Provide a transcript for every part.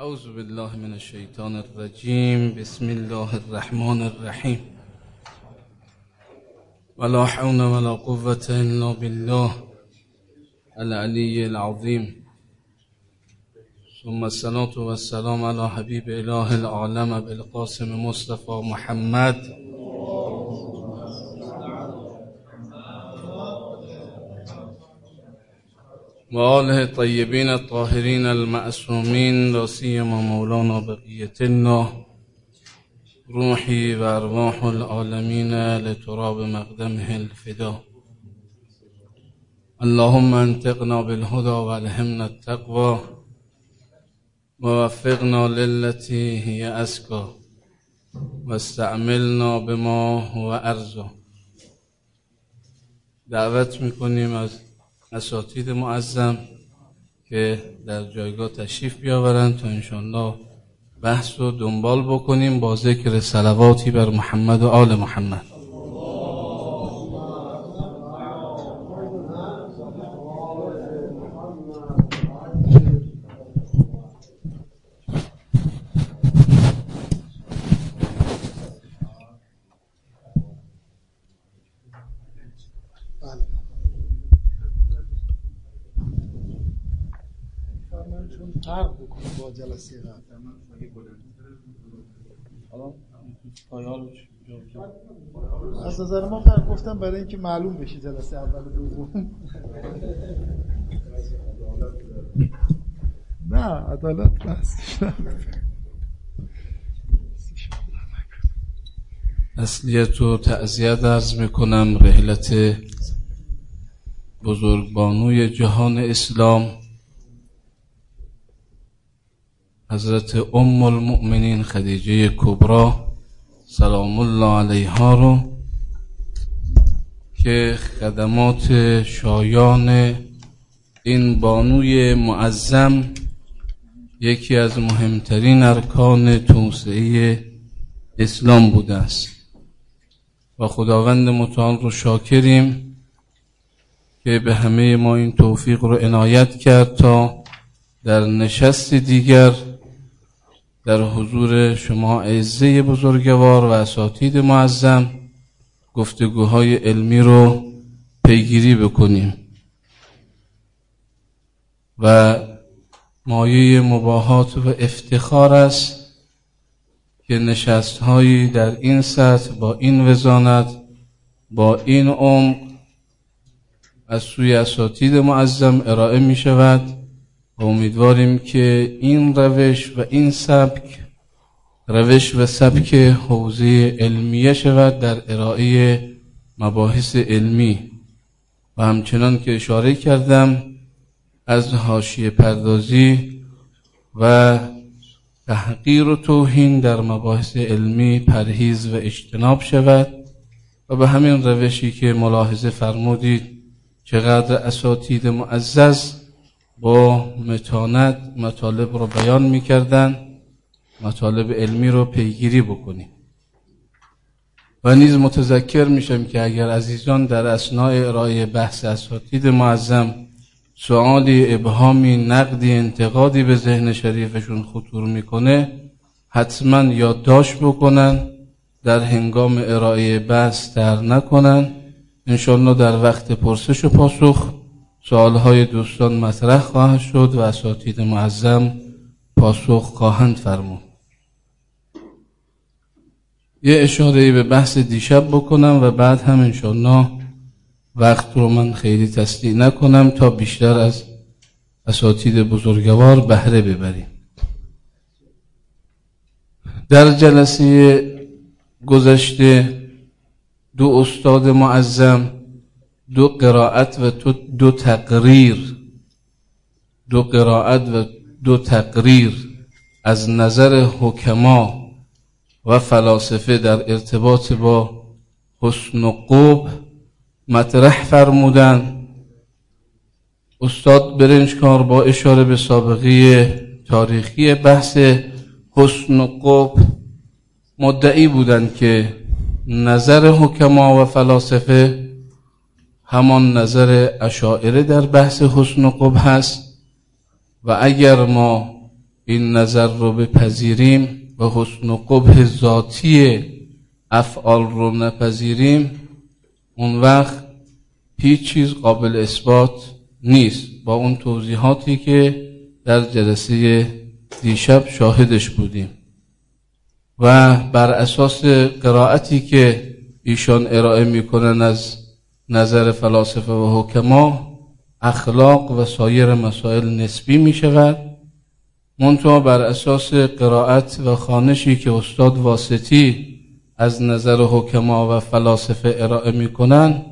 أعوذ بالله من الشيطان الرجيم. بسم الله الرحمن الرحيم. ولا حول ولا قوة إلا بالله العلي العظيم. ثم الصلاة والسلام على حبيب إله العالم بالقاسم مصطفى محمد. وآله الطيبين الطاهرين المعصومين لا سيما مولانا بقية الله روحي وأرواح العالمين لتراب مقدمه الفداء اللهم انتقنا بالهدى والهمنا التقوى ووفقنا للتي هي أسكى واستعملنا بما هو أرزو دعوت میکنیم از اساتید معظم که در جایگاه تشریف بیاورند تا انشاءالله بحث رو دنبال بکنیم با ذکر سلواتی بر محمد و آل محمد. از نظر ما فرق گفتم برای اینکه معلوم بشه جلسه اول و دوم. نه عدالت بحثش اصلیت و تعذیت ارز می‌کنم رحلت بزرگبانوی جهان اسلام. حضرت ام المؤمنین خدیجه کبرا سلام الله علیها رو که خدمات شایان این بانوی معظم یکی از مهمترین ارکان توسعه اسلام بوده است. و خداوند متعال رو شاکریم که به همه ما این توفیق رو عنایت کرد تا در نشست دیگر در حضور شما عزه بزرگوار و اساتید معظم گفتگوهای علمی رو پیگیری بکنیم و مایه مباهات و افتخار است که نشست هایی در این سطح با این وزانت با این عمق از سوی اساتید معظم ارائه می شود امیدواریم که این روش و این سبک روش و سبک حوزه علمیه شود در ارائه مباحث علمی. و همچنان که اشاره کردم از حاشیه پردازی و تحقیر و توهین در مباحث علمی پرهیز و اجتناب شود و به همین روشی که ملاحظه فرمودید چقدر اساتید معزز با متانت مطالب رو بیان می‌کردن مطالب علمی رو پیگیری بکنیم. و نیز متذکر میشم که اگر عزیزان در اسناع ارائه بحث اساتید معظم سوالی ابهامی نقدی انتقادی به ذهن شریفشون خطور می‌کنه حتما یادداشت بکنن در هنگام ارائه بحث در نکنن. انشالله در وقت پرسش و پاسخ سوالهای دوستان مطرح خواهد شد و اساتید معظم پاسخ خواهند فرمود. یه اشاره به بحث دیشب بکنم و بعد هم انشالله وقت رو من خیلی تصدیح نکنم تا بیشتر از اساتید بزرگوار بهره ببریم. در جلسه گذشته دو استاد معظم دو قرائت و دو تقریر. دو قرائت و دو تقریر از نظر حکما و فلاسفه در ارتباط با حسن و قوب مطرح فرمودن. استاد برنجکار با اشاره به سابقه تاریخی بحث حسن و قوب مدعی بودند که نظر حکما و فلاسفه همان نظر اشاعره در بحث حسن و قب هست و اگر ما این نظر رو بپذیریم و حسن و قبح ذاتی افعال رو نپذیریم اون وقت هیچ چیز قابل اثبات نیست با اون توضیحاتی که در جلسه دیشب شاهدش بودیم. و بر اساس قرائتی که ایشان ارائه می‌کنن از نظر فلاسفه و حکما اخلاق و سایر مسائل نسبی می شود. منتها بر اساس قرائت و خانشی که استاد واسطی از نظر حکما و فلاسفه ارائه می‌کنن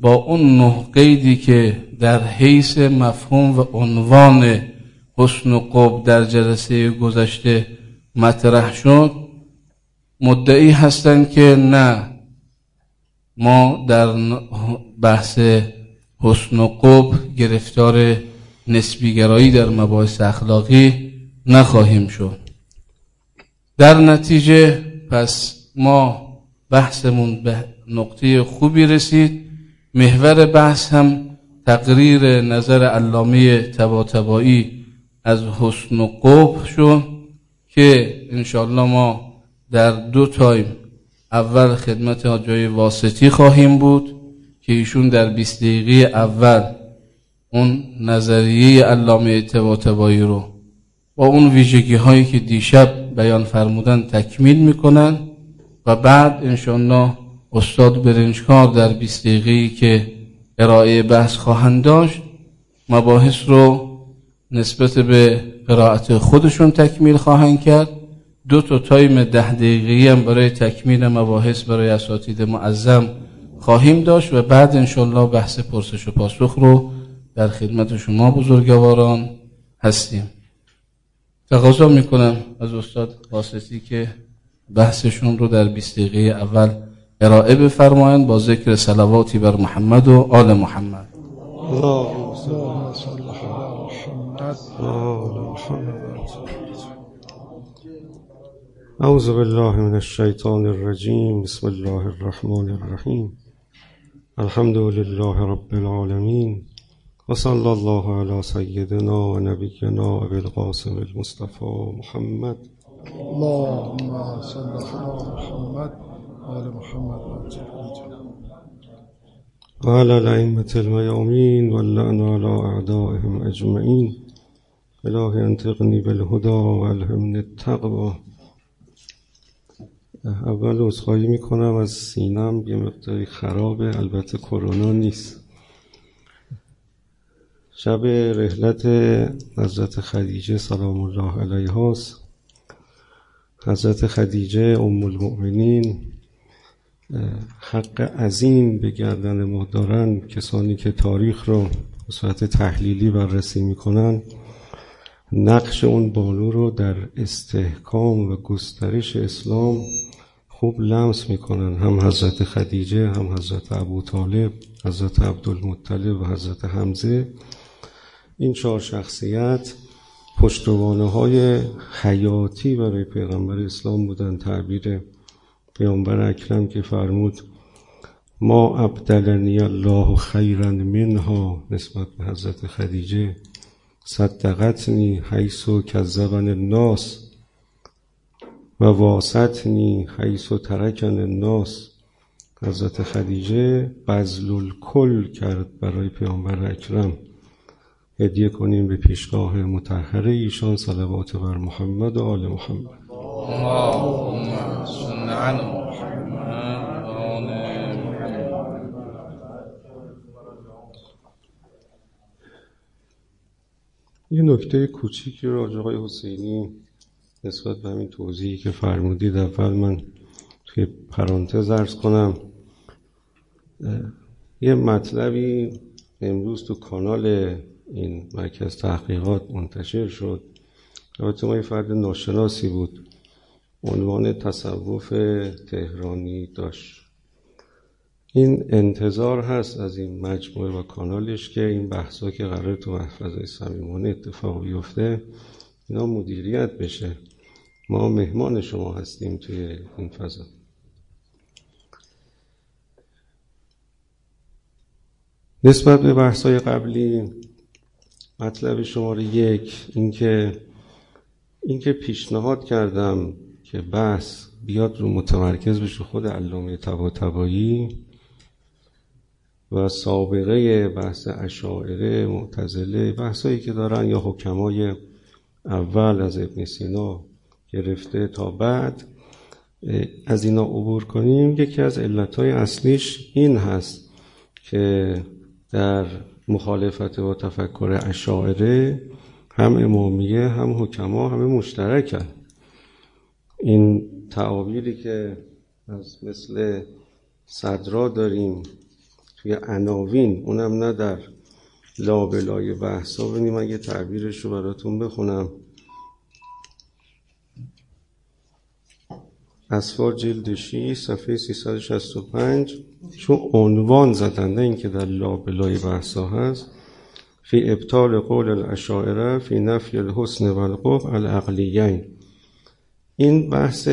با اون نه قیدی که در حیث مفهوم و عنوان حسن و قب در جلسه گذشته مطرح شد مدعی هستند که نه ما در بحث حسن و قب گرفتار نسبیگرایی در مباحث اخلاقی نخواهیم شد. در نتیجه پس ما بحثمون به نقطه خوبی رسید. محور بحث هم تقریر نظر علامه تباتبایی از حسن و قبح شد که انشاءالله ما در دو تایم اول خدمت آجای واسطی خواهیم بود که ایشون در 20 دقیقه اول اون نظریه علامه تباتبایی رو با اون ویژگی هایی که دیشب بیان فرمودن تکمیل می‌کنن و بعد انشاءالله استاد برنجکار در 20 دقیقه که ارائه بحث خواهند داشت مباحث رو نسبت به قرائت خودشون تکمیل خواهند کرد. دو تا تایم ده دقیقه هم برای تکمیل مباحث برای اساتید معظم خواهیم داشت و بعد انشالله بحث پرسش و پاسخ رو در خدمت شما بزرگواران هستیم. تقاضا می‌کنم از استاد واسطی که بحثشون رو در 20 دقیقه اول ارائه بفرمایند با ذکر صلواتی بر محمد و آل محمد. اعوذ بالله من الشیطان الرجیم بسم الله الرحمن الرحیم الحمد لله رب العالمين. وصلى الله على سيدنا ونبينا أبي القاسم المصطفى محمد. اللهم صل على محمد وعلى محمد. وعلى الأئمة الميامين واللعن على أعدائهم أجمعين. إلهي أنطقني بالهدى والهمني التقوى. اول عذرخواهی می‌کنم از سینم یه مقداری خرابه البته کرونا نیست. شب رحلت حضرت خدیجه سلام الله علیه حضرت خدیجه ام المؤمنین حق عظیم به گردن ما دارن. کسانی که تاریخ رو به صورت تحلیلی بررسی می‌کنن نقش اون بانو رو در استحکام و گسترش اسلام خوب لمس می‌کنن. هم حضرت خدیجه هم حضرت ابو طالب حضرت عبدالمطلب و حضرت حمزه. این چهار شخصیت پشتوانه های حیاتی برای پیغمبر اسلام بودن. تعبیر پیامبر اکرم که فرمود ما ابدلنی الله خیرا منها نسبت به حضرت خدیجه. صدقتنی حیث و کذبن الناس و واسطنی حیث و ترکن الناس. حضرت خدیجه بزل الکل کرد برای پیامبر اکرم. هدیه کنیم به پیشگاه متحره ایشان صلوات بر محمد و آل محمد. یه نکته کوچیکی راجع آقای حسینی نسبت به همین توضیحی که فرمودید اول من توی پرانتز ارز کنم یه مطلبی امروز تو کانال این مرکز تحقیقات منتشر شد. البته ما یه فرد ناشناسی بود عنوان تصوف تهرانی داشت. این انتظار هست از این مجموعه و کانالش که این بحثا که قرار تو محفظه صمیمانه اتفاق بیفته اینا مدیریت بشه. ما مهمان شما هستیم توی این فضا. نسبت به بحثای قبلی مطلب شماره یک اینکه اینکه پیشنهاد کردم که بحث بیاد رو متمرکز بشه خود علامه تبایی و سابقه بحث اشاعره معتزله بحثایی که دارن یا حکمای اول از ابن سینا گرفته تا بعد از اینا عبور کنیم. یکی از علتهای اصلیش این هست که در مخالفت با تفکر اشاعره هم امامیه هم حکما همه مشترکن. این تعابیری که از مثل صدرا داریم توی عناوین اونم نه در لابلای بحثا. ببینیم من یه تعبیرش رو براتون بخونم. اسفار جلد 6 صفحه 365 چون عنوان زدن نه اینکه در لابلای بحثا هست. فی ابطال قول الاشاعره فی نفی الحسن و القبح العقلیین. این بحث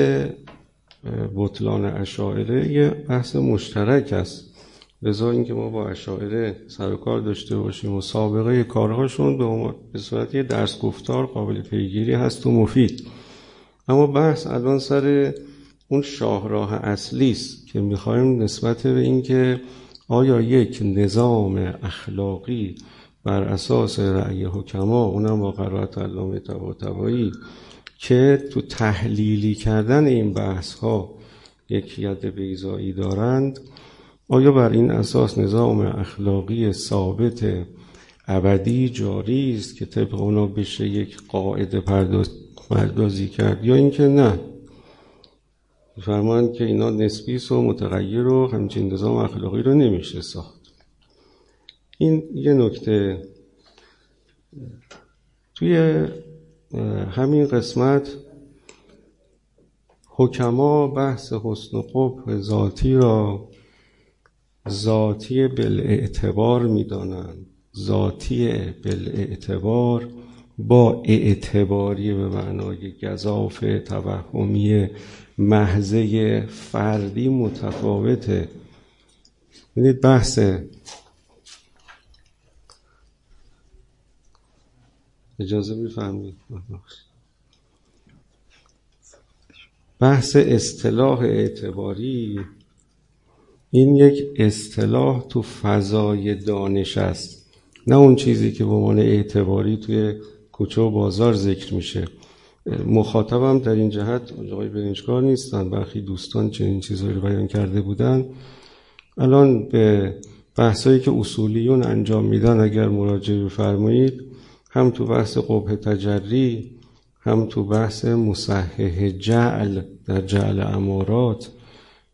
بطلان اشاعره یه بحث مشترک است. لذا اینکه ما با اشاعره سر کار داشته باشیم و سابقه کارهاشون به, به صورت یه درس گفتار قابل پیگیری هست و مفید. اما بحث الان سر اون شاهراه اصلی است که می‌خوایم نسبت به اینکه آیا یک نظام اخلاقی بر اساس رأی حکما اونم با قرارت علامه طباطبایی که تو تحلیلی کردن این بحث ها یک ید بیزایی دارند آیا بر این اساس نظام اخلاقی ثابت ابدی جاری است که طبق اونا بشه یک قاعده پردازی کرد یا اینکه نه؟ فرمان که اینا نسبی و متغیر و همچین نظام اخلاقی رو نمیشه ساخت. این یه نکته. توی همین قسمت حکما بحث حسن و قبح ذاتی را ذاتی بالاعتبار می‌دانند. ذاتی بالاعتبار با اعتباری به معنای گذاف توهمی محضه فردی متفاوته ببینید بحث اجازه می‌فهمید بحث اصطلاح اعتباری. این یک اصطلاح تو فضای دانش است. نه اون چیزی که به عنوان اعتباری توی کوچه و بازار ذکر میشه. مخاطبم در این جهت آقای برنجکار نیستن برخی دوستان چنین چیزهایی رو بیان کرده بودن. الان به بحثایی که اصولیون انجام میدن اگر مراجعه بفرمایید هم تو بحث قبه تجری هم تو بحث مصحح جعل در جعل امارات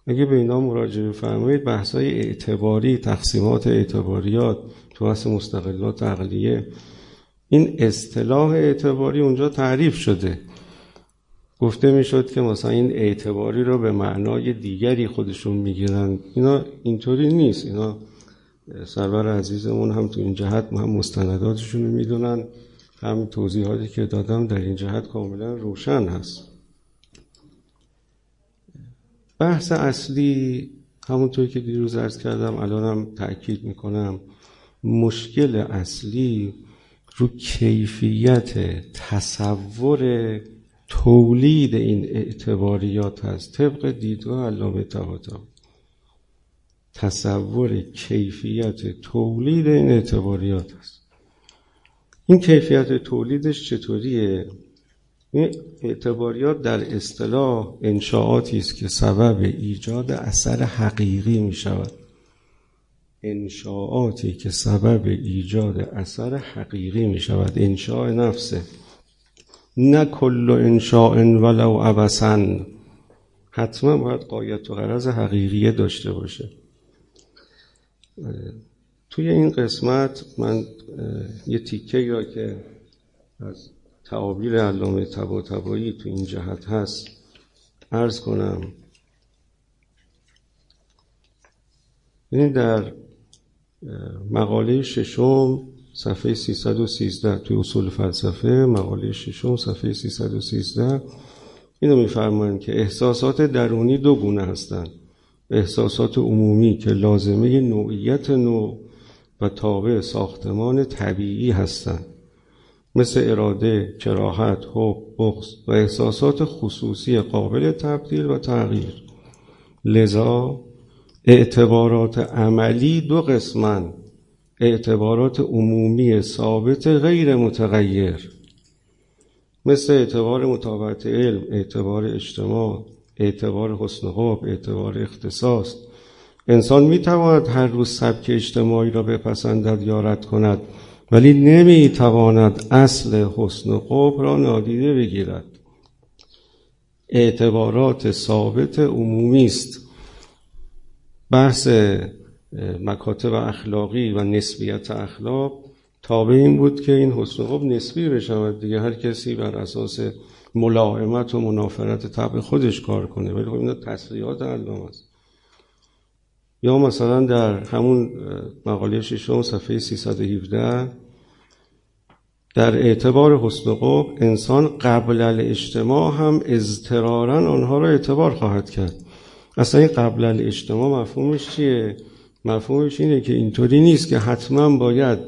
اگه به اینا مراجعه بفرمایید بحثای اعتباری تقسیمات اعتباریات تو بحث مستقلات عقلیه این اصطلاح اعتباری اونجا تعریف شده. گفته می‌شد که مثلا این اعتباری رو به معنای دیگری خودشون می‌گیرن. اینا اینطوری نیست. اینا سرور عزیزمون هم تو این جهت هم مستنداتشون رو می‌دونن. هم توضیحاتی که دادم در این جهت کاملا روشن هست. بحث اصلی همونطور که دیروز ارز کردم الانم تأکید می‌کنم مشکل اصلی رو کیفیت تصور تولید این اعتباریات هست. طبق دیدگاه علامه طباطبایی تصور کیفیت تولید این اعتباریات هست. این کیفیت تولیدش چطوریه؟ این اعتباریات در اصطلاح انشاعاتی است که سبب ایجاد اثر حقیقی می شود انشاعاتی که سبب ایجاد اثر حقیقی می شود انشاء نفسه نه کل انشاء ولو عبسن حتما باید قایت و غرض حقیقیه داشته باشه. توی این قسمت من یه تیکه را که از تعابیر علامه تبا تبایی تو این جهت هست ارز کنم. این در مقاله ششم صفحه 313 توی اصول فلسفه مقاله ششم صفحه 313 اینو میفرمایند که احساسات درونی دو گونه هستند. احساسات عمومی که لازمه نوعیت نوع و تابع ساختمان طبیعی هستند. مثل اراده، کراهت، حب، بغض و احساسات خصوصی قابل تبدیل و تغییر. لذا اعتبارات عملی دو قسمن اعتبارات عمومی ثابت غیر متغیر. مثل اعتبار مطابقت علم اعتبار اجتماع اعتبار حسن خوب اعتبار اختصاص. انسان می‌تواند هر روز سبک اجتماعی را بپسندد یا رد کند ولی نمی‌تواند اصل حسن خوب را نادیده بگیرد. اعتبارات ثابت عمومی است. بحث مکاتب اخلاقی و نسبیت اخلاق تابع این بود که این حسن خوب نسبی بشود دیگه. هر کسی بر اساس ملائمت و منافرت طبع خودش کار کنه. ولی خب اینا تصریحات علام است. یا مثلا در همون مقاله ششم صفحه 317 در اعتبار حسن قب انسان قبل الاجتماع هم اضطرارا آنها را اعتبار خواهد کرد. اصلا این قبل الاجتماع مفهومش چیه؟ مفهومش اینه که اینطوری نیست که حتما باید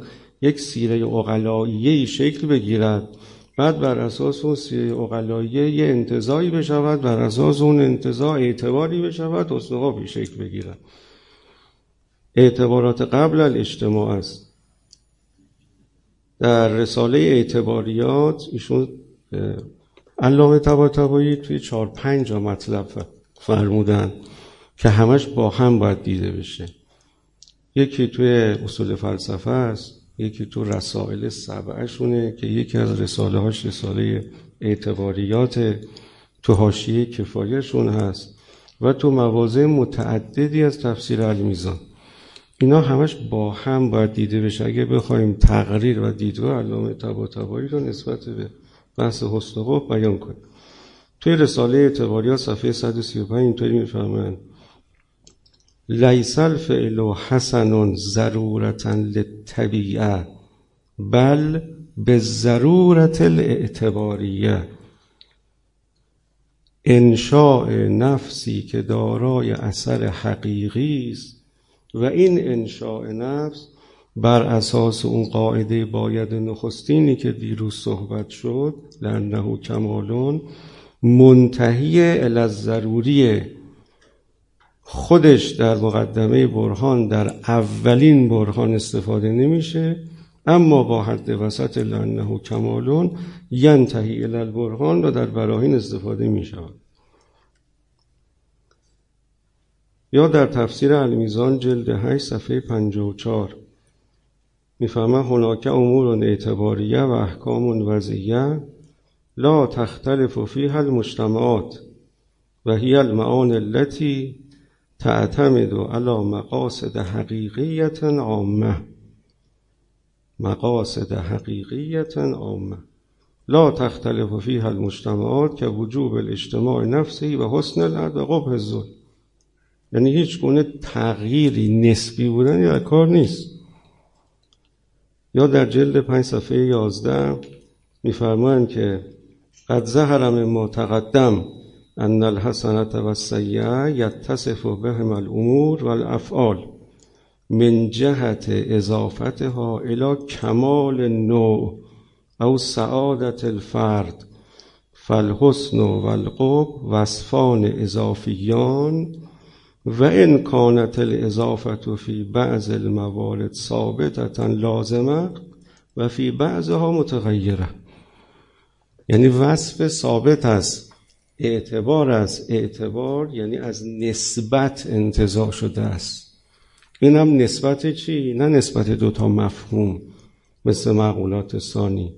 یک سیره اقلاییه شکل بگیرد بعد بر اساس اون سیره اقلاییه یه انتظایی بشود بر اساس اون انتظا اعتباری بشود حسن شکل بگیرد اعتبارات قبل الاجتماع است در رساله اعتباریات ایشون علامه طباطبایی توی چهار پنج مطلب فرمودن که همش با هم باید دیده بشه. یکی توی اصول فلسفه است یکی تو رسائل سبعشونه که یکی از رساله هاش رساله اعتباریات تو حاشیه کفایشون هست و تو مواضع متعددی از تفسیر المیزان اینا همش با هم باید دیده بشه. اگه بخوایم تقریر و دیدگاه علامه طباطبایی رو نسبت به بحث حسن بیان کنیم. توی رساله اعتباریا صفحه 135 اینطوری می‌فهمن لیس الفعل حسن ضرورتا للطبیعه بل به ضرورت الاعتباریه. انشاء نفسی که دارای اثر حقیقی است و این انشاء نفس بر اساس اون قاعده باید نخستینی که دیروز صحبت شد لانه کمالون منتهی ضروری خودش در مقدمه برهان در اولین برهان استفاده نمیشه. اما با حد وسط لانه کمالون ینتهی الالبرهان و در براهین استفاده می شود یا در تفسیر المیزان جلد 8 صفحه 54 می‌فهمه هناک امور اعتباریه و احکام وضعیه. لا تختلف فيها المجتمعات و هي المعان التي تعتمد على مقاصد حقیقیت عامه مقاصد حقیقیت عامه لا تختلف فيها المجتمعات که وجوب الاجتماع نفسی و حسن العد و قبح الظلم. یعنی هیچ گونه تغییری نسبی بودن یا کار نیست. یا در جلد پنج صفحه یازده میفرمایند که قد ظهر ما تقدم ان الحسنة و السیعه یتصف بهم الامور و الافعال من جهت اضافتها الى کمال النوع او سعادت الفرد فالحسن و القب وصفان اضافیان و ان کانت الاضافت فی بعض الموارد ثابتتا لازمه و فی بعضها متغیره یعنی وصف ثابت است اعتبار است اعتبار یعنی از نسبت انتظار شده است. این هم نسبت چی؟ نه نسبت دوتا مفهوم مثل معقولات ثانی.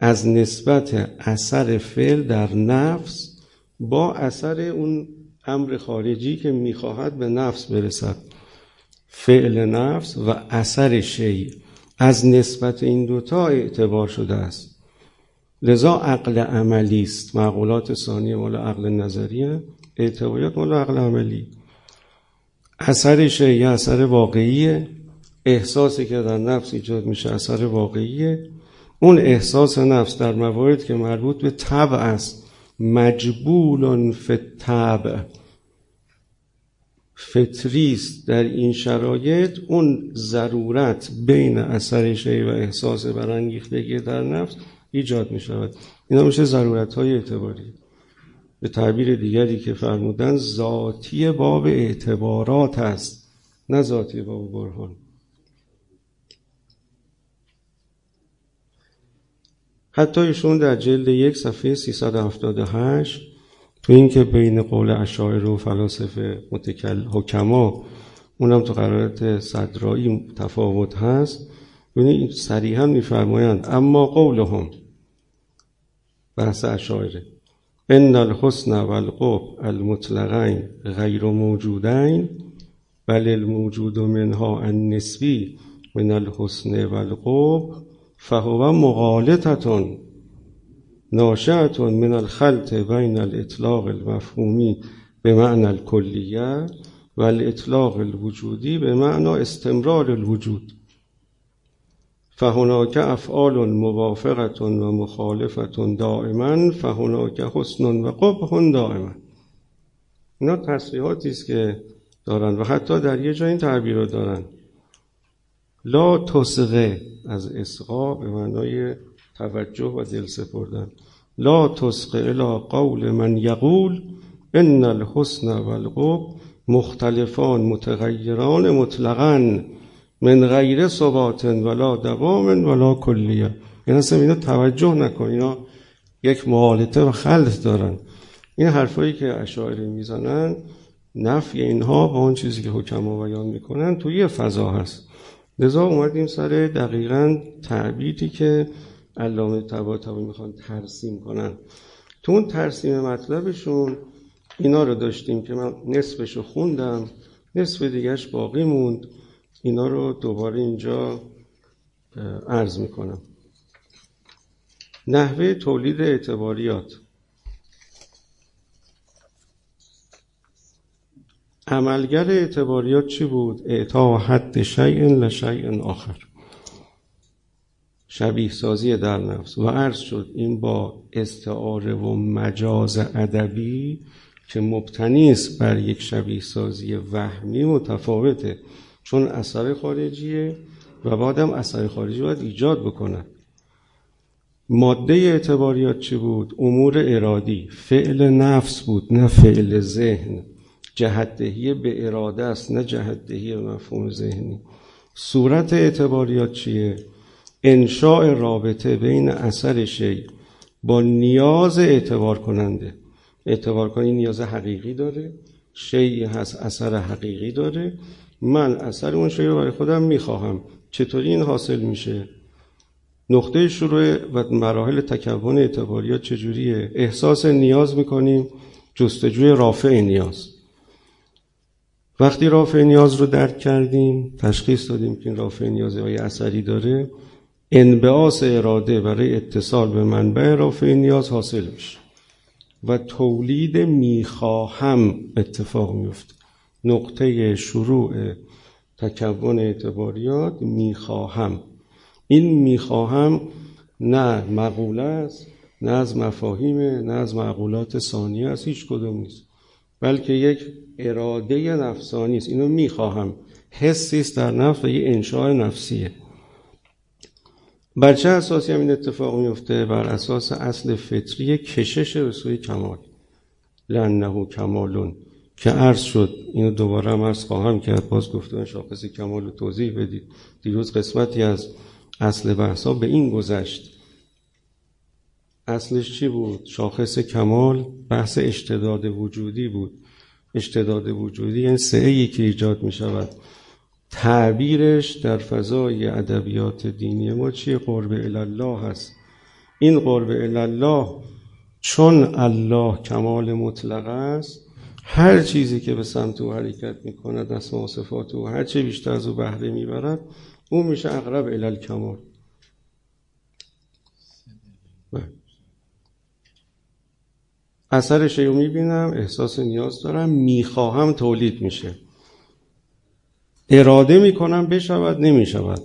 از نسبت اثر فعل در نفس با اثر اون امر خارجی که می‌خواهد به نفس برسد. فعل نفس و اثر شی از نسبت این دوتا اعتبار شده است. لذا عقل عملی است. معقولات ثانیه مال عقل نظریه. اعتباریات مال عقل عملی. اثر یه اثر واقعیه. احساسی که در نفس ایجاد میشه اثر واقعیه. اون احساس نفس در موارد که مربوط به طبع است. مجبول طبع فطریست در این شرایط. اون ضرورت بین اثر شی و احساس برانگیختگی در نفس ایجاد می شود اینا میشه ضرورت های اعتباری. به تعبیر دیگری که فرمودن ذاتی باب اعتبارات است نه ذاتی باب برهان. حتی ایشون در جلد یک صفحه 378 تو اینکه بین قول اشاعر و فلاسفه متکل حکما اونم تو قرارت صدرایی تفاوت هست ببینید صریحا میفرمایند اما قولهم بحث اشاعره ان الحسن والقب المطلقین غیر موجودین بل الموجود منها النسبی من الحسن والقب فهو مغالطتون ناشعة من الخلط بین الاطلاق المفهومی به معنی الکلیه و الاطلاق الوجودی به معنی استمرار الوجود. فهناک افعال موافقة و مخالفة دائما فهناک حسن و قبح دائما. اینا تصریحاتی است که دارن و حتی در یه جای این تعبیر رو دارن. لا تسقه از اسقا به معنای توجه و دل سپردن. لا تسقه الا قول من یقول ان الحسن والقب مختلفان متغیران مطلقا. من غیر ثبات ولا دوام ولا کلیه. این اصلا اینا توجه نکن. اینا یک معالطه و خلط دارن. این حرفایی که اشاعره می‌زنن نفی اینها با اون چیزی که حکما بیان می‌کنن توی یه فضا هست. لذا اومدیم سر دقیقا تعبیری که علامه طباطبایی می‌خوان ترسیم کنن. تو اون ترسیم مطلبشون اینا رو داشتیم که من نصفش رو خوندم نصف دیگهش باقی موند. اینا رو دوباره اینجا عرض می‌کنم. نحوه تولید اعتباریات. عملگر اعتباریات چی بود؟ اعطا حد شیء لشیء آخر. شبیه سازی در نفس. و عرض شد این با استعاره و مجاز ادبی که مبتنی است بر یک شبیه سازی وهمی متفاوته. چون اثر خارجیه و بعدم اثر خارجی باید ایجاد بکنن ماده اعتباریات چی بود؟ امور ارادی. فعل نفس بود نه فعل ذهن. جهدهی به اراده است نه جهدهی مفهوم ذهنی. صورت اعتباریات چیه؟ انشاء رابطه بین اثر شی با نیاز اعتبار کننده. اعتبار کنی نیاز حقیقی داره شیعی هست اثر حقیقی داره من اثر اون شی رو برای خودم می‌خواهم. چطوری این حاصل میشه؟ نقطه شروع و مراحل تکون اعتباریات چجوریه؟ احساس نیاز می‌کنیم. جستجوی رافع نیاز. وقتی رافع نیاز رو درک کردیم تشخیص دادیم که این رافع نیاز های اثری داره انبعاث اراده برای اتصال به منبع رافع نیاز حاصل میشه. و تولید می‌خواهم اتفاق میفته نقطه شروع تکون اعتباریات می‌خواهم. این می‌خواهم نه مقوله است نه از مفاهیم نه از معقولات ثانیه است هیچ کدوم نیست. بلکه یک اراده نفسانی است. اینو می‌خواهم. حسی است در نفس و یه انشاء نفسیه. بر چه اساسی هم این اتفاق میفته بر اساس اصل فطری کشش به سوی کمال. لنه کمالون. که عرض شد. اینو دوباره هم عرض خواهم کرد. باز گفتن شاخص کمال رو توضیح بدید. دیروز قسمتی از اصل بحثا به این گذشت. اصلش چی بود؟ شاخص کمال بحث اشتداد وجودی بود. اشتداد وجودی یعنی سعی که ایجاد می شود تعبیرش در فضای ادبیات دینی ما چیه؟ قرب الله هست. این قرب الله چون الله کمال مطلق است هر چیزی که به سمت او حرکت می‌کند و صفات او هر چه بیشتر از او بهره می‌برد او میشه اقرب الال کمال. بله. اثرش رو می‌بینم احساس نیاز دارم می‌خواهم تولید میشه. اراده می‌کنم بشود نمی‌شود.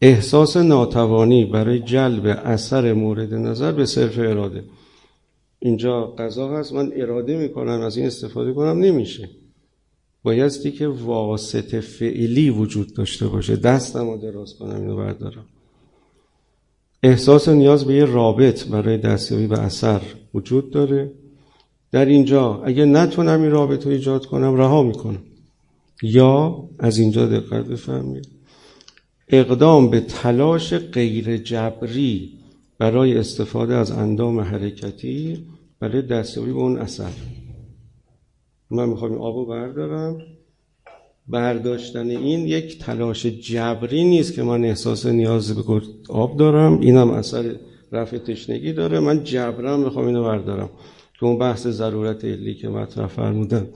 احساس ناتوانی برای جلب اثر مورد نظر به صرف اراده. اینجا قضا هست من اراده می‌کنم از این استفاده کنم نمیشه. بایستی که واسطه فعلی وجود داشته باشه. دستم رو دراز کنم اینو بردارم. احساس نیاز به یه رابط برای دستیابی به اثر وجود داره. در اینجا اگه نتونم این رابط رو ایجاد کنم رها می‌کنم. یا از اینجا دقت بفرمایید. اقدام به تلاش غیر جبری برای استفاده از اندام حرکتی برای دستیابی به اون اثر. من می‌خوام این آبو بردارم. برداشتن این یک تلاش جبری نیست که من احساس نیاز به آب دارم. اینم اثر رفع تشنگی داره. من جبرم می‌خوام اینو بردارم. تو اون بحث ضرورت علی که مطرح فرمودن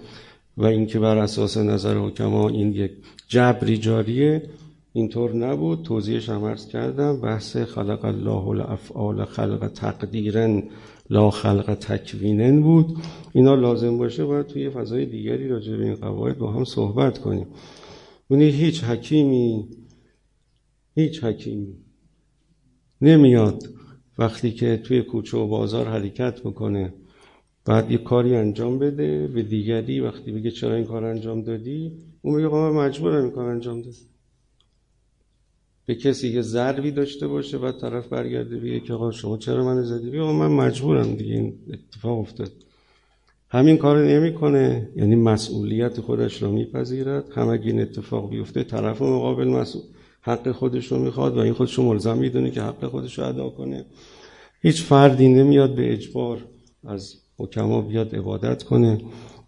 و اینکه بر اساس نظر حکما این یک جبری جاریه اینطور نبود. توضیحش هم عرض کردم. بحث خلق الله الافعال خلق تقدیرن لا خلق تکوینن بود. اینا لازم باشه باید توی فضای دیگری راجع به این قواعد با هم صحبت کنیم. اونی هیچ حکیمی هیچ حکیمی نمیاد وقتی که توی کوچه و بازار حرکت می‌کنه بعد یه کاری انجام بده به دیگری وقتی بگه چرا این کار انجام دادی؟ اون میگه من مجبورم این کار انجام دادم به کسی که ضربی داشته باشه بعد طرف برگرده بگه که آقا شما چرا من زدی؟ بگه من مجبورم دیگه این اتفاق افتاد. همین کار نمی‌کنه. یعنی مسئولیت خودش رو میپذیرد. هم اگه این اتفاق بیفته طرف مقابل مسئول حق خودش رو می‌خواد و این خودش رو ملزم می‌دونه که حق خودش رو ادا کنه. هیچ فردی نمیاد به اجبار از حکما بیاد عبادت کنه.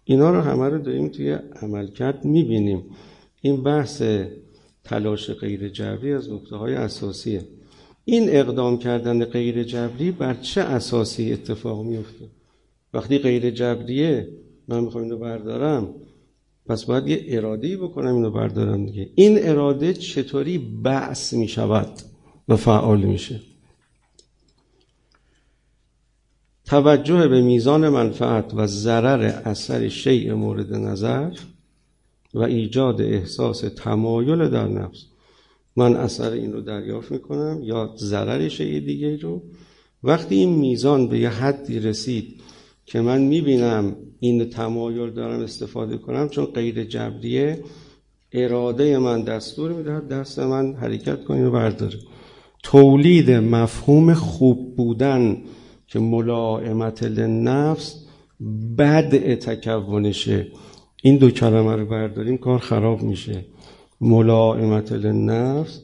اینا رو همه رو داریم توی عملکرد می‌بینیم. این بحث تلاش غیر جبری از نکته های اساسیه. این اقدام کردن غیر جبری بر چه اساسی اتفاق میفته وقتی غیر جبریه من می‌خوام اینو بردارم پس باید یه اراده بکنم اینو بردارم دیگه. این اراده چطوری بعث می‌شود و فعال میشه؟ توجه به میزان منفعت و ضرر اثر شیء مورد نظر و ایجاد احساس تمایل در نفس. من اثر این رو دریافت می‌کنم یا ضرر شیء دیگه رو. وقتی این میزان به یه حدی رسید که من می‌بینم این تمایل دارم استفاده کنم چون غیر جبریه اراده من دستور می‌دهد دست من حرکت کنی و برداره. تولید مفهوم خوب بودن که ملائمت لنفس بد تکونشه. این دو کلمه رو برداریم کار خراب میشه. ملائمت لنفس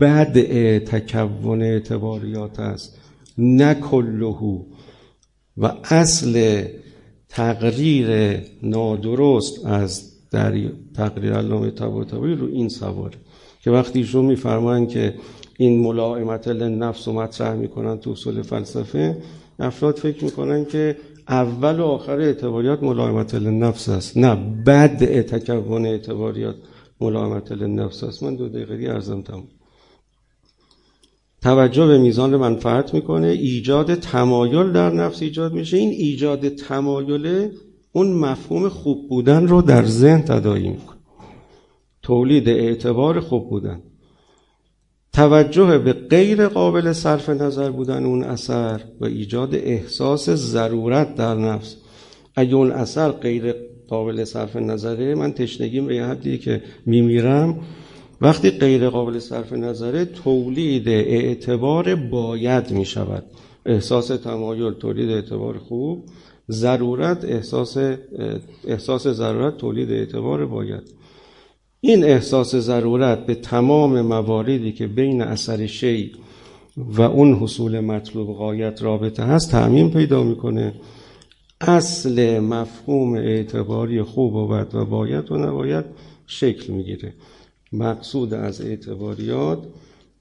بد تکون اعتباریات است. نه کلهو. و اصل تقریر نادرست از در تقریر علامه طباطبایی رو این سواره. که وقتی ایشون میفرمایند که این ملائمت لنفس رو مطرح می‌کنن تو اصول فلسفه افراد فکر می‌کنن که اول و آخر اعتباریات ملائمت لنفس است. نه بعد تکون اعتباریات ملائمت لنفس است. من دو دقیقه ارزم تمام توجه به میزان منفعت می‌کنه. ایجاد تمایل در نفس ایجاد میشه. این ایجاد تمایل اون مفهوم خوب بودن رو در ذهن تدایی می‌کنه. تولید اعتبار خوب بودن. توجه به غیر قابل صرف نظر بودن اون اثر و ایجاد احساس ضرورت در نفس. اگه اون اثر غیر قابل صرف نظره من تشنگیم به یه حدی که میمیرم. وقتی غیر قابل صرف نظره تولید اعتبار باید می شود احساس تمایل تولید اعتبار خوب. ضرورت احساس احساس ضرورت تولید اعتبار باید. این احساس ضرورت به تمام مواردی که بین اثر شی و اون حصول مطلوب غایت رابطه هست تعمین پیدا می‌کنه. اصل مفهوم اعتباری خوب و بد و باید و نباید شکل می‌گیره. مقصود از اعتباریات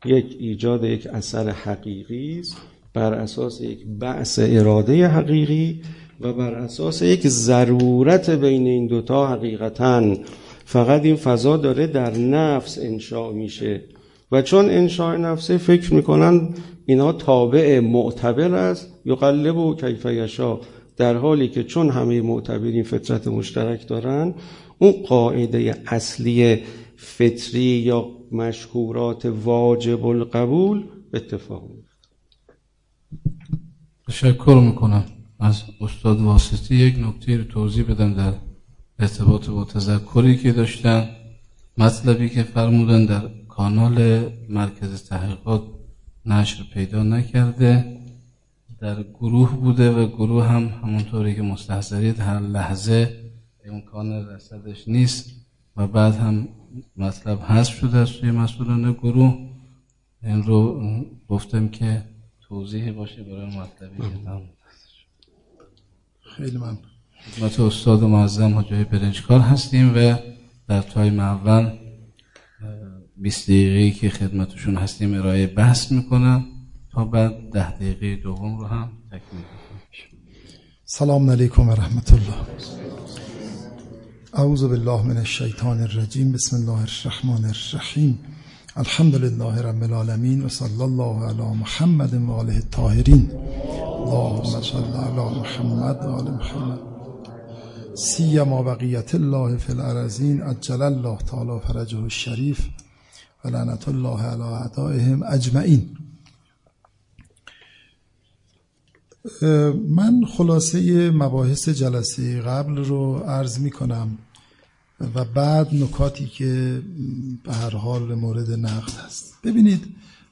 یک ایجاد یک اثر حقیقی است بر اساس یک بعث اراده حقیقی و بر اساس یک ضرورت بین این دوتا حقیقتا فقط این فضا داره در نفس انشاء میشه. و چون انشاء نفسه فکر می‌کنن اینا تابع معتبر است یقلب و کیف یشا در حالی که چون همه معتبرین فطرت مشترک دارن اون قاعده اصلی فطری یا مشهورات واجب القبول اتفاق تشکر می‌کنم از استاد واسطی. یک نکته رو توضیح بدم در ارتباط با تذکری که داشتن مطلبی که فرمودن در کانال مرکز تحقیقات نشر پیدا نکرده در گروه بوده و گروه هم همونطوری که مستحضرید هر لحظه امکان رسدش نیست و بعد هم مطلب حذف شده از سوی مسئولان گروه. این رو گفتم که توضیح باشه برای مطلبی که خیلی من خدمت استاد معظم حجای برنجکار هستیم و در تایم اول 20 دقیقه که خدمتشون هستیم ارائه بحث می‌کنم تا بعد ده دقیقه دوم رو هم تکمیل سلام علیکم و رحمت الله اعوذ بالله من الشیطان الرجیم. بسم الله الرحمن الرحیم. الحمد لله رب العالمین و صلی الله علی محمد و آله الطاهرین. اللهم صل علی محمد و آل محمد. سیما بقیت الله فی الارزین اجل الله تعالی فرجه الشریف و لعنت الله علی اعدائهم اجمعین. من خلاصه مباحث جلسه قبل رو عرض می کنم و بعد نکاتی که به هر حال مورد نقد هست. ببینید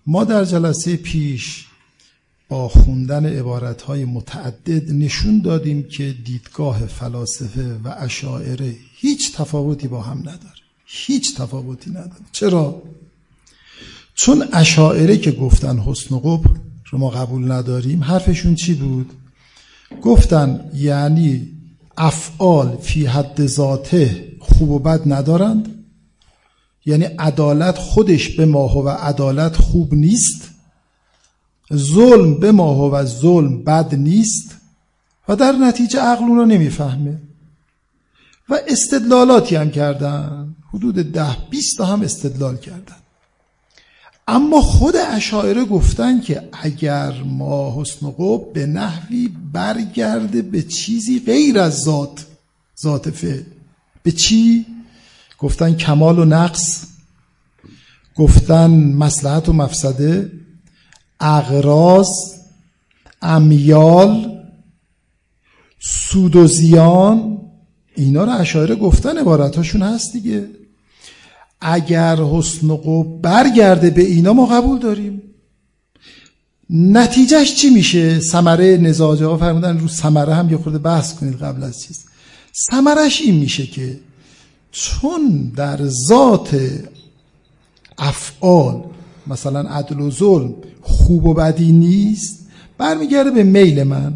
ما در جلسه پیش با خوندن عبارتهای متعدد نشون دادیم که دیدگاه فلاسفه و اشاعره هیچ تفاوتی با هم نداره هیچ تفاوتی نداره چرا؟ چون اشاعره که گفتن حسن و قبر رو ما قبول نداریم حرفشون چی بود؟ گفتن یعنی افعال فی حد ذاته خوب و بد ندارند یعنی عدالت خودش به ماه و عدالت خوب نیست ظلم به ماه و ظلم بد نیست و در نتیجه عقل اون رو نمی‌فهمه. و استدلالاتی هم کردن. حدود ده بیست تا هم استدلال کردن. اما خود اشاعره گفتن که اگر ما حسن قب به نحوی برگرده به چیزی غیر از ذات ذات فعل. به چی؟ گفتن کمال و نقص. گفتن مسلحت و مفسده. اغراض امیال سود و زیان اینا رو اشاعره گفتن عبارتاشون هست دیگه. اگر حسن و برگرده به اینا ما قبول داریم. نتیجهش چی میشه؟ سمره نزاجه ها فرمودن رو سمره هم یه خورده بحث کنید قبل از چیز. سمرش این میشه که چون در ذات افعال مثلا عدل و ظلم خوب و بدی نیست برمیگرده به میل من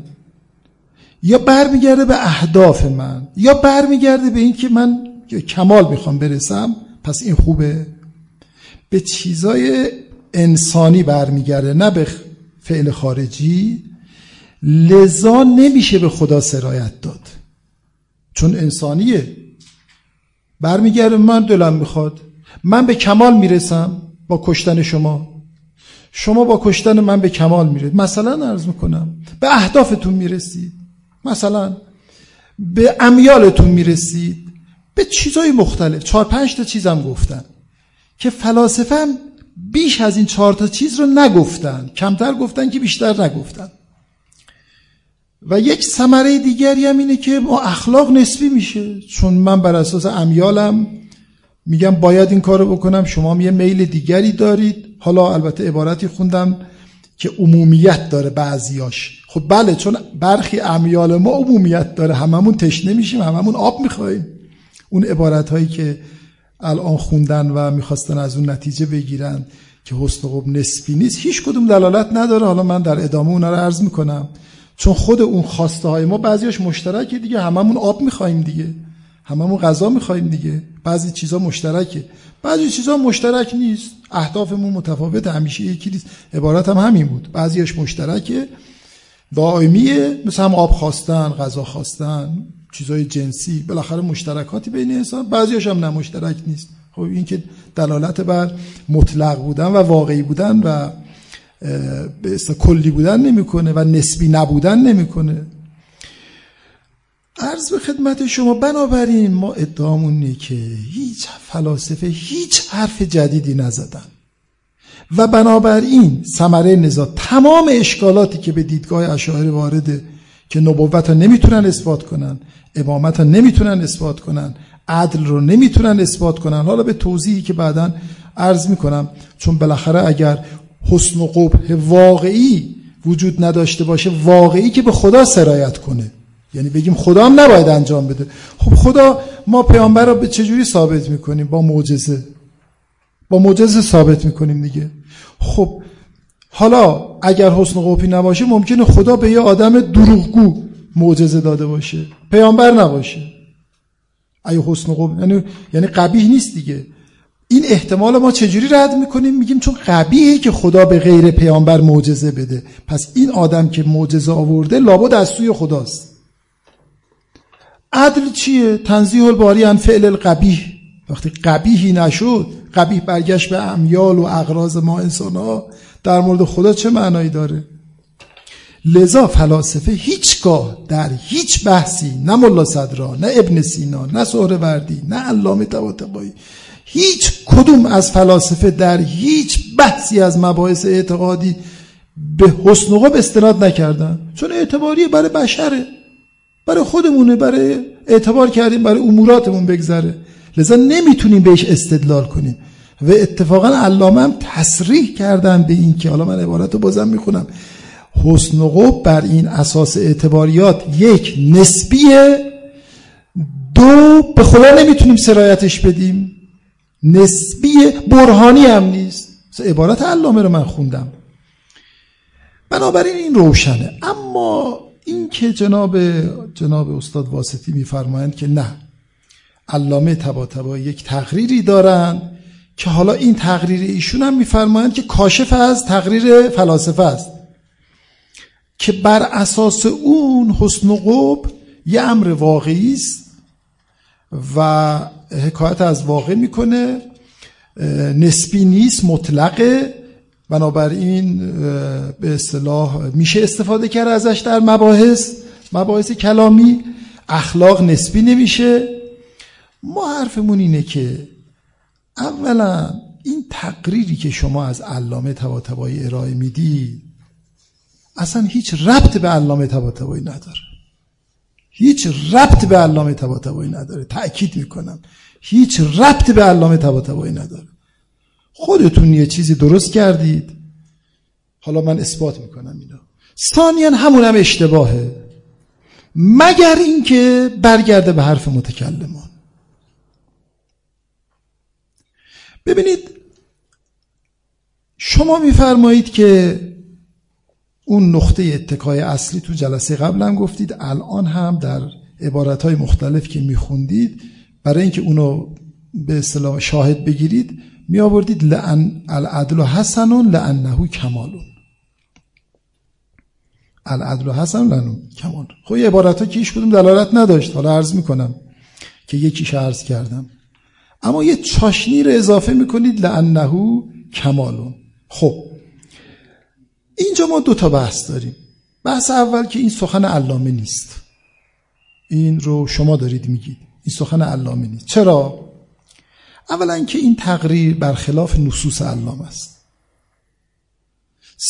یا برمیگرده به اهداف من یا برمیگرده به اینکه من کمال می‌خوام برسم پس این خوبه؟ به چیزای انسانی برمیگرده نه به فعل خارجی. لذا نمیشه به خدا سرایت داد. چون انسانیه. برمیگرده من دلم می‌خواد. من به کمال می‌رسم. با کشتن شما. شما با کشتن من به کمال میرید. مثلا عرض می‌کنم به اهدافتون می‌رسید. مثلا به امیالتون می‌رسید. به چیزای مختلف. چهار پنج تا چیزم گفتن که فلاسفه هم بیش از این چهار تا چیز رو نگفتن. کمتر گفتن که بیشتر نگفتن. و یک ثمره دیگری هم اینه که ما اخلاق نسبی میشه. چون من بر اساس امیالم میگم باید این کارو بکنم. شما یه میل دیگری دارید. حالا البته عبارتی خوندم که عمومیت داره بعضیاش. خب بله چون برخی امیال ما عمومیت داره. هممون تشنه میشیم هممون آب می‌خوایم اون عبارت هایی که الان خوندن و می‌خواستن از اون نتیجه بگیرن که حسن قب نسبی نیست هیچ کدوم دلالت نداره. حالا من در ادامه اونا رو عرض می‌کنم. چون خود اون خواسته های ما بعضیش مشترکه دیگه هممون آب می‌خوایم دیگه. هممون غذا می‌خوایم دیگه. بعضی چیزا مشترکه. بعضی چیزا مشترک نیست. اهدافمون متفاوت همیشه یکی نیست. عبارت هم همین بود. بعضیش مشترکه. دائمیه. مثل هم آب خواستن غذا خواستن چیزای جنسی. بالاخره مشترکاتی بین انسان. بعضیش هم نمشترک نیست. خب این که دلالت بر مطلق بودن و واقعی بودن و به کلی بودن نمی‌کنه و نسبی نبودن نمی‌کنه. عرض به خدمت شما بنابراین ما ادعامون که هیچ فلاسفه هیچ حرف جدیدی نزدن. و بنابراین ثمره نزا تمام اشکالاتی که به دیدگاه اشاعره وارده که نبوت ها نمی‌تونن اثبات کنن امامت ها نمی‌تونن اثبات کنن عدل رو نمی‌تونن اثبات کنن. حالا به توضیحی که بعدا عرض می‌کنم چون بالاخره اگر حسن و قبح واقعی وجود نداشته باشه واقعی که به خدا سرایت کنه. یعنی بگیم خدا هم نباید انجام بده. خب خدا ما پیامبر رو به چجوری ثابت می‌کنیم؟ با معجزه. با معجزه ثابت می‌کنیم دیگه. خب حالا اگر حسن قوپی نباشه ممکنه خدا به یه آدم دروغگو معجزه داده باشه. پیامبر نباشه. ای حسن قوپی یعنی یعنی قبیح نیست دیگه. این احتمال ما چجوری رد می‌کنیم؟ میگیم چون قبیهه که خدا به غیر پیامبر معجزه بده. پس این آدم که معجزه آورده لابد از سوی خداست. عدل چیه؟ تنزیه الباری ان فعل القبیح. وقتی قبیهی نشد قبیح برگشت به امیال و اغراض ما انسان ها در مورد خدا چه معنایی داره؟ لذا فلاسفه هیچگاه در هیچ بحثی نه ملا صدرا نه ابن سینا نه وردی نه علامه طباطبایی هیچ کدوم از فلاسفه در هیچ بحثی از مباحث اعتقادی به حسن و استناد نکردن. چون اعتباری برای بشره. برای خودمونه برای اعتبار کردیم برای اموراتمون بگذره. لذا نمی‌تونیم بهش استدلال کنیم. و اتفاقا علامه هم تصریح کردن به این که حالا من عبارت رو بازم می‌خونم. حسن و بر این اساس اعتباریات یک نسبیه دو به خدا نمی‌تونیم سرایتش بدیم. نسبی برهانی هم نیست. عبارت علامه رو من خوندم. بنابراین این روشنه. اما این که جناب جناب استاد واسطی میفرمایند که نه. علامه تبا یک تقریری دارند که حالا این تقریر ایشون هم میفرمایند که کاشف از تقریر فلاسفه است. که بر اساس اون حسن و قب یه امر واقعی است و حکایت از واقع می‌کنه. نسبی نیست مطلقه. بنابراین به اصطلاح میشه استفاده کرد ازش در مباحث مباحث کلامی اخلاق نسبی نمیشه. ما حرفمون اینه که اولا این تقریری که شما از علامه طباطبایی ارائه میدی اصلا هیچ ربط به علامه طباطبایی نداره. هیچ ربط به علامه طباطبایی نداره. تأکید می‌کنم. هیچ ربط به علامه طباطبایی نداره. خودتون یه چیزی درست کردید. حالا من اثبات می‌کنم اینا ثانیا همون هم اشتباهه. مگر اینکه برگرده به حرف متکلمان. ببینید شما میفرمایید که اون نقطه اتکای اصلی تو جلسه قبلم گفتید الان هم در عبارت مختلف که میخوندید برای اینکه اونو به اصطلاح شاهد بگیرید می آوردید لعن العدل حسنون لعنه کمالون. العدل حسن لعنه کمال خب یه عبارت ها که هیچ کدوم دلالت نداشت. حالا عرض می‌کنم که یکیش عرض کردم. اما یه چاشنی رو اضافه می‌کنید لعنه کمالون. خب اینجا ما دو تا بحث داریم. بحث اول که این سخن علامه نیست. این رو شما دارید میگید. این سخن علامه نیست. چرا؟ اولا که این تقریر برخلاف نصوص علامه است.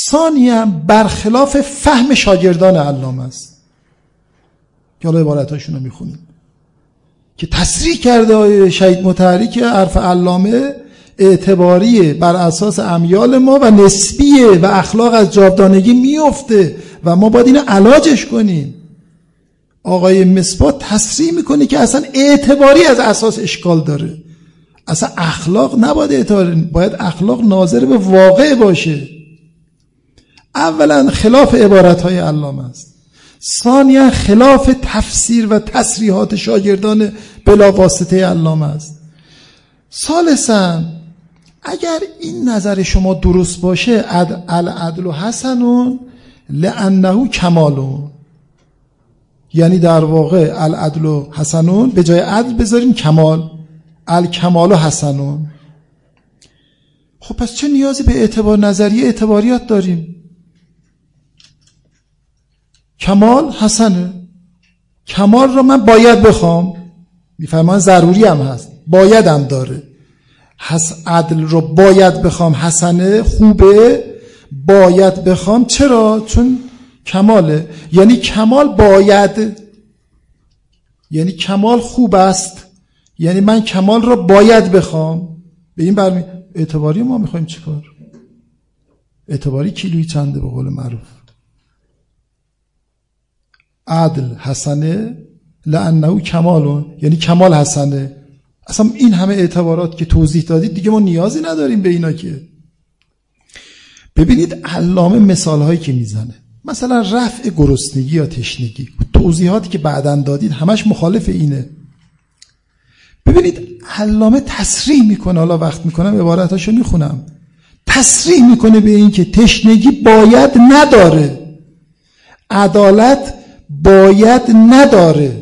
ثانیا برخلاف فهم شاگردان علامه است. که حالا عبارتاشون رو می‌خونیم. که تصریح کرده شهید متحری حرف علامه اعتباریه بر اساس امیال ما و نسبیه و اخلاق از جاودانگی میفته و ما باید اینو علاجش کنیم. آقای مصباح تصریح می‌کنه که اصلا اعتباری از اساس اشکال داره. اصلا اخلاق نباید اعتبار باید اخلاق ناظر به واقع باشه. اولا خلاف عبارت های علامه است. ثانیا خلاف تفسیر و تصریحات شاگردان بلا واسطه علامه است. ثالثا اگر این نظر شما درست باشه العدل و حسنون لانه کمالون. یعنی در واقع العدل و حسنون به جای عدل بذاریم کمال. الکمال و حسنون. خب پس چه نیازی به اعتبار نظریه اعتباریات داریم؟ کمال حسنه. کمال رو من باید بخوام. میفهمان ضروری هم هست. بایدم داره. حس عدل رو باید بخوام. حسنه خوبه. باید بخوام. چرا؟ چون کماله. یعنی کمال باید. یعنی کمال خوب است. یعنی من کمال را باید بخوام. به این برمی اعتباری ما می‌خوایم چیکار؟ اعتباری کیلوی چنده به قول معروف. عدل حسنه لانه کمالون. یعنی کمال حسنه. اصلا این همه اعتبارات که توضیح دادید دیگه ما نیازی نداریم به اینا که. ببینید علامه مثال هایی که می‌زنه. مثلا رفع گرسنگی یا تشنگی. توضیحاتی که بعدا دادید همش مخالف اینه. ببینید علامه تصریح می‌کنه. حالا وقت می‌کنم عبارتاشو می‌خونم. تصریح می‌کنه به این که تشنگی باید نداره. عدالت باید نداره.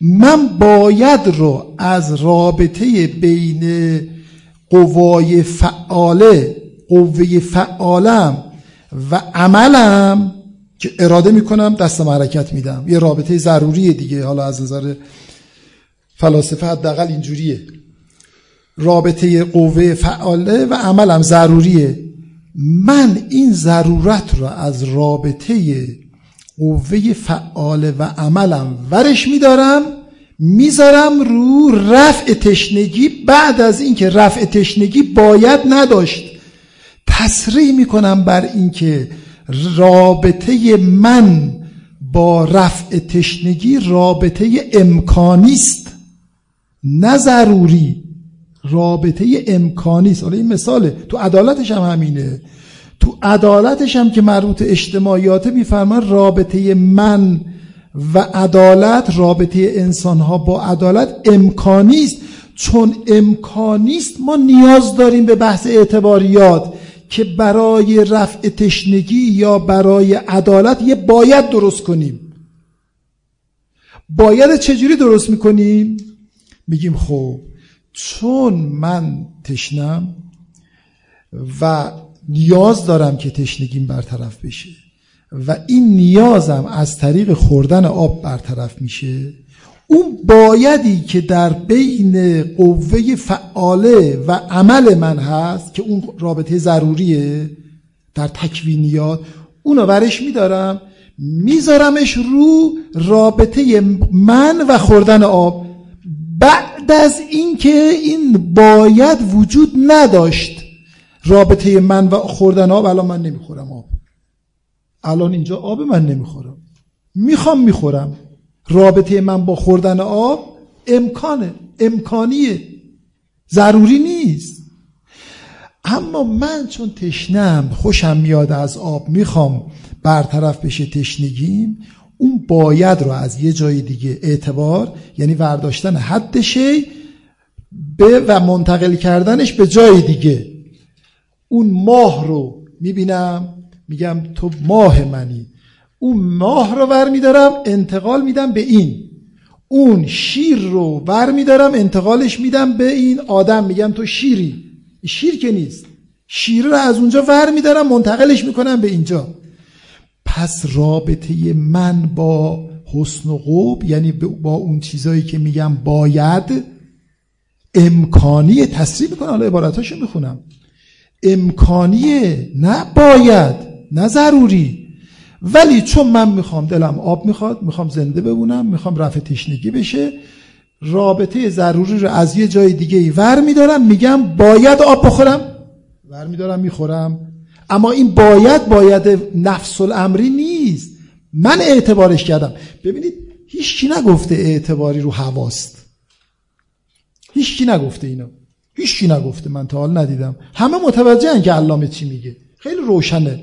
من باید رو از رابطه بین قوای فعاله قوه فعالم و عملم که اراده می‌کنم دست حرکت میدم. یه رابطه ضروریه دیگه حالا از نظر فلاسفه حداقل اینجوریه. رابطه قوه فعاله و عملم ضروریه. من این ضرورت رو از رابطه قوه فعاله و عملم ورش میدارم می‌ذارم رو رفع تشنگی بعد از اینکه رفع تشنگی باید نداشت. تصریح می‌کنم بر اینکه رابطه من با رفع تشنگی رابطه امکانی است نه ضروری رابطه امکانی است. حالا این مثاله. تو عدالتش هم همینه. تو عدالتش هم که مربوط اجتماعیاته میفرمان رابطه من و عدالت رابطه انسان ها با عدالت امکانی است. چون امکانی است ما نیاز داریم به بحث اعتباریات که برای رفع تشنگی یا برای عدالت یه باید درست کنیم. باید چجوری درست می‌کنیم؟ میگیم خب چون من تشنم و نیاز دارم که تشنگیم برطرف بشه و این نیازم از طریق خوردن آب برطرف میشه اون بایدی که در بین قوه فعاله و عمل من هست که اون رابطه ضروریه در تکوینیات اونو ورش میدارم میذارمش رو رابطه من و خوردن آب بعد از اینکه این باید وجود نداشت رابطه من و خوردن آب الان من نمی‌خورم آب. الان اینجا آب من نمی‌خورم. می‌خوام می‌خورم. رابطه من با خوردن آب امکانه امکانیه. ضروری نیست. اما من چون تشنم خوشم میاد از آب می‌خوام برطرف بشه تشنگیم اون باید رو از یه جای دیگه اعتبار یعنی ورداشتن حد شی به و منتقل کردنش به جای دیگه. اون ماه رو می‌بینم میگم تو ماه منی. اون ماه رو ور میدارم انتقال میدم به این. اون شیر رو ور میدارم انتقالش میدم به این آدم. میگم تو شیری. شیر که نیست. شیر رو از اونجا ور میدارم منتقلش می‌کنم به اینجا. پس رابطه من با حسن و قوب یعنی با اون چیزایی که میگم باید امکانی تصریح می‌کنم. حالا عبارتاشو می‌خونم. امکانیه نه باید نه ضروری. ولی چون من می‌خوام دلم آب می‌خواد می‌خوام زنده بمونم می‌خوام رفع تشنگی بشه رابطه ضروری رو از یه جای دیگه ای ور میدارم میگم باید آب بخورم ور میدارم می‌خورم. اما این باید باید نفس الامری نیست. من اعتبارش کردم. ببینید هیچ کی نگفته اعتباری رو هواست هیچ کی نگفته اینو. هیچ کی نگفته. من تا حال ندیدم. همه متوجه که علامه چی میگه. خیلی روشنه.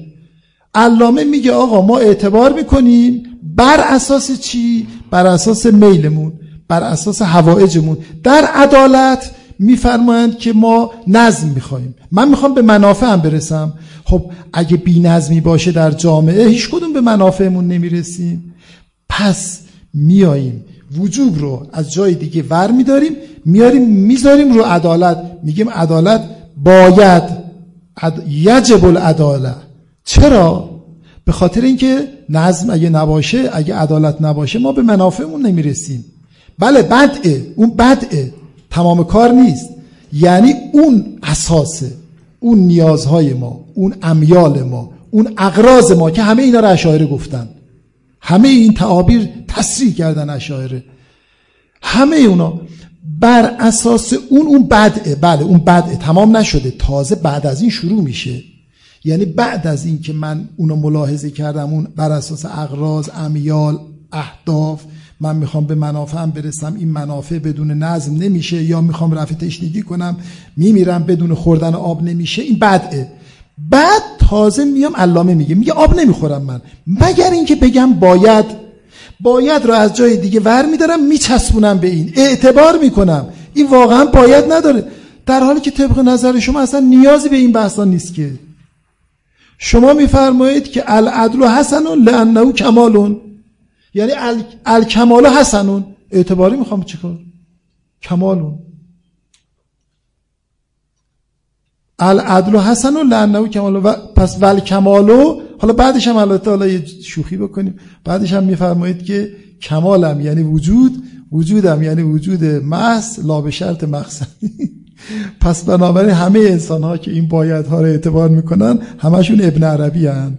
علامه میگه آقا ما اعتبار می‌کنیم بر اساس چی؟ بر اساس میلمون. بر اساس هوایجمون در عدالت میفرمایند که ما نظم می‌خوایم من می‌خوام به منافعم برسم. خب اگه بی نظمی باشه در جامعه هیچ کدوم به منافعمون نمی‌رسیم. پس میاییم وجوب رو از جای دیگه ور میداریم. میاریم می‌ذاریم رو عدالت. میگیم عدالت باید یجب العدالت. چرا؟ به خاطر اینکه نظم اگه نباشه اگه عدالت نباشه ما به منافعمون نمی‌رسیم. بله بدعه. اون بدعه. تمام کار نیست. یعنی اون اساسه اون نیازهای ما اون امیال ما اون اقراض ما که همه اینا رو اشاعره گفتن. همه این تعابیر تصریح کردن اشاعره. همه اونا بر اساس اون اون بدعه. بله اون بدعه تمام نشده. تازه بعد از این شروع میشه. یعنی بعد از اینکه من اونو ملاحظه کردم اون بر اساس اغراض امیال اهداف من می‌خوام به منافعم برسم این منافع بدون نظم نمیشه یا می‌خوام رفع تشنگی کنم میمیرم بدون خوردن آب نمیشه این بدعه. بعد تازه میام علامه میگه میگه آب نمی‌خورم من. مگر اینکه بگم باید باید رو از جای دیگه ور میدارم میچسبونم به این. اعتبار می‌کنم. این واقعا باید نداره. در حالی که طبق نظر شما اصلا نیازی به این بحثا نیست که. شما میفرمایید که العدل حسنون لانه کمالون یعنی الکمال حسنون. اعتباری می‌خوام چیکار؟ کمالون. العدل حسنون لانه کمال و پس ول کمالو حالا بعدش هم البته حالا یه شوخی بکنیم. بعدش هم میفرمایید که کمالم یعنی وجود وجودم یعنی وجود محض لا به شرط مقصدی. پس بنابراین همه انسان ها که این باید ها رو اعتبار می‌کنن همشون ابن عربی هن.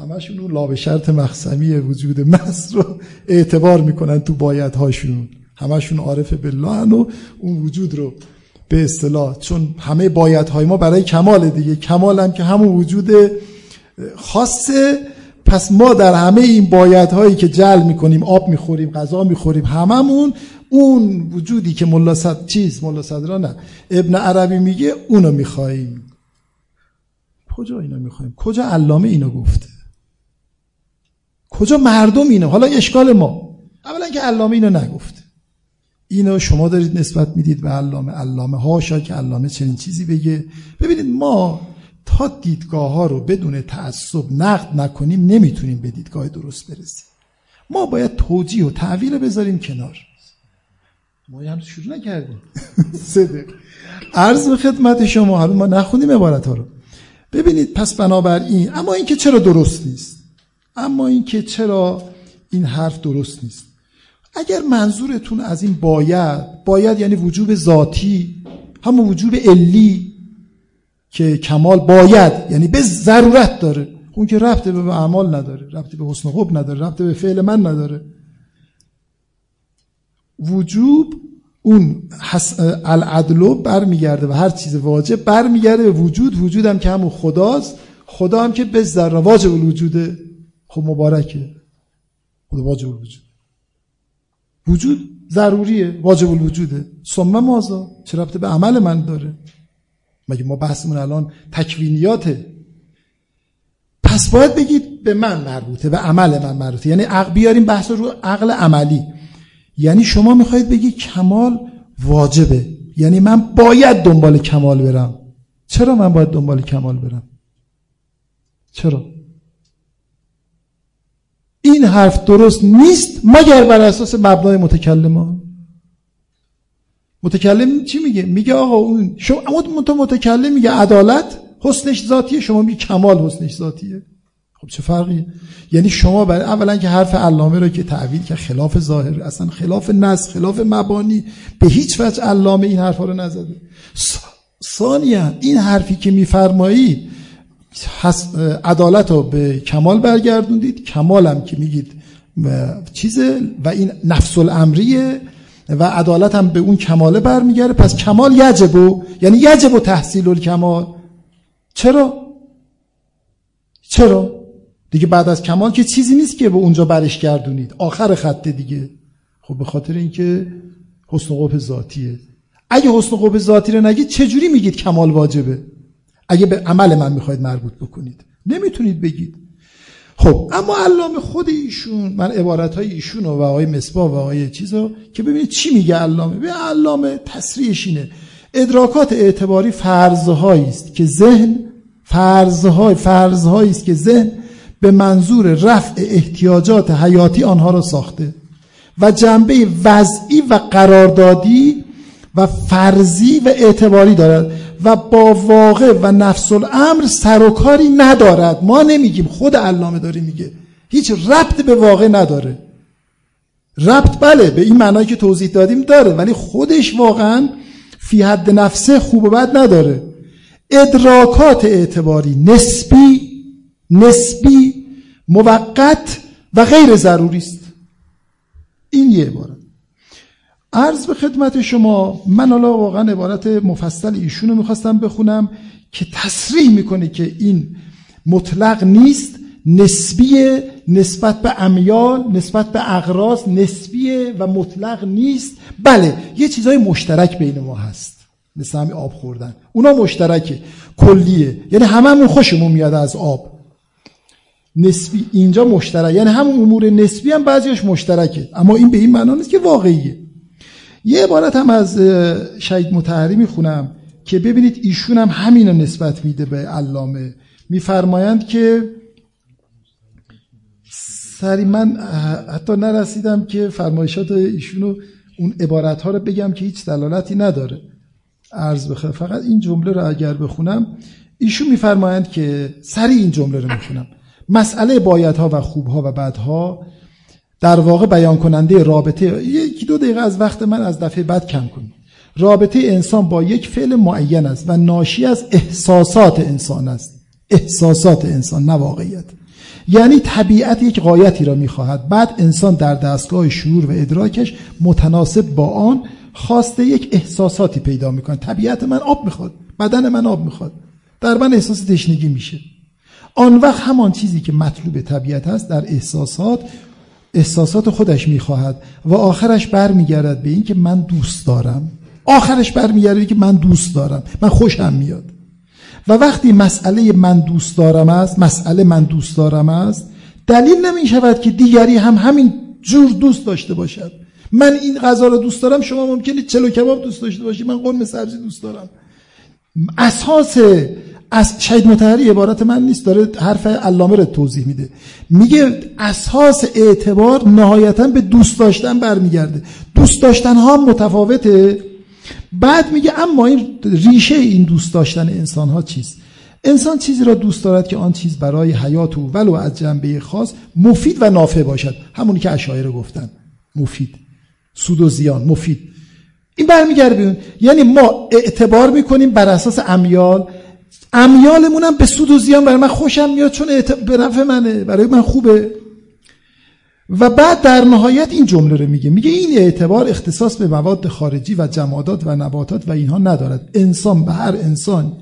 همشون اون لا به شرط مقصمی وجود محض رو اعتبار می‌کنن تو باید هاشون همشون عارف بالله و اون وجود رو به اصطلاح. چون همه باید های ما برای کمال دیگه. کمال هم که همون وجود خاصه. پس ما در همه این باید هایی که جل می‌کنیم آب می‌خوریم غذا می‌خوریم هممون اون وجودی که ملا صد چیز ملا صدرا نه. ابن عربی میگه اونو میخواییم. کجا اینو می‌خوایم کجا علامه اینو گفته؟ کجا مردم اینو حالا اشکال ما. اولا که علامه اینو نگفته اینو شما دارید نسبت می‌دید به علامه علامه هاشا که علامه چنین چیزی بگه. ببینید ما تا دیدگاه ها رو بدون تعصب نقد نکنیم نمی‌تونیم به دیدگاه درست برسیم. ما باید توجیه و تعویل بذاریم کنار. ما هم شروع نکردیم. صدق. عرض به خدمت شما حالا ما نخونیم عبارت ها رو. ببینید پس بنابراین اما اینکه چرا درست نیست؟ اما اینکه چرا این حرف درست نیست؟ اگر منظورتون از این باید باید یعنی وجوب ذاتی همون وجوب علی که کمال باید یعنی به ضرورت داره. اون که رفت به اعمال نداره رفت به حسن خوب نداره رفت به فعل من نداره. وجوب اون العدلو برمیگرده و هر چیز واجب برمیگرده به وجود. وجودم که همون خداست خدا هم که به ذره واجب الوجوده. خب مبارکه. خدا واجب الوجود. وجود ضروریه واجب الوجوده. ثم مازا چه ربطه به عمل من داره؟ مگه ما بحثمون الان تکوینیاته؟ پس باید بگید به من مربوطه به عمل من مربوطه. یعنی بیاریم بحث رو عقل عملی. یعنی شما می‌خواید بگی کمال واجبه. یعنی من باید دنبال کمال برم. چرا من باید دنبال کمال برم؟ چرا؟ این حرف درست نیست مگر بر اساس مبنای متکلمان متکلم چی میگه؟ میگه آقا اون شما متکلم میگه عدالت حسنش ذاتیه شما میگه کمال حسنش ذاتیه. خب چه فرقیه؟ یعنی شما برای اولا که حرف علامه رو که تعویل که خلاف ظاهر اصلا خلاف نص خلاف مبانی به هیچ وجه علامه این حرفا رو نزده. ثانیا این حرفی که میفرمایی عدالت رو به کمال برگردوندید. کمالم که میگید چیزه و این نفس الامریه و عدالت هم به اون کماله برمیگرده. پس کمال یجبو یعنی یجبو تحصیل الکمال چرا؟ چرا؟ دیگه بعد از کمال که چیزی نیست که به اونجا برش گردونید. آخر خطه دیگه. خب به خاطر اینکه حسن قبه ذاتیه. اگه حسن قبه ذاتی رو نگید چجوری میگید کمال واجبه؟ اگه به عمل من می‌خواید مربوط بکنید. نمی‌تونید بگید. خب اما علامه خود ایشون من عبارت های ایشون و آقای مصباح و آقای چیزا که ببینید چی میگه علامه. به علامه تصریحش اینه. ادراکات اعتباری فرضهایی است که ذهن فرضهای فرضهایی است که ذهن به منظور رفع احتیاجات حیاتی آنها را ساخته و جنبه وضعی و قراردادی و فرضی و اعتباری دارد. و با واقع و نفس الامر سر و کاری ندارد. ما نمیگیم. خود علامه داره میگه. هیچ ربط به واقع نداره. ربط بله به این معنایی که توضیح دادیم داره ولی خودش واقعا فی حد نفسه خوب و بد نداره. ادراکات اعتباری نسبی نسبی موقت و غیر ضروری است. این یه عبارت. عرض به خدمت شما من حالا واقعا عبارت مفصل ایشونو می‌خواستم بخونم که تصریح می‌کنه که این مطلق نیست نسبی نسبت به امیال نسبت به اغراض نسبیه و مطلق نیست. بله یه چیزای مشترک بین ما هست. مثل همین آب خوردن. اونا مشترکه. کلیه. یعنی هممون خوشمون میاد از آب. نسبی اینجا مشترک. یعنی همون امور نسبی هم بعضیش مشترکه. اما این به این معنا نیست که واقعیه. یه عبارت هم از شهید متحری می‌خونم که ببینید ایشون هم همین رو نسبت میده به علامه. میفرمایند که سری من حتی نرسیدم که فرمایشات ایشونو اون عبارت ها رو بگم که هیچ دلالتی نداره. عرض بخواه. فقط این جمله رو اگر بخونم ایشون میفرمایند که سری این جمله رو می‌خونم. مسئله بایدها و خوبها و بدها در واقع بیان کننده رابطه دو دقیقه از وقت من از دفعه بعد کم کنید رابطه انسان با یک فعل معین است و ناشی از احساسات انسان است. احساسات انسان نه واقعیت. یعنی طبیعت یک قایتی را می‌خواهد. بعد انسان در دستگاه شعور و ادراکش متناسب با آن خواسته یک احساساتی پیدا می‌کنه طبیعت من آب می‌خواد بدن من آب می‌خواد. در من احساس تشنگی میشه. آن وقت همان چیزی که مطلوب طبیعت است در احساسات احساسات خودش می‌خواهد و آخرش برمیگردد به این که من دوست دارم. آخرش برمیگرده که من دوست دارم. من خوشم میاد. و وقتی مسئله من دوست دارم است مسئله من دوست دارم است دلیل نمی شود که دیگری هم همین جور دوست داشته باشد. من این غذا رو دوست دارم شما ممکنه چلو کباب دوست داشته باشی من قرمه سبزی دوست دارم. اساس از شهید متحری عبارت من نیست داره حرف علامه رو توضیح میده. میگه اساس اعتبار نهایتا به دوست داشتن برمیگرده. دوست داشتن ها متفاوته. بعد میگه اما این ریشه این دوست داشتن انسان ها چیست؟ انسان چیزی را دوست دارد که آن چیز برای حیات او ولو از جنبه خاص مفید و نافع باشد. همونی که اشاعره گفتن. مفید. سود و زیان. مفید. این برمیگرده یعنی ما اعتبار می‌کنیم بر اساس امیال امیالمونم به سود و زیان برای من خوشم میاد چون به نفع منه. برای من خوبه. و بعد در نهایت این جمله رو میگه. میگه این اعتبار اختصاص به مواد خارجی و جمادات و نباتات و اینها ندارد. انسان به هر انسان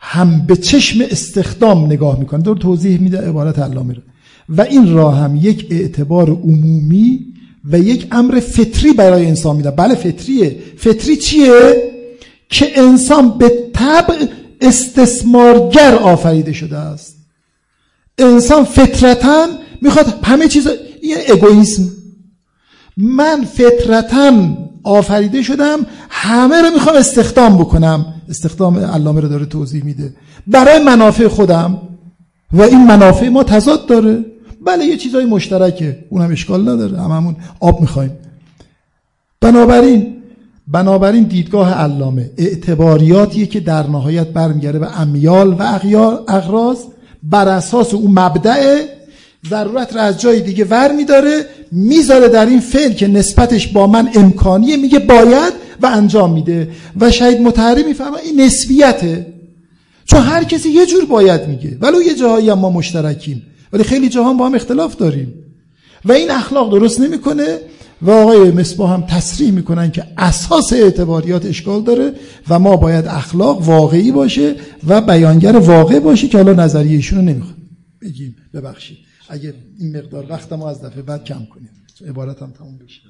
هم به چشم استخدام نگاه می‌کنه. دور توضیح میده عبارت علامه رو. و این را هم یک اعتبار عمومی و یک امر فطری برای انسان میده. بله فطریه. فطری چیه؟ که انسان به طبع استثمارگر آفریده شده است. انسان فطرتا می‌خواد همه چیز این اگویسم. من فطرتا آفریده شدم همه رو می‌خوام استخدام بکنم. استخدام علامه رو داره توضیح میده. برای منافع خودم. و این منافع ما تضاد داره. بله یه چیزای مشترکه. اونم اشکال نداره. هممون آب می‌خوایم. بنابراین بنابراین دیدگاه علامه اعتباریاتیه که در نهایت برمیگرده به امیال و اغراض. بر اساس اون مبدع ضرورت را از جای دیگه ور میداره می‌ذاره در این فعل که نسبتش با من امکانیه میگه باید و انجام میده. و شهید متحری می‌فهمه این نسبیته. چون هر کسی یه جور باید میگه. ولو یه جاهایی هم ما مشترکیم. ولی خیلی جاها با هم اختلاف داریم. و این اخلاق درست نمی‌کنه. و آقای مصباح هم تصریح می‌کنن که اساس اعتباریات اشکال داره و ما باید اخلاق واقعی باشه و بیانگر واقع باشه که حالا نظریه ایشون رو نمی‌خواد. بگیم ببخشید. اگه این مقدار وقت ما از دفعه بعد کم کنیم. عبارت هم تموم بشه.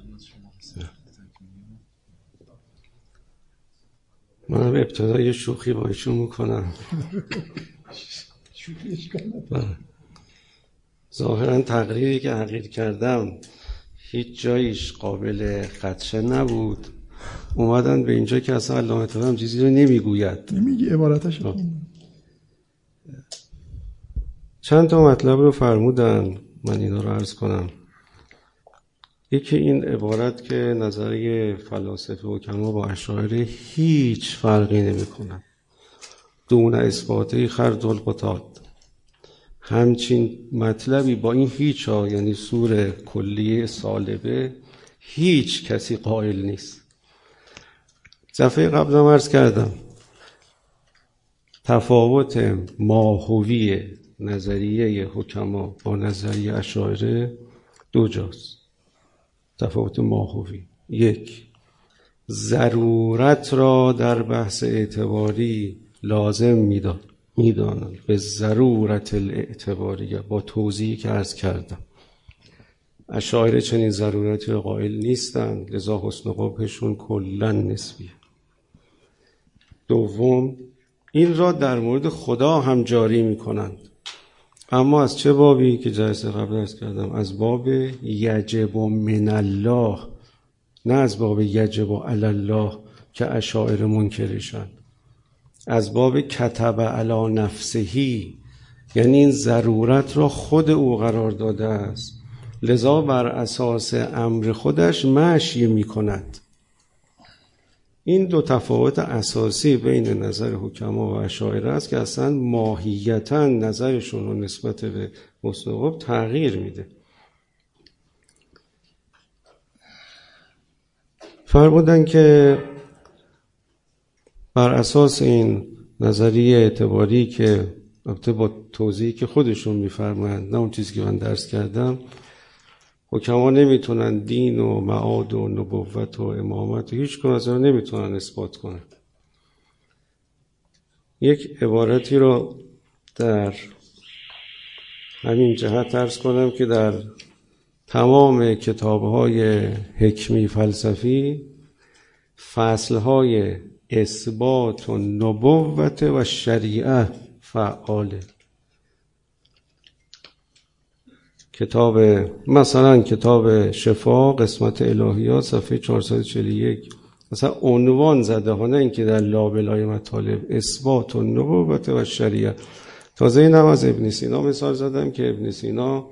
من به ابتدا یه شوخی با ایشون می‌کنم. ظاهرا تقریری که حقیر کردم هیچ جایش قابل خدشه نبود. اومدن به اینجا که اصلا علامه هم چیزی رو نمی‌گوید. نمیگی عبارتش خب. چند تا مطلب رو فرمودن. من اینا رو عرض کنم. یکی این عبارت که نظریه فلاسفه و کما با اشاعره هیچ فرقی نمی کنن دون اثباتی خرد القطاد همچین مطلبی با این هیچ ها یعنی سور کلیه سالبه هیچ کسی قائل نیست. دفعه قبل عرض کردم تفاوت ماهوی نظریه حکما با نظریه اشاعره دو جاست. تفاوت ماهوی. یک ضرورت را در بحث اعتباری لازم می‌داد. می‌دانند. به ضرورت الاعتباریه با توضیحی که عرض کردم. اشاعره چنین ضرورتی رو قائل نیستند. لذا حسن قبهشون کلا نسبیه. دوم این را در مورد خدا هم جاری می کنند اما از چه بابی که جلسه قبل ارز کردم؟ از باب یجب و من الله نه از باب یجب و الله که اشاعر منکرشن. از باب کتب علا نفسهی یعنی این ضرورت را خود او قرار داده است. لذا بر اساس امر خودش مشی می کند این دو تفاوت اساسی بین نظر حکما و اشاعره است که اصلا ماهیتا نظرشون رو نسبت به حسن تغییر میده. فرمودن که بر اساس این نظریه اعتباری که البته با توضیحی که خودشون میفرمایند نه اون چیزی که من درس کردم حکما نمی‌تونن دین و معاد و نبوت و امامت و هیچ کنه از نمی‌تونن اثبات کنن. یک عبارتی رو در همین جهت ارز کنم که در تمام کتابهای حکمی فلسفی فصلهای اثبات و نبوت و شریعه فعاله کتاب مثلا کتاب شفا قسمت الهیات صفحه 441 مثلا عنوان زده ها نه اینکه در لابلای مطالب. اثبات و نبوت و شریعه. تازه این هم از ابن سینا مثال زدم که ابن سینا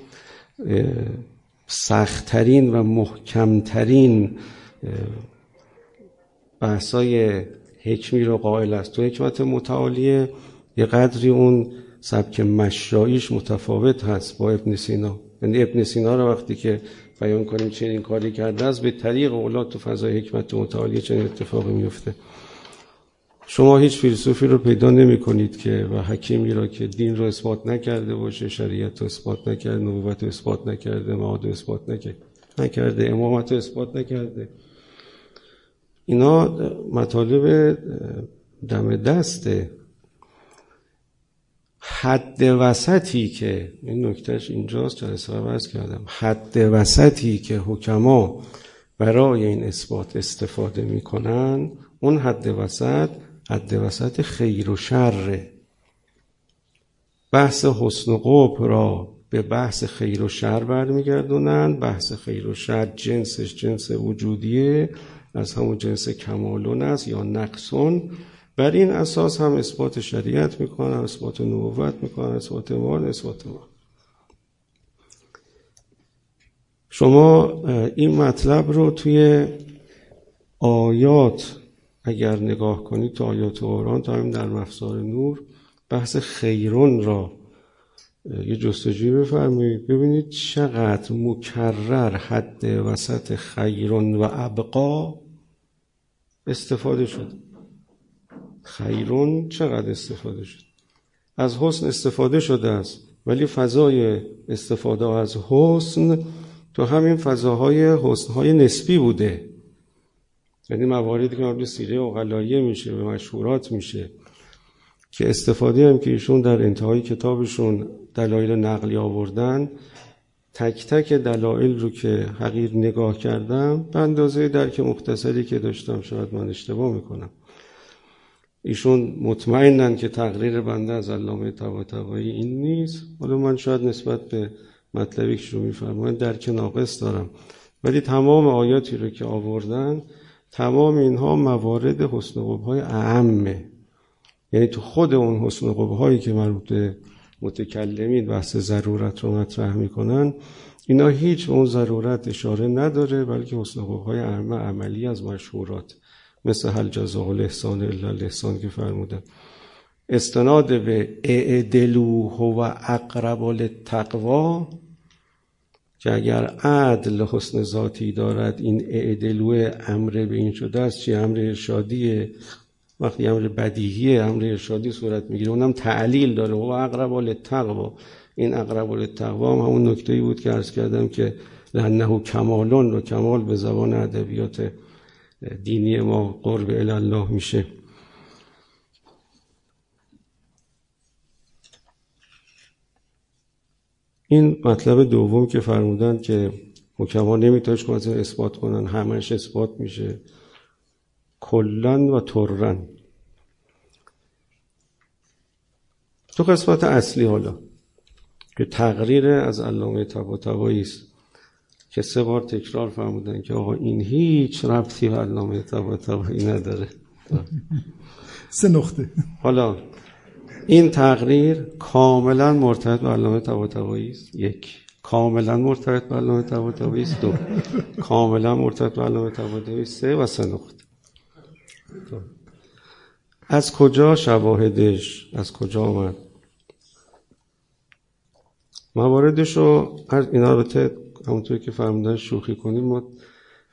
سختترین و محکمترین بحثای حکمی رو قائل است. تو حکمت متعالیه. یه قدری اون سبک مشاییش متفاوت هست با ابن سینا. یعنی ابن سینا رو وقتی که بیان کنیم چنین کاری کرده است به طریق اولاد تو فضای حکمت متعالی چنین اتفاقی میفته. شما هیچ فیلسوفی رو پیدا نمی کنید که و حکیمی را که دین رو اثبات نکرده باشه شریعت رو اثبات نکرده نبوت رو اثبات نکرده معاد رو اثبات نکرده نکرده امامت رو اثبات نکرده. اینا مطالب دم دسته حد وسطی که این نکتهش اینجاست جلسه عوض کردم. حد وسطی که حکما برای این اثبات استفاده می‌کنن اون حد وسط حد وسط خیر و شره بحث حسن و قب را به بحث خیر و شر برمیگردونن. بحث خیر و شر جنسش جنس وجودیه. از همون جنس کمالون است یا نقصون. بر این اساس هم اثبات شریعت می‌کنن اثبات نبوت می‌کنن اثبات مال اثبات مال. شما این مطلب رو توی آیات اگر نگاه کنید تو آیات قرآن تا همین در مفسار نور بحث خیرون را یه جستجوی بفرمایید. ببینید چقدر مکرر حد وسط خیرون و ابقا استفاده شد. خیرون چقدر استفاده شد؟ از حسن استفاده شده است ولی فضای استفاده از حسن تو همین فضاهای حسنهای نسبی بوده. یعنی مواردی که مبنی سیره اقلاییه میشه به مشهورات میشه که استفاده هم که ایشون در انتهای کتابشون دلایل نقلی آوردن تک تک دلایل رو که حقیر نگاه کردم به اندازه درک مختصری که داشتم شاید من اشتباه می‌کنم. ایشون مطمئنن که تقریر بنده از علامه طباطبایی این نیست. حالا من شاید نسبت به مطلبی که شروع میفرمایید درک ناقص دارم. ولی تمام آیاتی رو که آوردن تمام اینها موارد حسن های اعمه یعنی تو خود اون حسن هایی که مربوط به متکلمین بحث ضرورت رو مطرح می‌کنن. اینا هیچ اون ضرورت اشاره نداره بلکه حسن های عملی از مشهورات مثل حل جزاء الاحسان الا الاحسان که فرمودن. استناد به اعدلو و اقرب للتقوا که اگر عدل حسن ذاتی دارد این اعدلو امر به این شده است چی؟ امر ارشادیه وقتی امر بدیهی امر ارشادی صورت می‌گیره اونم تعلیل داره. و اقرب للتقوا. این اقرب للتقوا هم همون نکته ای بود که عرض کردم که لانه کمالون و کمال به زبان ادبیات دینی ما قرب الله میشه. این مطلب دوم که فرمودن که حکما نمیتونش اثبات کنن همش اثبات میشه. کلن و ترن. تو قسمت اصلی حالا که تقریر از علامه طباطبایی است که سه بار تکرار فرمودن که آقا این هیچ ربطی به علامه طباطبایی نداره. سه نقطه. حالا این تقریر کاملا مرتبط به علامه طباطبایی است. یک کاملا مرتبط به علامه طباطبایی است. دو کاملا مرتبط به علامه طباطبایی سه و سه نقطه. از کجا شواهدش؟ از کجا آمد مواردش رو اینا رو همونطور که فرمودن شوخی کنیم ما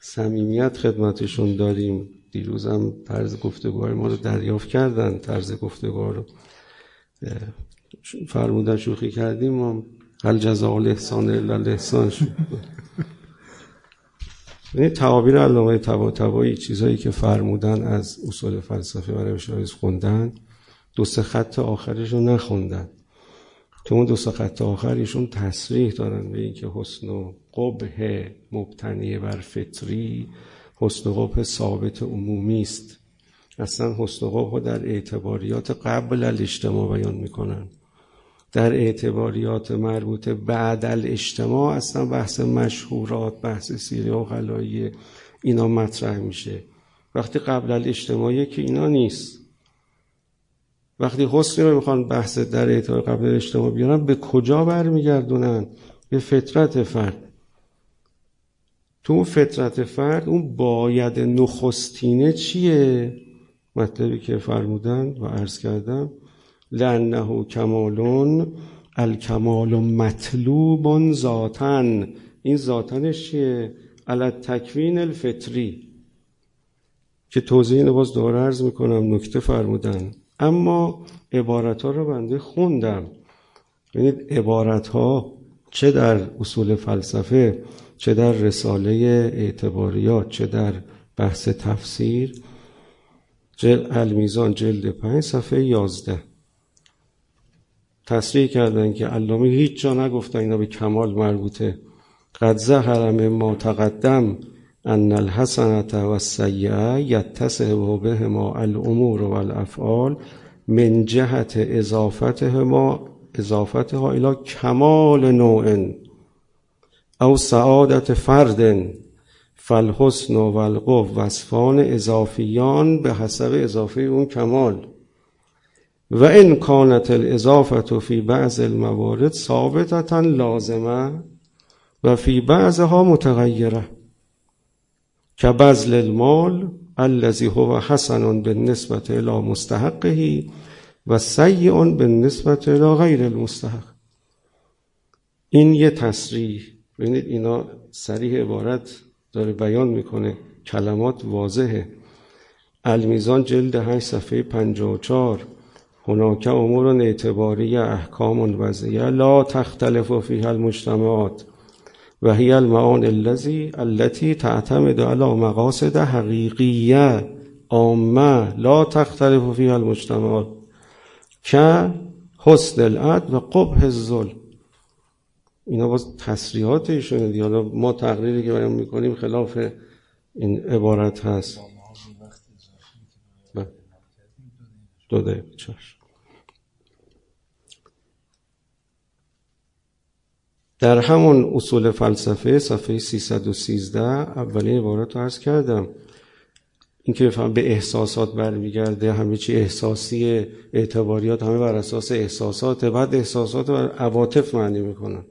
صمیمیت خدمتشون داریم. دیروزم طرز گفتگوهای ما رو دریافت کردن طرز گفتگوها رو. فرمودن شوخی کردیم ما هل جزاء الاحسان الا الاحسان. یعنی تعابیر علامه تبا چیزایی که فرمودن از اصول فلسفه و روش خوندن دو سه خط آخرش رو نخوندن. تو اون دو سه خط آخرشون تصریح دارن به اینکه حسن و قبه مبتنی بر فطری حسن و قبه ثابت عمومی است. اصلا حسن و قبه در اعتباریات قبل الاجتماع بیان می‌کنن. در اعتباریات مربوط بعد الاجتماع اصلا بحث مشهورات بحث سیری و غلایی اینا مطرح میشه. وقتی قبل الاجتماعی که اینا نیست. وقتی حسنی رو می‌خوان بحث در اعتبار قبل الاجتماع بیارن به کجا برمیگردونن؟ به فطرت فرد. تو اون فطرت فرد اون باید نخستینه چیه؟ مطلبی که فرمودن و عرض کردم لانه کمالون الکمال مطلوب ذاتن این ذاتنش چیه؟ علت تکوین الفطری. که توضیح اینو باز دوباره عرض می‌کنم نکته فرمودن. اما عبارت ها رو بنده خوندم. ببینید عبارت ها چه در اصول فلسفه چه در رساله اعتباریات چه در بحث تفسیر. جل المیزان جلد پنج صفحه یازده. تصریح کردن که علامه هیچ جا نگفتن اینا به کمال مربوطه. قد زهر ما تقدم ان الحسنت و السیعه یتصه بهما الامور و الافعال من جهت اضافتهما اضافتها الى کمال نوع او سعادت فرد فالحسن و وصفان اضافیان به حسب اضافه اون کمال. و ان کانت الاضافت فی بعض الموارد ثابتتا لازمه و فی بعضها متغیره. که بذل المال الذي هو حسن بالنسبه الى مستحقه و سیع بالنسبه الى غیر المستحق. این یه تصریح. ببینید اینا سریح عبارت داره بیان می‌کنه. کلمات واضحه. المیزان جلد 8 صفحه 54 هناك امور اعتباری احکام وضعیه لا تختلف فیها المجتمعات و هی المعان الذی التي تعتمد على مقاصد حقیقیه عامه لا تختلف فیها المجتمعات که حسن العد و قبح الظلم. اینا باز تصریحات ایشونه حالا ما تقریری که بیان می‌کنیم خلاف این عبارت هست. دو دقیقه چشم. در همون اصول فلسفه صفحه 313 اولین عبارت رو عرض کردم. این که بفهم به احساسات برمیگرده همه چی احساسی اعتباریات همه بر اساس احساسات بعد احساسات بر عواطف معنی می‌کنن.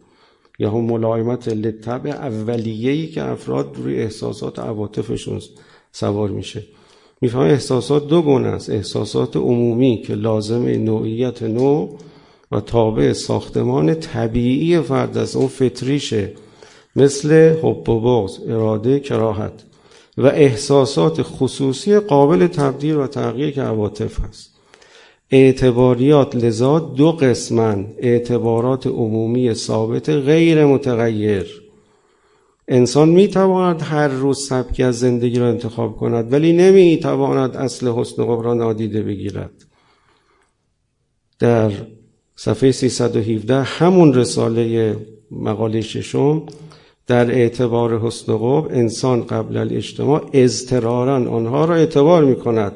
یا هم ملایمت لطب اولیه‌ای که افراد روی احساسات عواطفشون سوار میشه. میفهم احساسات دو گونه است. احساسات عمومی که لازم نوعیت نوع و تابع ساختمان طبیعی فرد است. اون فطریشه مثل حب و بغض اراده کراهت و احساسات خصوصی قابل تبدیل و تغییر که عواطف است. اعتباریات لذا دو قسمن. اعتبارات عمومی ثابت غیر متغیر. انسان می تواند هر روز سبکی از زندگی را انتخاب کند ولی نمی تواند اصل حسن قبران را نادیده بگیرد. در صفحه 317 همون رساله مقاله ششم در اعتبار حسن قب انسان قبل الاجتماع اضطرارا آنها را اعتبار می کند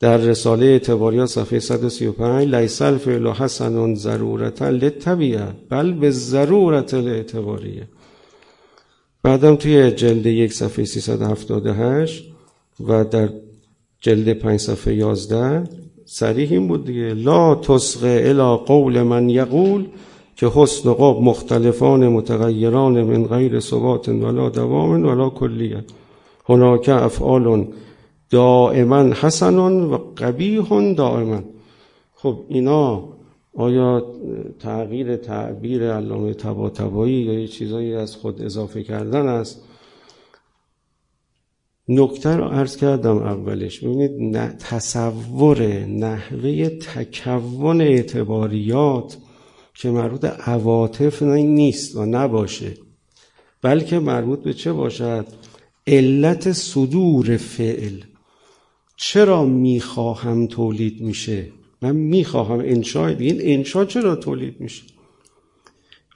در رساله اعتباریات صفحه 135 لیس الفعل حسن ضرورتا للطبیعه بل به ضرورت الاعتباریه. بعدم توی جلد یک صفحه 378 و در جلد 5 صفحه 11 صریح این بود دیگه. لا تسق الى قول من یقول که حسن و قاب مختلفان متغیران من غیر ثبات ولا دوام ولا کلیه. هناک افعال دائما حسن و قبیح دائما. خب اینا آیا تغییر تعبیر علامه تبایی یا یه چیزایی از خود اضافه کردن است؟ نکته رو عرض کردم اولش. ببینید تصور نحوه تکون اعتباریات که مربوط عواطف نیست و نباشه بلکه مربوط به چه باشد؟ علت صدور فعل. چرا می‌خواهم تولید میشه؟ من می‌خواهم انشاء این انشاء چرا تولید میشه؟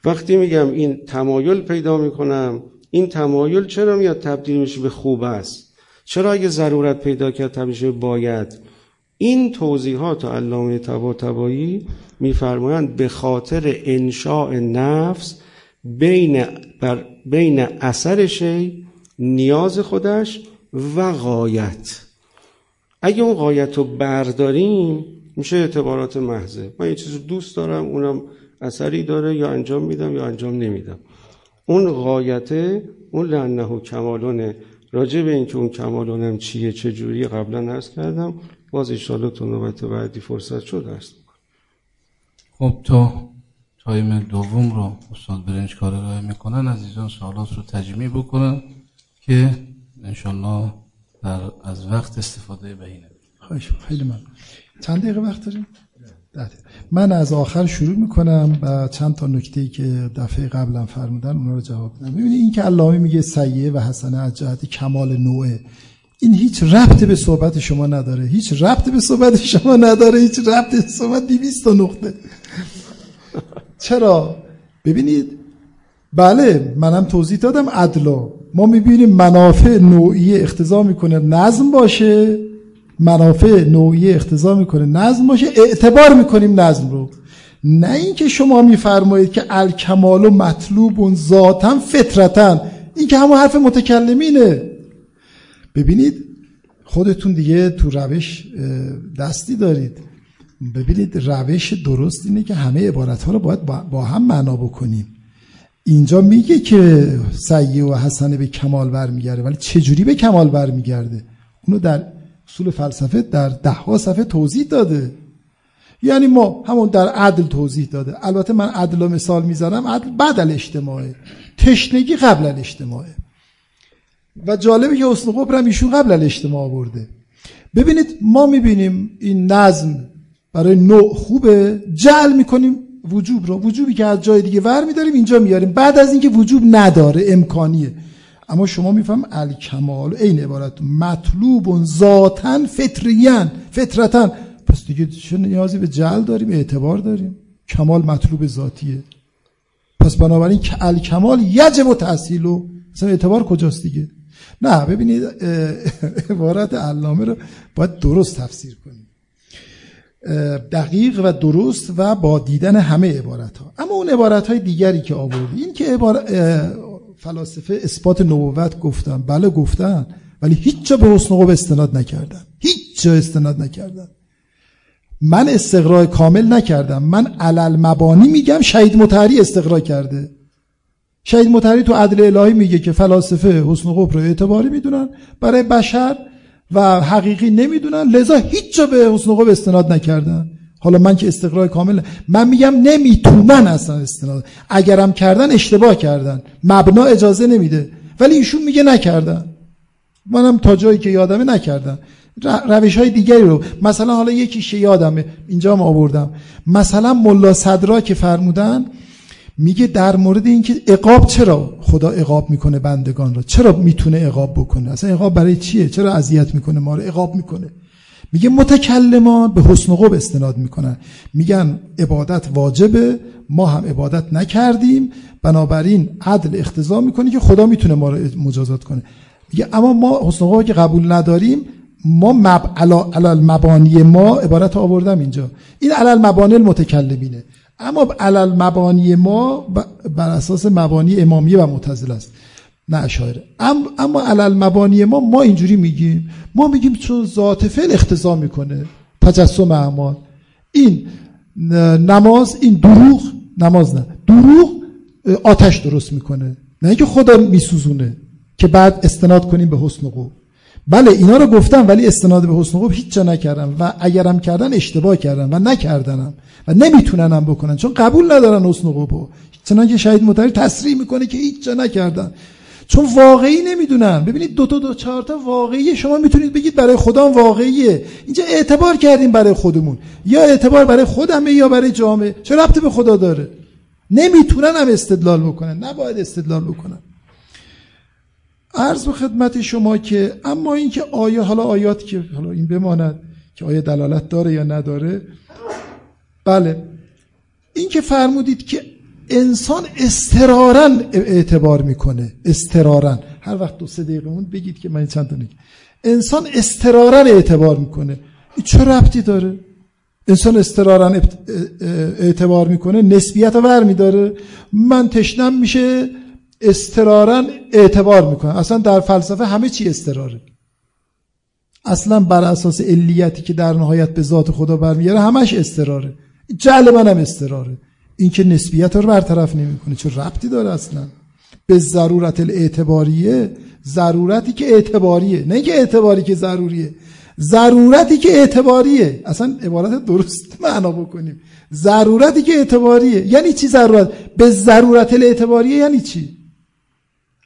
وقتی میگم این تمایل پیدا می‌کنم این تمایل چرا میاد تبدیل میشه به خوب است؟ چرا اگه ضرورت پیدا کرد تبدیل باید؟ این توضیحات علامه تبا تبایی میفرمایند به خاطر انشاء نفس بین, بر بین اثر شی نیاز خودش و غایت. اگه اون غایت رو برداریم میشه اعتبارات محضه. من یه چیز دوست دارم اونم اثری داره یا انجام میدم یا انجام نمیدم. اون غایته اون لعنه کمالونه. راجع به اینکه اون کمالونم چیه چه جوری قبلا نرس کردم. باز ایشالا تو نوبت بعدی فرصت شد هست خب تو تایم دوم رو استاد برنج کار راه می‌کنن. عزیزان سوالات رو تجمیع بکنن که انشالله در از وقت استفاده بهینه خواهش خیلی من چند دقیقه وقت داریم؟ من از آخر شروع می‌کنم و چند تا نکته ای که دفعه قبلا فرمودن اونا رو جواب بدم. ببینید این که علامه میگه سیه و حسنه از جهت کمال نوعه این هیچ ربط به صحبت شما نداره. هیچ ربط به صحبت شما نداره. هیچ ربط به صحبت 200 نقطه. چرا؟ ببینید بله منم توضیح دادم عدلا. ما می‌بینیم منافع نوعی اختزا می‌کنه. نظم باشه. منافع نوعی اختزا می‌کنه. نظم باشه اعتبار می‌کنیم نظم رو. نه اینکه شما میفرمایید که الکمال و مطلوب و ذاتا فطرتا. این که همون حرف متکلمینه. ببینید خودتون دیگه تو روش دستی دارید. ببینید روش درست اینه که همه عبارت ها رو باید با هم معنا بکنیم. اینجا میگه که سیه و حسنه به کمال برمیگرده. ولی چجوری به کمال برمیگرده؟ اونو در اصول فلسفه در ده ها صفحه توضیح داده. یعنی ما همون در عدل توضیح داده. البته من عدل و مثال می‌زنم عدل بعد الاجتماعه. تشنگی قبل الاجتماعه. و جالبه که حسن قبر ایشون قبل الاجتماع برده ببینید ما می‌بینیم این نظم برای نوع خوبه. جعل می‌کنیم وجوب رو. وجوبی که از جای دیگه ور میداریم اینجا میاریم بعد از اینکه وجوب نداره امکانیه. اما شما میفهم الکمال این عبارت مطلوب ذاتن فطریان فطرتن پس دیگه چه نیازی به جل داریم اعتبار داریم؟ کمال مطلوب ذاتیه. پس بنابراین الکمال یجب و تحصیل و مثلا اعتبار کجاست دیگه؟ نه ببینید عبارت علامه رو باید درست تفسیر کنیم. دقیق و درست و با دیدن همه عبارت ها اما اون عبارت های دیگری که آوردی این که عبارت فلاسفه اثبات نبوت گفتن. بله گفتن ولی هیچ جا به حسن قب استناد نکردن. هیچ جا استناد نکردن. من استقرای کامل نکردم. من علل مبانی میگم شهید متحری استقرا کرده. شهید متحری تو عدل الهی میگه که فلاسفه حسن قب رو اعتباری می‌دونن برای بشر و حقیقی نمی‌دونن. لذا هیچ جا به حسن قب استناد نکردن. حالا من که استقرار کامل من میگم نمی‌تونن اصلا استناد اگرم کردن اشتباه کردن. مبنا اجازه نمیده. ولی ایشون میگه نکردن. منم تا جایی که یادمه نکردن. روش های دیگری رو. مثلا حالا یکیش یادمه. اینجا ما آوردم. مثلا ملا صدرا که فرمودن میگه در مورد اینکه اقاب چرا خدا اقاب می‌کنه بندگان رو چرا می‌تونه اقاب بکنه؟ اصلا اقاب برای چیه؟ چرا اذیت می‌کنه ما رو؟ اقاب می‌کنه. میگه متکلمان به حسن و استناد می‌کنن. میگن عبادت واجبه ما هم عبادت نکردیم. بنابراین عدل اختضا می‌کنه که خدا می‌تونه ما رو مجازات کنه. میگه اما ما حسن و که قبول نداریم ما مب... علال مبانی ما عبارت آوردم اینجا. این علال مبانی المتکلمینه. اما علال مبانی ما بر اساس مبانی امامیه و معتزله است. نه اشاره اما علال مبانی ما ما اینجوری میگیم. ما میگیم چون ذات فعل اختزا می‌کنه. تجسم اعمال. این نماز این دروغ نماز نه. دروغ آتش درست می‌کنه. نه اینکه خدا میسوزونه که بعد استناد کنیم به حسن قوم. بله اینا رو گفتم ولی استناد به حسن قوم هیچ جا نکردم. و اگرم کردن اشتباه کردن و نکردنم و نمیتوننم بکنن. چون قبول ندارن حسن قوم چنانکه شهید متری تصریح می‌کنه که هیچ جا نکردن. چون واقعی نمی‌دونن ببینید دو تا دو چهار تا واقعی شما می‌تونید بگید برای خدا واقعیه. اینجا اعتبار کردیم برای خودمون. یا اعتبار برای خودمه یا برای جامعه. چه ربطی به خدا داره؟ نمی‌تونن هم استدلال بکنن. نباید استدلال بکنن. عرض به خدمت شما که اما اینکه آیه حالا آیات که حالا این بماند که آیه دلالت داره یا نداره. بله. این که فرمودید که انسان استرارن اعتبار می‌کنه. استرارن. هر وقت دو سه دقیقه مون بگید که من چند تا انسان استرارن اعتبار می‌کنه. این چه ربطی داره؟ انسان استرارن اعتبار می‌کنه نسبیت ور میداره من تشنم میشه استرارن اعتبار می‌کنه. اصلا در فلسفه همه چی استراره. اصلا بر اساس علیتی که در نهایت به ذات خدا برمیگره همش استراره. جعل منم استراره. این که نسبیت رو برطرف نمی‌کنه. چه ربطی داره اصلا؟ به ضرورت الاعتباریه ضرورتی که اعتباریه. نه که اعتباری که ضروریه. ضرورتی که اعتباریه. اصلا عبارت درست معنا بکنیم. ضرورتی که اعتباریه. یعنی چی ضرورت؟ به ضرورت الاعتباریه یعنی چی؟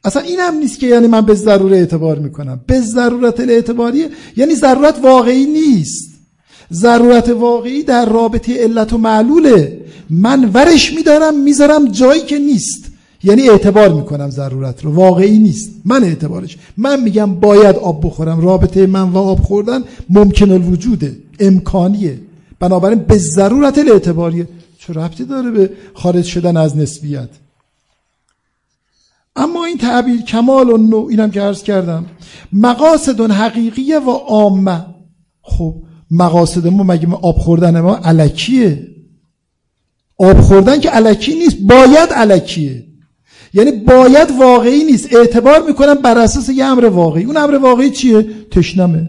اصلا این هم نیست که یعنی من به ضرورت اعتبار می‌کنم. به ضرورت الاعتباریه یعنی ضرورت واقعی نیست. ضرورت واقعی در رابطه علت و معلوله. من ورش میدارم می‌ذارم جایی که نیست. یعنی اعتبار می‌کنم ضرورت رو. واقعی نیست. من اعتبارش. من میگم باید آب بخورم. رابطه من و آب خوردن ممکن الوجوده امکانیه. بنابراین به ضرورت الاعتباریه. چه ربطی داره به خارج شدن از نسبیت؟ اما این تعبیر کمال و نوع اینم که عرض کردم. مقاصد حقیقیه و عامه. خب مقاصد ما مگه آب خوردن ما علکیه؟ آب خوردن که علکی نیست باید علکیه. یعنی باید واقعی نیست. اعتبار می‌کنم بر اساس یه امر واقعی. اون امر واقعی چیه؟ تشنمه.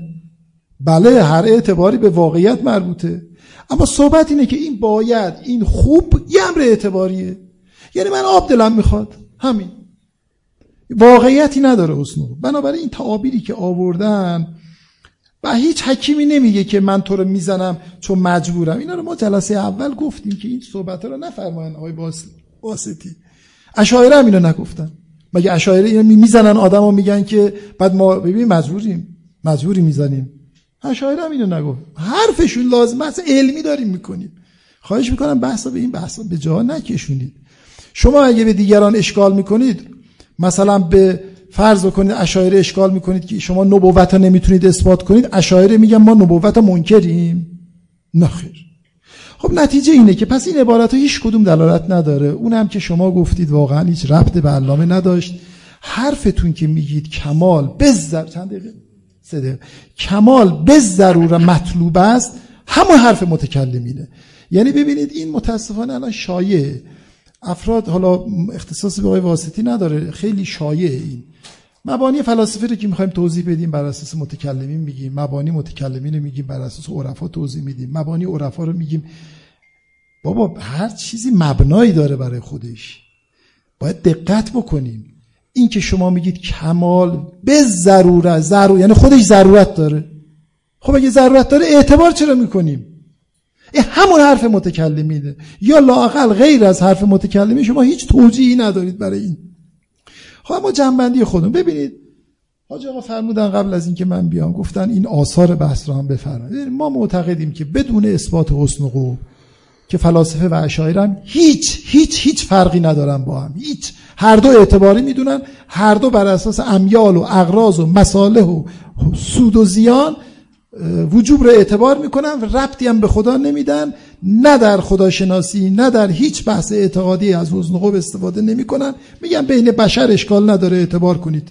بله هر اعتباری به واقعیت مربوطه. اما صحبت اینه که این باید این خوب یه امر اعتباریه. یعنی من آب دلم می‌خواد. همین. واقعیتی نداره حسنو. بنابراین این تعابیری که آوردن و هیچ حکیمی نمیگه که من تو رو می‌زنم چون مجبورم. اینا رو ما جلسه اول گفتیم که این صحبت رو نفرماین آقای واسطی اشاعره هم اینو نگفتن. مگه اشاعره اینو می‌زنن آدم میگن که بعد ما ببین مجبوریم. مجبوری می‌زنیم. اشاعره هم اینو نگفت. حرفشون لازم است. علمی داریم می‌کنیم. خواهش می‌کنم بحثا به این بحثا به جا نکشونید. شما اگه به دیگران اشکال می‌کنید مثلا به فرض بکنید اشاعره اشکال می‌کنید که شما نبوت نمی‌تونید اثبات کنید اشاعره میگن ما نبوت منکریم. نخیر خب نتیجه اینه که پس این عبارت ها هیچ کدوم دلالت نداره. اونم که شما گفتید واقعا هیچ ربط به علامه نداشت. حرفتون که میگید کمال بزر چند دقیقه؟ سه کمال به ضرور مطلوب است همون حرف متکلمینه. یعنی ببینید این متاسفانه الان شایع افراد حالا اختصاص به آقای واسطی نداره خیلی شایع این. مبانی فلاسفه رو که می‌خوایم توضیح بدیم بر اساس متکلمین میگیم. مبانی متکلمین رو میگیم بر اساس عرفا توضیح میدیم. مبانی عرفا رو میگیم. بابا هر چیزی مبنایی داره برای خودش. باید دقت بکنیم. این که شما میگید کمال به ضرورت ضرور یعنی خودش ضرورت داره. خب اگه ضرورت داره اعتبار چرا می‌کنیم؟ این همون حرف متکلمینه یا لاقل غیر از حرف متکلمی شما هیچ توجیهی ندارید برای این. خب اما جنبندی خودم ببینید حاج آقا فرمودن قبل از اینکه من بیام گفتن این آثار بحث رو هم بفرمایید. ما معتقدیم که بدون اثبات حسن و که فلاسفه و اشاعره هیچ هیچ هیچ فرقی ندارن با هم. هیچ. هر دو اعتباری می‌دونن هر دو بر اساس امیال و اغراض و مصالح و سود و زیان وجوب رو اعتبار می‌کنن و ربطی هم به خدا نمیدن. نه در خداشناسی نه در هیچ بحث اعتقادی از حسن استفاده نمی‌کنن. میگن بین بشر اشکال نداره اعتبار کنید.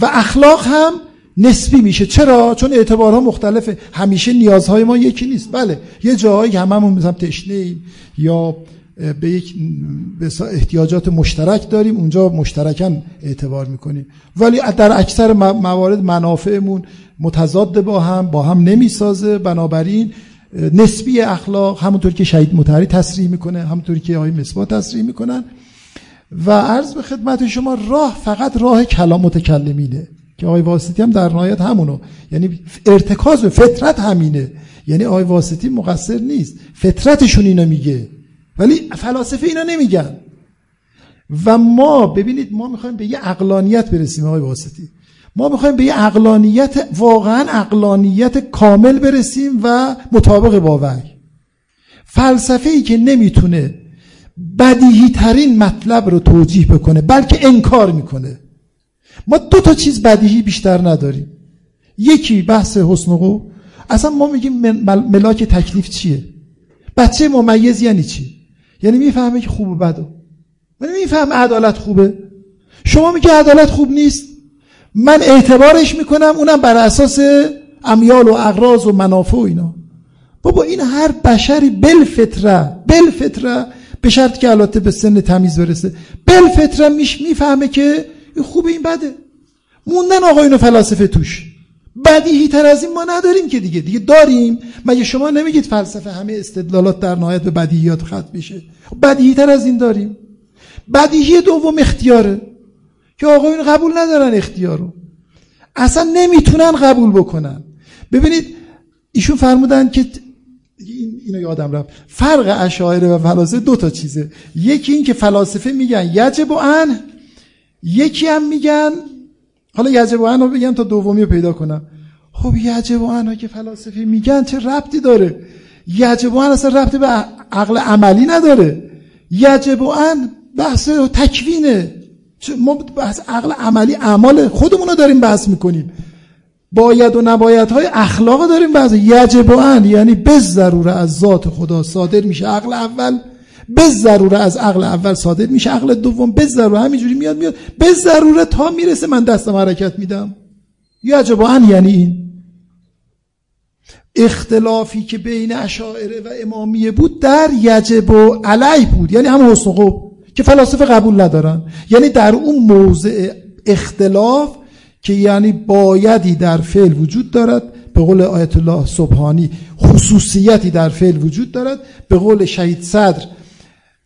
و اخلاق هم نسبی میشه. چرا؟ چون اعتبارها مختلفه. همیشه نیازهای ما یکی نیست. بله یه جاهایی هممون مثلا تشنه یا به یک احتیاجات مشترک داریم اونجا مشترکا اعتبار می‌کنیم. ولی در اکثر موارد منافعمون متضاد با هم با هم نمی‌سازه. بنابراین نسبی اخلاق همونطور که شهید متحری تصریح می‌کنه همونطوری که آقای مصباح تصریح می‌کنن. و عرض به خدمت شما راه فقط راه کلام متکلمینه که آقای واسطی هم در نهایت همونو. یعنی ارتکاز فطرت همینه. یعنی آقای واسطی مقصر نیست. فطرتشون اینو میگه. ولی فلاسفه اینا نمیگن. و ما ببینید ما می‌خوایم به یه اقلانیت برسیم آقای واسطی. ما می‌خوایم به یه اقلانیت واقعا اقلانیت کامل برسیم و مطابق با وحی فلسفه ای که نمی‌تونه بدیهی ترین مطلب رو توجیه بکنه بلکه انکار می‌کنه. ما دو تا چیز بدیهی بیشتر نداریم. یکی بحث حسن و اصلا ما میگیم ملاک تکلیف چیه؟ بچه ممیز یعنی چی؟ یعنی می‌فهمه که خوب و بده یعنی میفهم عدالت خوبه. شما میگه عدالت خوب نیست؟ من اعتبارش می‌کنم اونم بر اساس امیال و اغراض و منافع و اینا. بابا این هر بشری بالفطره بالفطره به شرط که البته به سن تمیز برسه بالفطره میش می‌فهمه که این این بده. موندن آقایون فلاسفه توش. بدیهی تر از این ما نداریم که دیگه. دیگه داریم. مگه شما نمیگید فلسفه همه استدلالات در نهایت به بدیهیات ختم میشه؟ بدیهی تر از این داریم. بدیهی دوم اختیاره. که آقایون قبول ندارن اختیارو اصلا نمی‌تونن قبول بکنن. ببینید ایشون فرمودن که این اینو یادم رفت. فرق اشاعره و فلاسفه دو تا چیزه. یکی این که فلاسفه میگن یجب و ان یکی هم میگن حالا یجب و ان رو بگم تا دومی رو پیدا کنم. خب یجب و ان که فلاسفه میگن چه ربطی داره؟ یجب و ان اصلا ربطی به عقل عملی نداره. یجب و ان بحث تکوینه. ما بحث عقل عملی اعمال خودمون رو داریم بحث می‌کنیم. باید و نباید های اخلاق داریم بحث. یجب و یعنی به ضروره از ذات خدا صادر میشه عقل اول. به ضروره از عقل اول صادر میشه عقل دوم. به ضروره همینجوری میاد میاد. به ضروره تا می‌رسه من دستم حرکت میدم. یجب و یعنی این. اختلافی که بین اشاعره و امامیه بود در یجب و علی بود. یعنی هم حسن که فلاسفه قبول ندارن. یعنی در اون موضع اختلاف که یعنی بایدی در فعل وجود دارد به قول آیت الله سبحانی خصوصیتی در فعل وجود دارد به قول شهید صدر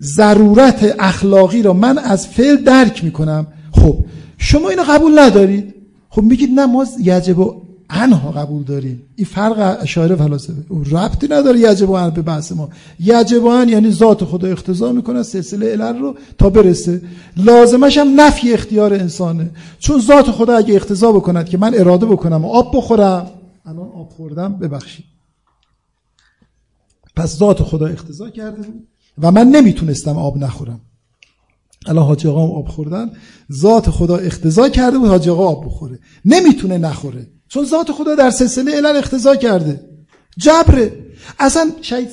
ضرورت اخلاقی را من از فعل درک می‌کنم. خب شما اینو قبول ندارید؟ خب میگید نه ما یجب انها قبول داریم. این فرق اشاره فلاسفه. ربطی نداره یجب ان به بحث ما. یجب ان یعنی ذات خدا اختزا می‌کنه سلسله علل رو تا برسه. لازمش هم نفی اختیار انسانه. چون ذات خدا اگه اختزا بکند که من اراده بکنم و آب بخورم الان آب خوردم ببخشید. پس ذات خدا اختزا کرده و من نمی‌تونستم آب نخورم. الان حاجی آب خوردن. ذات خدا اختزا کرده بود حاجی آب بخوره. نمی‌تونه نخوره. چون ذات خدا در سلسله علل اختزا کرده. جبره اصلا شهید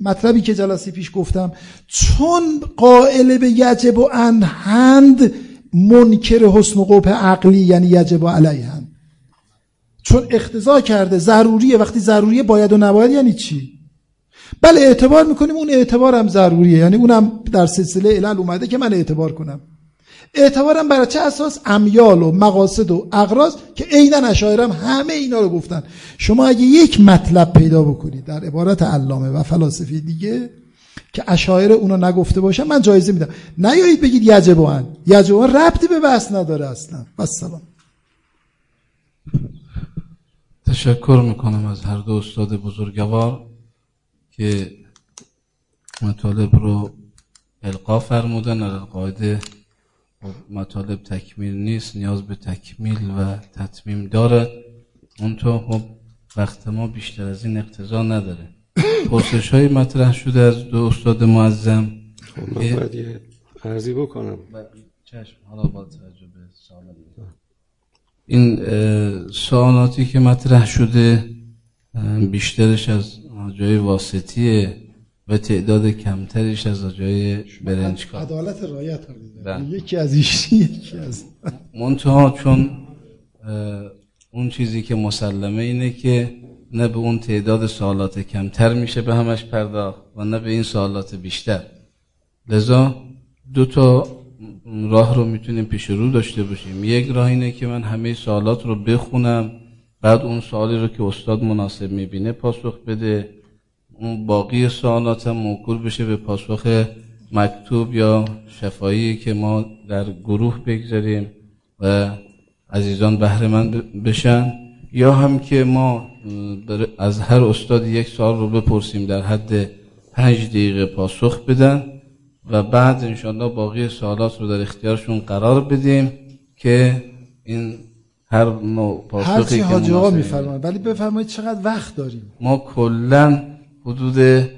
مطلبی که جلسه پیش گفتم چون قائل به یجب و انهند منکر حسن و قبح عقلی یعنی یجب و علیهند چون اختزا کرده ضروریه. وقتی ضروریه باید و نباید یعنی چی؟ بله اعتبار می‌کنیم اون اعتبار هم ضروریه. یعنی اونم در سلسله علل اومده که من اعتبار کنم. اعتبارم برای چه اساس؟ امیال و مقاصد و اغراض که عینا اشاعرم همه اینا رو گفتن. شما اگه یک مطلب پیدا بکنید در عبارت علامه و فلاسفه دیگه که اشاعره اونو نگفته باشن من جایزه میدم. نیایید بگید یجبان. یجبان ربطی به بحث نداره اصلا. بس سلام تشکر می‌کنم از هر دو استاد بزرگوار که مطالب رو القا فرمودن از قاعده خب، مطالب تکمیل نیست نیاز به تکمیل و تطمیم داره. اونطور خب وقت ما بیشتر از این اقتضا نداره. پرسش های مطرح شده از دو استاد معظم. خب من باید یه عرضی بکنم. چشم حالا با توجه به این سوالاتی که مطرح شده بیشترش از جای واسطیه. و تعداد کمتریش از جای برنج کار. عدالت رایت بله. یکی از ایشی یکی از منتها چون اون چیزی که مسلمه اینه که نه به اون تعداد سوالات کمتر میشه به همش پرداخت و نه به این سوالات بیشتر. لذا دو تا راه رو می‌تونیم پیش رو داشته باشیم. یک راه اینه که من همه سوالات رو بخونم بعد اون سوالی رو که استاد مناسب می‌بینه پاسخ بده. اون باقی سوالات هم موکول بشه به پاسخ مکتوب یا شفایی که ما در گروه بگذاریم و عزیزان بهره من بشن. یا هم که ما از هر استاد یک سال رو بپرسیم در حد پنج دقیقه پاسخ بدن و بعد انشاءالله باقی سوالات رو در اختیارشون قرار بدیم که این هر نوع پاسخی هر ها میفرمایید ولی بفرمایید چقدر وقت داریم؟ ما کلا حدود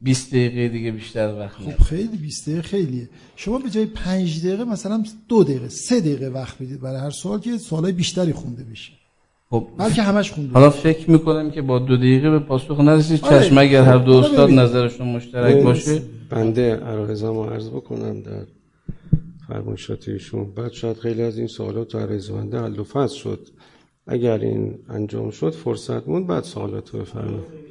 20 دقیقه دیگه بیشتر وقت خب خیلی 20 دقیقه خیلیه. شما به جای 5 دقیقه مثلا دو دقیقه سه دقیقه وقت بدید برای هر سوال که سوالای بیشتری خونده بشه. خب. بلکه همش خونده حالا فکر می‌کنم که با دو دقیقه به پاسخ نرسید. آره. چشم اگر هر دو استاد نظرشون مشترک باشه. بنده عرضم عرض بکنم در فرمایشات ایشون بعد شاید خیلی از این سوالات تو عرض بنده حل و فصل شد. اگر این انجام شد فرصت موند بعد سوالات رو بفرمایید.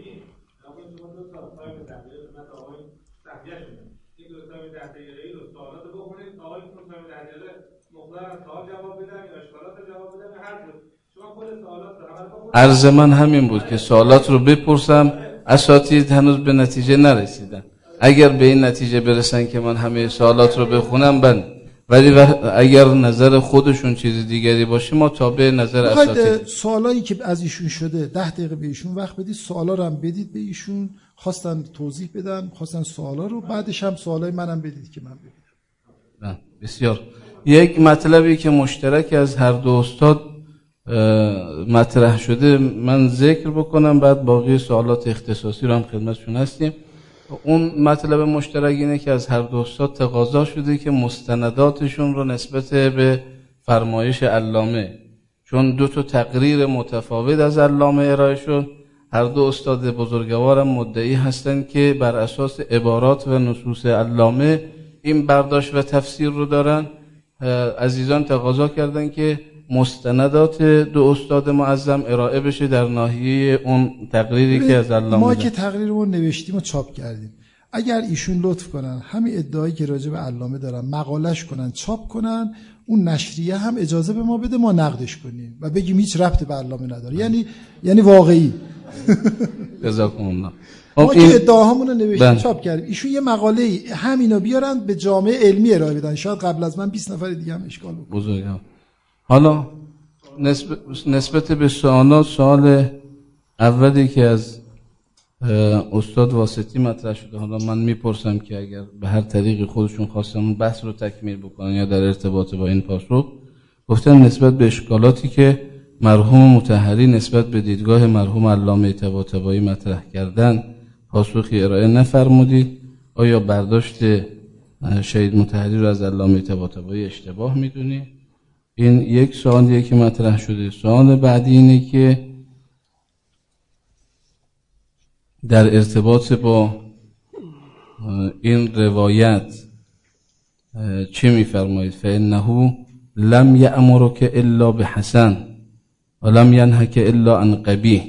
عرض من همین بود که سوالات رو بپرسم. اساتید هنوز به نتیجه نرسیدن. اگر به این نتیجه برسن که من همه سوالات رو بخونم بند ولی اگر نظر خودشون چیز دیگری باشه ما تابع نظر اساتید. سوالایی که از ایشون شده ده دقیقه به ایشون وقت بدید سوالا رو هم بدید به ایشون. خواستن توضیح بدن خواستن سوالا رو. بعدش هم سوالای منم بدید که من بدید بسیار. یک مطلبی که مشترک از هر دو استاد مطرح شده من ذکر بکنم بعد باقی سوالات اختصاصی رو هم خدمتشون هستیم. اون مطلب مشترک اینه که از هر دو استاد تقاضا شده که مستنداتشون رو نسبت به فرمایش علامه چون دو تا تقریر متفاوت از علامه ارائه شد هر دو استاد بزرگوارم مدعی هستند که بر اساس عبارات و نصوص علامه این برداشت و تفسیر رو دارن. عزیزان تقاضا کردن که مستندات دو استاد معظم ارائه بشه در ناحیه اون تقریری که از علامه ما که تقریرمون نوشتیم و چاپ کردیم. اگر ایشون لطف کنن همین ادعایی که راجع به علامه دارن مقالش کنن چاپ کنن اون نشریه هم اجازه به ما بده ما نقدش کنیم و بگیم هیچ ربط به علامه نداره. یعنی یعنی واقعی. جزاکم الله ما خب که ادعاهامون رو نوشتیم بله. چاپ کردیم. ایشون یه مقاله همینو بیارن به جامعه علمی ارائه بدن. شاید قبل از من 20 نفر دیگه هم اشکال بکنه. حالا نسبت, به سوالات سوال اولی که از استاد واسطی مطرح شده. حالا من می‌پرسم که اگر به هر طریقی خودشون خواستن بحث رو تکمیل بکنن یا در ارتباط با این پاسخ گفتن نسبت به اشکالاتی که مرحوم متحری نسبت به دیدگاه مرحوم علامه طباطبایی مطرح کردن پاسخی ارائه نفرمودید. آیا برداشت شهید متحری رو از علامه طباطبایی اشتباه می‌دونید این یک سوالیه که مطرح شده. سوال بعدی اینه که در ارتباط با این روایت چه میفرمایید؟ فانه لم یأمرک الا بحسن ولم ینهک الا عن قبیح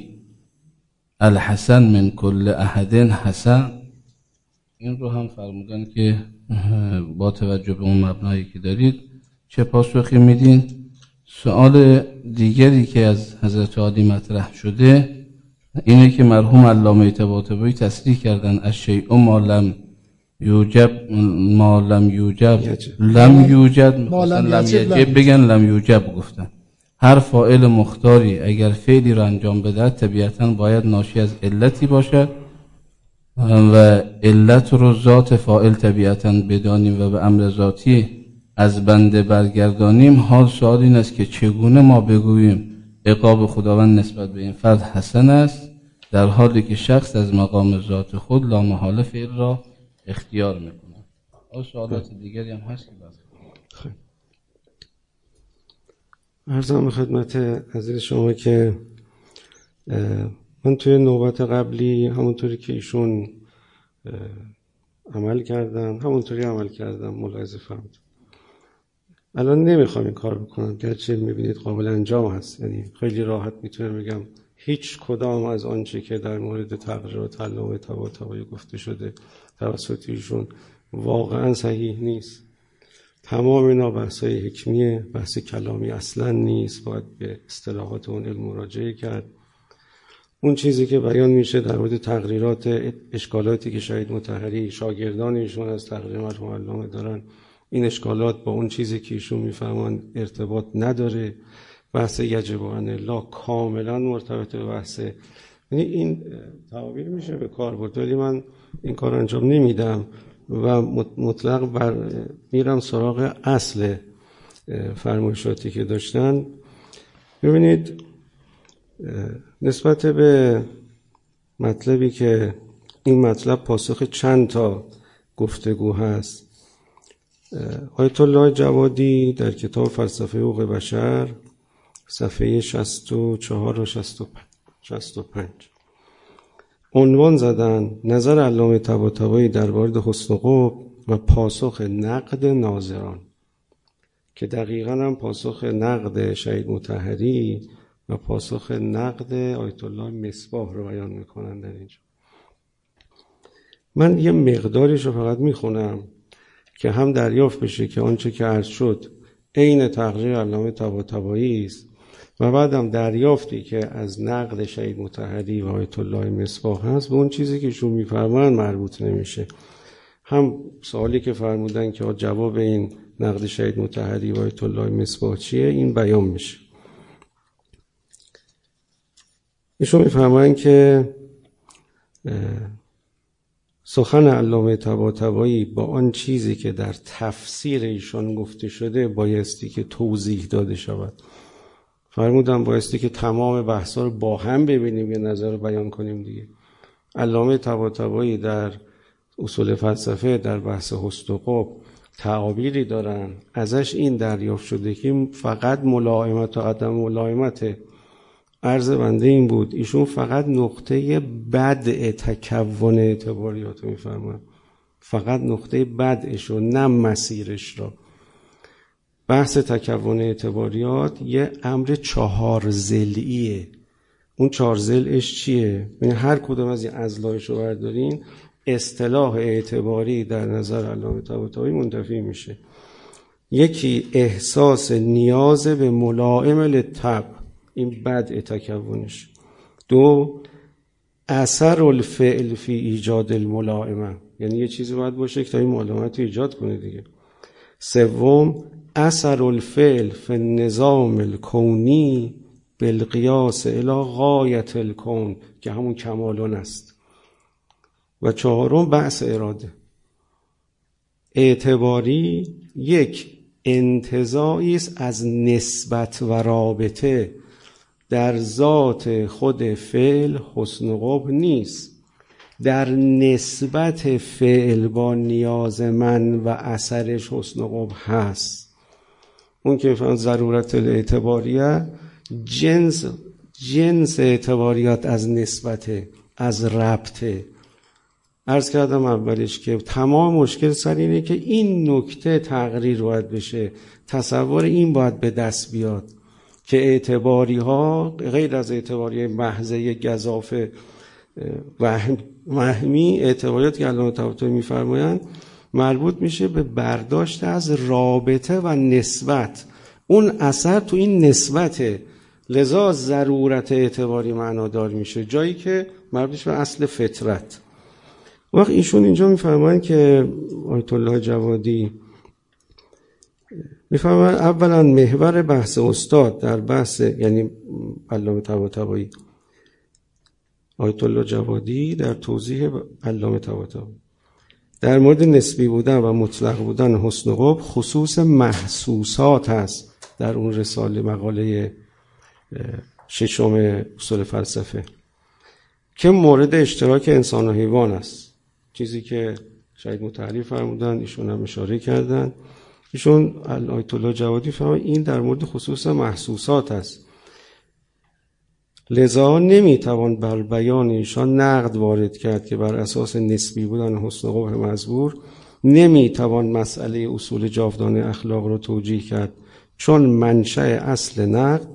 الحسن من کل احد حسن. این رو هم فرمودن که با توجه به اون مبنایی که دارید چه پاسخی میدین؟ سوال دیگری که از حضرت عالی مطرح شده اینه که مرحوم علامه طباطبایی تصریح کردن از شیء ما لم یوجب ما لم یوجب لم یوجد لم یجب بگن لم یوجب گفتن. هر فائل مختاری اگر فعلی را انجام بده طبیعتا باید ناشی از علتی باشد. و علت رو ذات فائل طبیعتا بدانیم و به امر ذاتی از بنده برگردانیم حال سوال این است که چگونه ما بگوییم عقاب خداوند نسبت به این فرد حسن است؟ در حالی که شخص از مقام ذات خود لا محاله فعل را اختیار می‌کنه آن سوالات دیگری هم هست که ارزم به خدمت عزیز شما که من توی نوبت قبلی همونطوری که ایشون عمل کردن همونطوری عمل کردم ملاحظه فهمید الان نمی‌خوام این کار بکنم. گرچه می‌بینید قابل انجام هست. یعنی خیلی راحت می‌تونم بگم هیچ کدام از آنچه که در مورد تغییرات علامه طباطبایی گفته شده توسط ایشون واقعا صحیح نیست. تمام اینا بحث های حکمیه بحث کلامی اصلا نیست. باید به اصطلاحات اون علم مراجعه کرد. اون چیزی که بیان میشه در مورد تقریرات اشکالاتی که شهید متحری شاگردان ایشون از تقریر مرحوم علامه دارن این اشکالات با اون چیزی که ایشون می‌فهمن ارتباط نداره. بحث یجب ان الله کاملا مرتبط به بحث یعنی این تعابیر میشه به کار برد ولی من این کار انجام نمیدم و مطلق بر میرم سراغ اصل فرمایشاتی که داشتن. ببینید نسبت به مطلبی که این مطلب پاسخ چند تا گفتگو هست. آیت الله جوادی در کتاب فلسفه حقوق بشر صفحه 64 و 65 عنوان زدن نظر علامه طباطبایی در مورد حسن و پاسخ نقد ناظران که دقیقا هم پاسخ نقد شهید متحری و پاسخ نقد آیت الله مصباح رو بیان می‌کنن در اینجا. من یه مقداریش رو فقط می‌خونم. که هم دریافت بشه که آنچه که عرض شد عین تقریر علامه طباطبایی است و بعدم دریافتی که از نقد شهید متحدی و آیت الله مصباح هست به اون چیزی که شون میفرمان مربوط نمیشه. هم سوالی که فرمودن که جواب این نقد شهید متحدی و آیت الله مصباح چیه؟ این بیان میشه. ایشون میفرمایند که سخن علامه طباطبایی با آن چیزی که در تفسیر ایشان گفته شده بایستی که توضیح داده شود. فرمودم بایستی که تمام بحثا رو با هم ببینیم یه نظر رو بیان کنیم دیگه. علامه طباطبایی در اصول فلسفه در بحث هستوقب تعابیری دارن. ازش این دریافت شده که فقط ملائمت و عدم ملائمت عرض بنده این بود ایشون فقط نقطه بد تکون اعتباریات رو فقط نقطه بدش رو نه مسیرش را. بحث تکون اعتباریات یه امر چهار زلیه اون چهار زلش چیه؟ یعنی هر کدوم از این ازلایش رو بردارین اصطلاح اعتباری در نظر علامه طباطبایی منتفی میشه. یکی احساس نیاز به ملائم لطب این بد تکونش دو اثر الفعل فی ایجاد الملائمه. یعنی یه چیزی باید باشه که تا این ملائمت رو ایجاد کنه دیگه. سوم اثر الفعل فی النظام الکونی بالقیاس الى غایت الکون که همون کمالون است. و چهارم بحث اراده. اعتباری یک انتظایی است از نسبت و رابطه. در ذات خود فعل حسن قبح نیست. در نسبت فعل با نیاز من و اثرش حسن قبح هست. اون که ضرورت اعتباریه جنس جنس اعتباریات از نسبت از ربطه ارز کردم اولش که تمام مشکل سر اینه که این نکته تغییر باید بشه. تصور این باید به دست بیاد. که اعتباری ها غیر از اعتباری محضه گذاف وهمی اعتباریات که علامه طباطبایی میفرمایند مربوط میشه به برداشت از رابطه و نسبت. اون اثر تو این نسبته لذا ضرورت اعتباری معنادار میشه. جایی که مربوط به اصل فطرت. وقت ایشون اینجا میفرمایند که آیت الله جوادی می‌فهمن اولا محور بحث استاد در بحث یعنی علامه طباطبایی. آیت الله جوادی در توضیح علامه طباطبایی. در مورد نسبی بودن و مطلق بودن حسن قب خصوص محسوسات هست در اون رساله مقاله ششم اصول فلسفه که مورد اشتراک انسان و حیوان است. چیزی که شاید متعریف فرمودن ایشون هم اشاره کردن. ایشون آیت الله جوادی فهم این در مورد خصوص محسوسات است. لذا نمی‌توان بر بیان ایشان نقد وارد کرد که بر اساس نسبی بودن حسن قبح مزبور نمی‌توان مسئله اصول جاودانه اخلاق را توجیه کرد. چون منشأ اصل نقد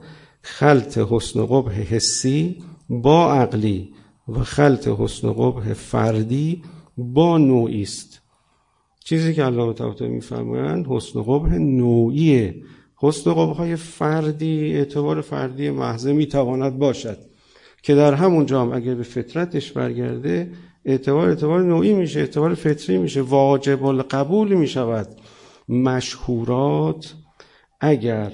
خلط حسن قبح حسی با عقلی و خلط حسن قبح فردی با نوعی است. چیزی که علامه طباطبایی میفرمایند حسن قبح نوعیه. حسن قبح های فردی اعتبار فردی محضه می‌تواند باشد که در همون جام اگر به فطرتش برگرده اعتبار اعتبار نوعی میشه اعتبار فطری میشه واجب القبول می‌شود. مشهورات اگر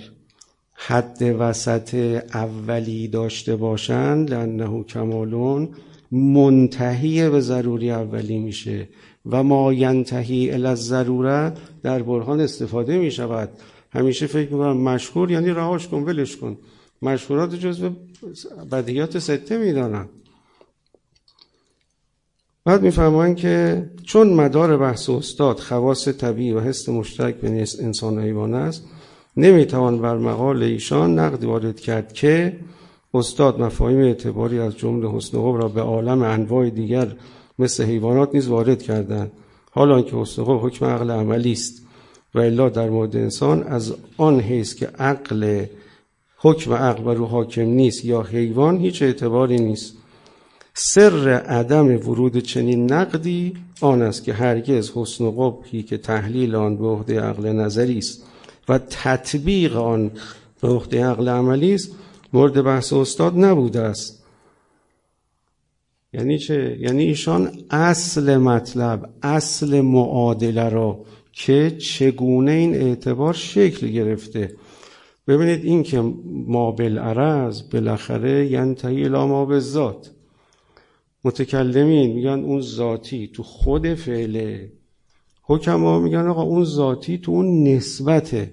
حد وسط اولی داشته باشند لانه کمالون منتهی به ضروری اولی میشه. و ما ینتهی الی ضروره در برهان استفاده می شود همیشه فکر می‌کنم مشهور یعنی رهاش کن ولش کن. مشهورات جزو بدیات سته می‌دانن. بعد می‌فهمن که چون مدار بحث استاد خواص طبیعی و حس مشترک بین انسان و حیوان است نمی‌توان بر مقال ایشان نقد وارد کرد که استاد مفاهیم اعتباری از جمله حسن را به عالم انواع دیگر مثل حیوانات نیز وارد کردند. حالا که حسن حکم عقل عملی است و الا در مورد انسان از آن حیث که عقل حکم عقل بر حاکم نیست یا حیوان هیچ اعتباری نیست. سر عدم ورود چنین نقدی آن است که هرگز حسن و قبحی که تحلیل آن به عهده عقل نظری است و تطبیق آن به عهده عقل عملی است مورد بحث استاد نبوده است. یعنی چه؟ یعنی ایشان اصل مطلب اصل معادله را که چگونه این اعتبار شکل گرفته. ببینید این که ما بالعرض بالاخره ینتهی لا ما بالذات متکلمین میگن اون ذاتی تو خود فعله. حکما میگن آقا اون ذاتی تو اون نسبته.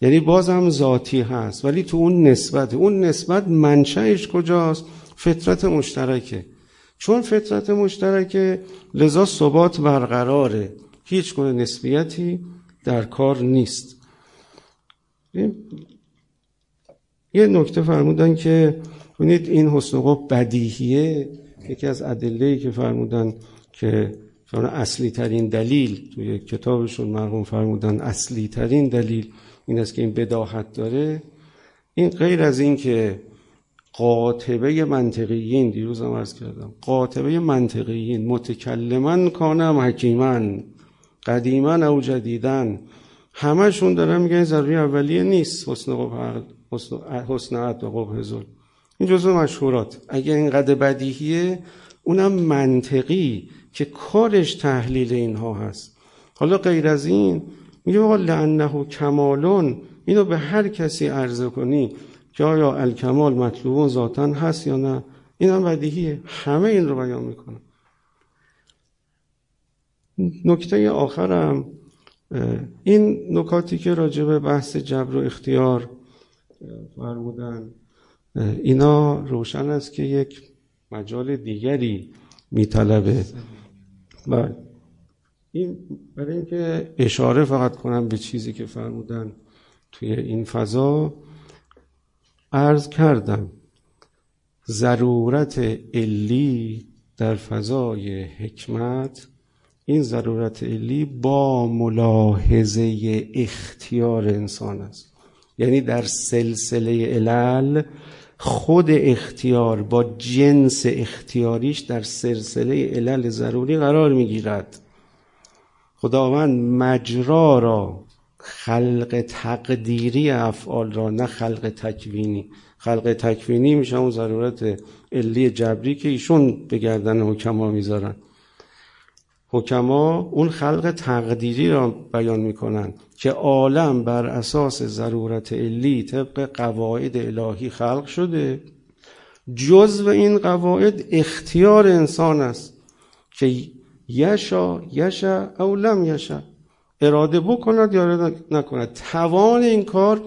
یعنی بازم ذاتی هست ولی تو اون نسبته. اون نسبت منشأش کجاست؟ فطرت مشترکه. چون فطرت مشترکه لذا ثبات برقراره. هیچ گونه نسبیتی در کار نیست. یه نکته فرمودن که ببینید این حسن بدیهیه. یکی از ادله که فرمودن که اصلی ترین دلیل توی کتابشون مرحوم فرمودن اصلی ترین دلیل این است که این بداهت داره. این غیر از این که قاطبه منطقیین دیروز هم عرض کردم. قاطبه منطقیین متکلمن کانم حکیمن قدیمن او جدیدن. همشون دارن میگن ضروری اولیه نیست. حسن قبح حسن عد و قبح ظلم این جزو مشهورات. اگر این قد بدیهیه اونم منطقی که کارش تحلیل اینها هست. حالا غیر از این میگه آقا لعنه کمالون اینو به هر کسی عرضه کنی. که آیا الکمال مطلوب ذاتا هست یا نه؟ این هم بدیهیه همه این رو بیان می‌کنه نکته آخرم این نکاتی که راجع به بحث جبر و اختیار فرمودن اینا روشن است که یک مجال دیگری میطلبه. بله. این برای اینکه اشاره فقط کنم به چیزی که فرمودن توی این فضا عرض کردم ضرورت علی در فضای حکمت این ضرورت علی با ملاحظه اختیار انسان است. یعنی در سلسله علل خود اختیار با جنس اختیاریش در سلسله علل ضروری قرار می‌گیرد. خداوند مجرا را خلق تقدیری افعال را نه خلق تکوینی. خلق تکوینی میشه اون ضرورت علی جبری که ایشون به گردن حکما می‌ذارن. حکما اون خلق تقدیری را بیان می‌کنن که عالم بر اساس ضرورت علی طبق قواعد الهی خلق شده. جزو این قواعد اختیار انسان است که یشا یشا او لم یشا. اراده بکند یا نکند. توان این کار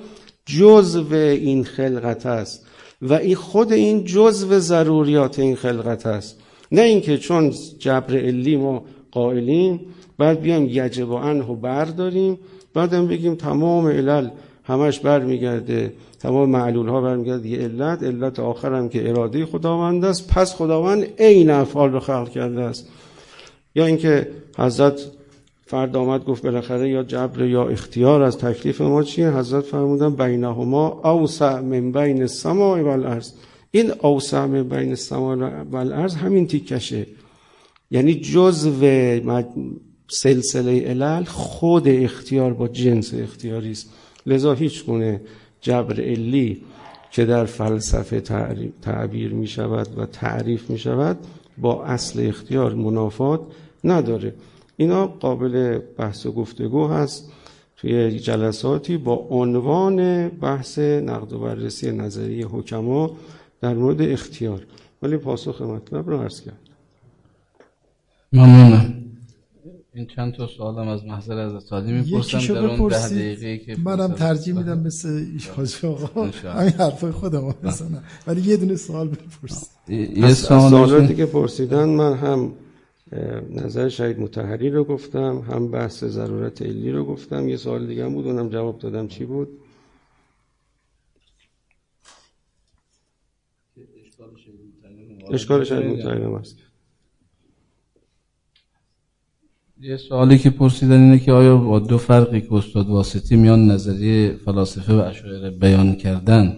جزو این خلقت است و این خود این جزو ضروریات این خلقت است. نه اینکه چون جبر علی ما قائلین بعد بیام یجب و انه برداریم بعدم بگیم تمام علل همش برمیگرده تمام معلول ها برمیگرده. یه علت علت آخر هم که اراده خداوند است. پس خداوند عین افعال رو خلق کرده است. یا اینکه حضرت فرد آمد گفت بالاخره یا جبر یا اختیار از تکلیف ما چیه؟ حضرت فرمودن بینهما اوسع من بین السماء و الارض این اوسع من بین السماء و الارض همین تیکشه. یعنی جزو سلسله علل خود اختیار با جنس اختیاری است. لذا هیچ گونه جبر علی که در فلسفه تعبیر می شود و تعریف می شود با اصل اختیار منافات نداره. اینا قابل بحث و گفتگو هست توی جلساتی با عنوان بحث نقد و بررسی نظری حکما در مورد اختیار. ولی پاسخ مطلب رو عرض کرد ممنونم. این چند تا سوالم از محضر از سالی می‌پرسم در اون ده دقیقه که منم ترجیح میدم مثل حاج آقا. همین حرفای خودم بزنم. ولی یه دونه سوال بپرس یه سوالاتی که پرسیدن من هم نظر شهید متحری رو گفتم هم بحث ضرورت علی رو گفتم. یه سوال دیگه هم بود اونم جواب دادم. چی بود؟ اشکال شهید متحری هست. یه سوالی که پرسیدن اینه که آیا با دو فرقی که استاد واسطی میان نظریه فلاسفه و اشاعره بیان کردن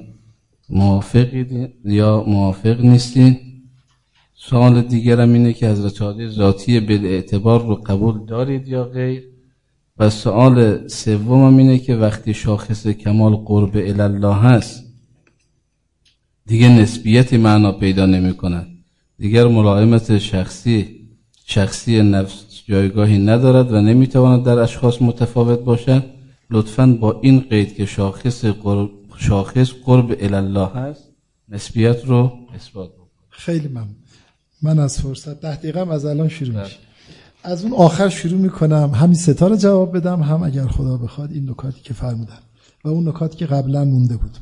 موافقید یا موافق نیستین؟ سوال دیگرم اینه که حضرت عالی ذاتی به اعتبار رو قبول دارید یا غیر؟ و سوال سومم اینه که وقتی شاخص کمال قرب الله هست دیگه نسبیت معنا پیدا نمی کند. دیگر ملائمت شخصی شخصی نفس جایگاهی ندارد و نمی‌تواند در اشخاص متفاوت باشد. لطفا با این قید که شاخص قرب, شاخص قرب الله هست نسبیت رو اثبات خیلی ممنون. من از فرصت ده دقیقه از الان شروع بله. میشه. از اون آخر شروع می‌کنم. همین ستا رو جواب بدم هم اگر خدا بخواد این نکاتی که فرمودن. و اون نکاتی که قبلا مونده بود.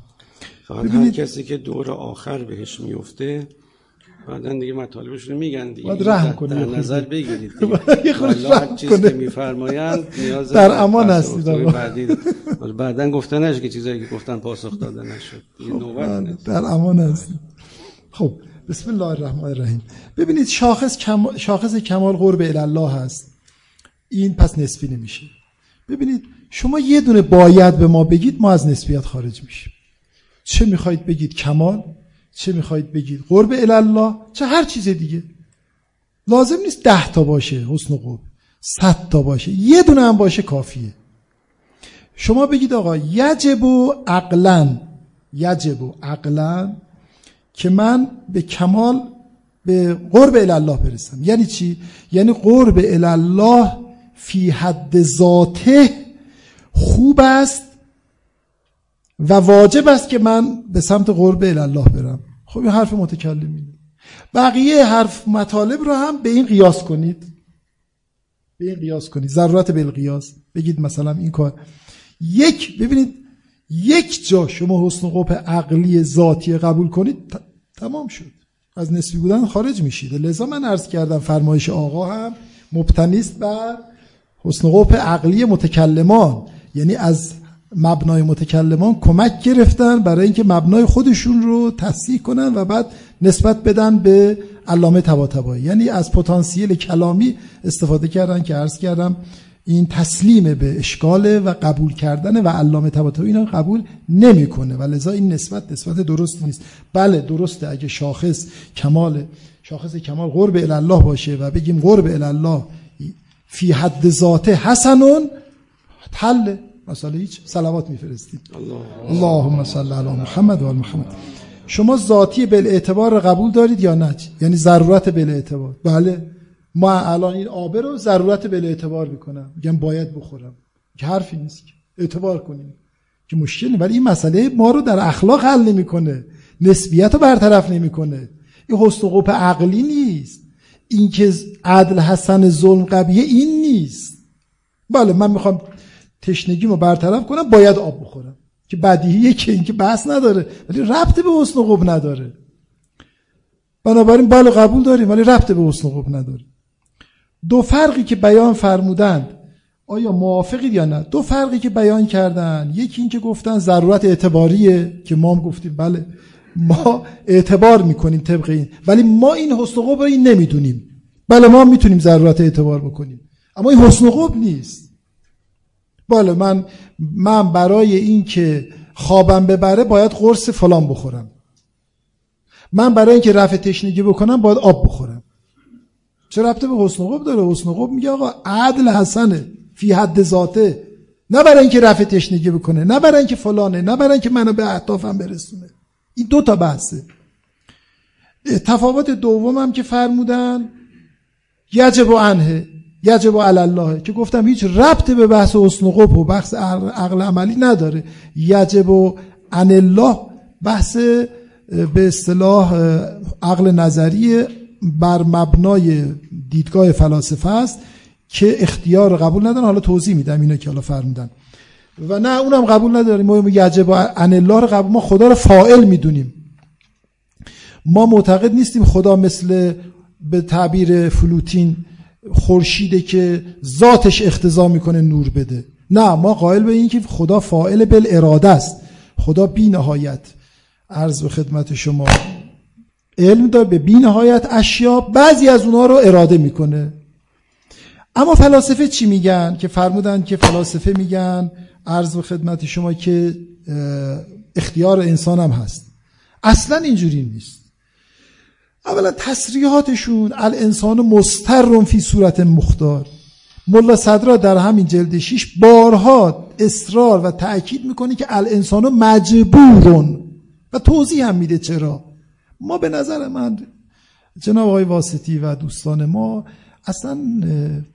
فقط هر کسی که دور آخر بهش میفته بعدا دیگه مطالبش رو میگن دیگه. باید رحم در نظر بگیرید دیگه. هر چیزی که میفرمایند نیاز در امان هستید بعدی. بعدا گفتنش که چیزایی که گفتن پاسخ داده نشد. دیگه نوبت در امان هستید. خب بسم الله الرحمن الرحیم. ببینید شاخص, کم... شاخص کمال قرب الله هست. این پس نسبی نمیشه. ببینید شما یه دونه باید به ما بگید ما از نسبیت خارج میشیم. چه می‌خواید بگید کمال چه می‌خواید بگید قرب الله چه هر چیز دیگه. لازم نیست ده تا باشه حسن قرب صد تا باشه. یه دونه هم باشه کافیه. شما بگید آقا یجب و عقلا یجب و عقلا که من به کمال به قرب الله برسم. یعنی چی؟ یعنی قرب الله فی حد ذاته خوب است و واجب است که من به سمت قرب الله برم. خب این حرف متکلمینه بقیه حرف مطالب رو هم به این قیاس کنید. به این قیاس کنید. ضرورت به قیاس. بگید مثلا این کار. یک ببینید یک جا شما حسن قوپ عقلی ذاتی قبول کنید تمام شد. از نسبی بودن خارج میشید. لذا من عرض کردم فرمایش آقا هم مبتنیست بر حسن قوپ عقلی متکلمان. یعنی از مبنای متکلمان کمک گرفتن برای اینکه مبنای خودشون رو تصحیح کنن و بعد نسبت بدن به علامه طباطبایی. یعنی از پتانسیل کلامی استفاده کردن که عرض کردم این تسلیم به اشکاله و قبول کردن و علامه طباطبایی اینا قبول نمی‌کنه. و لذا این نسبت نسبت درست نیست. بله درسته اگه شاخص کمال شاخص کمال قرب الله باشه و بگیم قرب الله فی حد ذاته حسنون حل. مثلا هیچ. صلوات میفرستیم. اللهم صل علی محمد و محمد. شما ذاتی بل اعتبار قبول دارید یا نه؟ یعنی ضرورت بل اعتبار بله. ما الان این آبه رو ضرورت بل اعتبار می‌کنم. میگم باید بخورم. که حرفی نیست. اعتبار کنیم. که مشکلی ولی این مسئله ما رو در اخلاق حل نمی‌کنه. نسبیت رو برطرف نمی‌کنه. این حسن قوپ عقلی نیست. این که عدل حسن ظلم قبیه این نیست. بله من می‌خوام تشنگیمو برطرف کنم. باید آب بخورم. که بدیهیه که این که بحث نداره. ولی ربط به حسن قب نداره. بنابراین بله قبول داریم ولی ربط به حسن قب نداره. دو فرقی که بیان فرمودند. آیا موافقید یا نه؟ دو فرقی که بیان کردن یکی این که گفتن ضرورت اعتباریه که ما هم گفتیم. بله. ما اعتبار می‌کنیم طبق این. ولی ما این حسن قب رو این نمی‌دونیم. بله ما می‌تونیم ضرورت اعتبار بکنیم. اما این حسن قب نیست. بله من من برای این که خوابم ببره باید قرص فلان بخورم. من برای اینکه رفع تشنگی بکنم باید آب بخورم. چه ربطه به حسن قب داره؟ حسن قب میگه آقا عدل حسنه فی حد ذاته. نه برای اینکه رفع تشنگی بکنه نه برای اینکه فلانه نه برای اینکه منو به اهدافم برسونه. این دو تا بحثه. تفاوت دومم که فرمودن یجب و انه یجب و الله که گفتم هیچ ربط به بحث حسن قب و بحث عقل عملی نداره. یجب و ان الله بحث به اصطلاح عقل نظری بر مبنای دیدگاه فلاسفه است که اختیار قبول ندارن. حالا توضیح میدم اینا که حالا فرمودن. و نه اونم قبول نداریم ما یجب ان الله رو قبول ما خدا رو فائل می‌دونیم. ما معتقد نیستیم خدا مثل به تعبیر فلوتین خورشیده که ذاتش اختضا می‌کنه نور بده. نه ما قائل به این که خدا فائل بل اراده است. خدا بی نهایت. عرض به خدمت شما. علم داره به بی نهایت اشیا بعضی از اونها رو اراده می‌کنه. اما فلاسفه چی میگن؟ که فرمودن که فلاسفه میگن عرض به خدمت شما که اختیار انسان هم هست. اصلا اینجوری نیست. اولا تصریحاتشون الانسان مستر فی صورت مختار. ملا صدرا در همین جلد شیش بارها اصرار و تأکید می‌کنه که الانسان مجبورون. و توضیح هم میده چرا. ما به نظر من جناب آقای واسطی و دوستان ما اصلا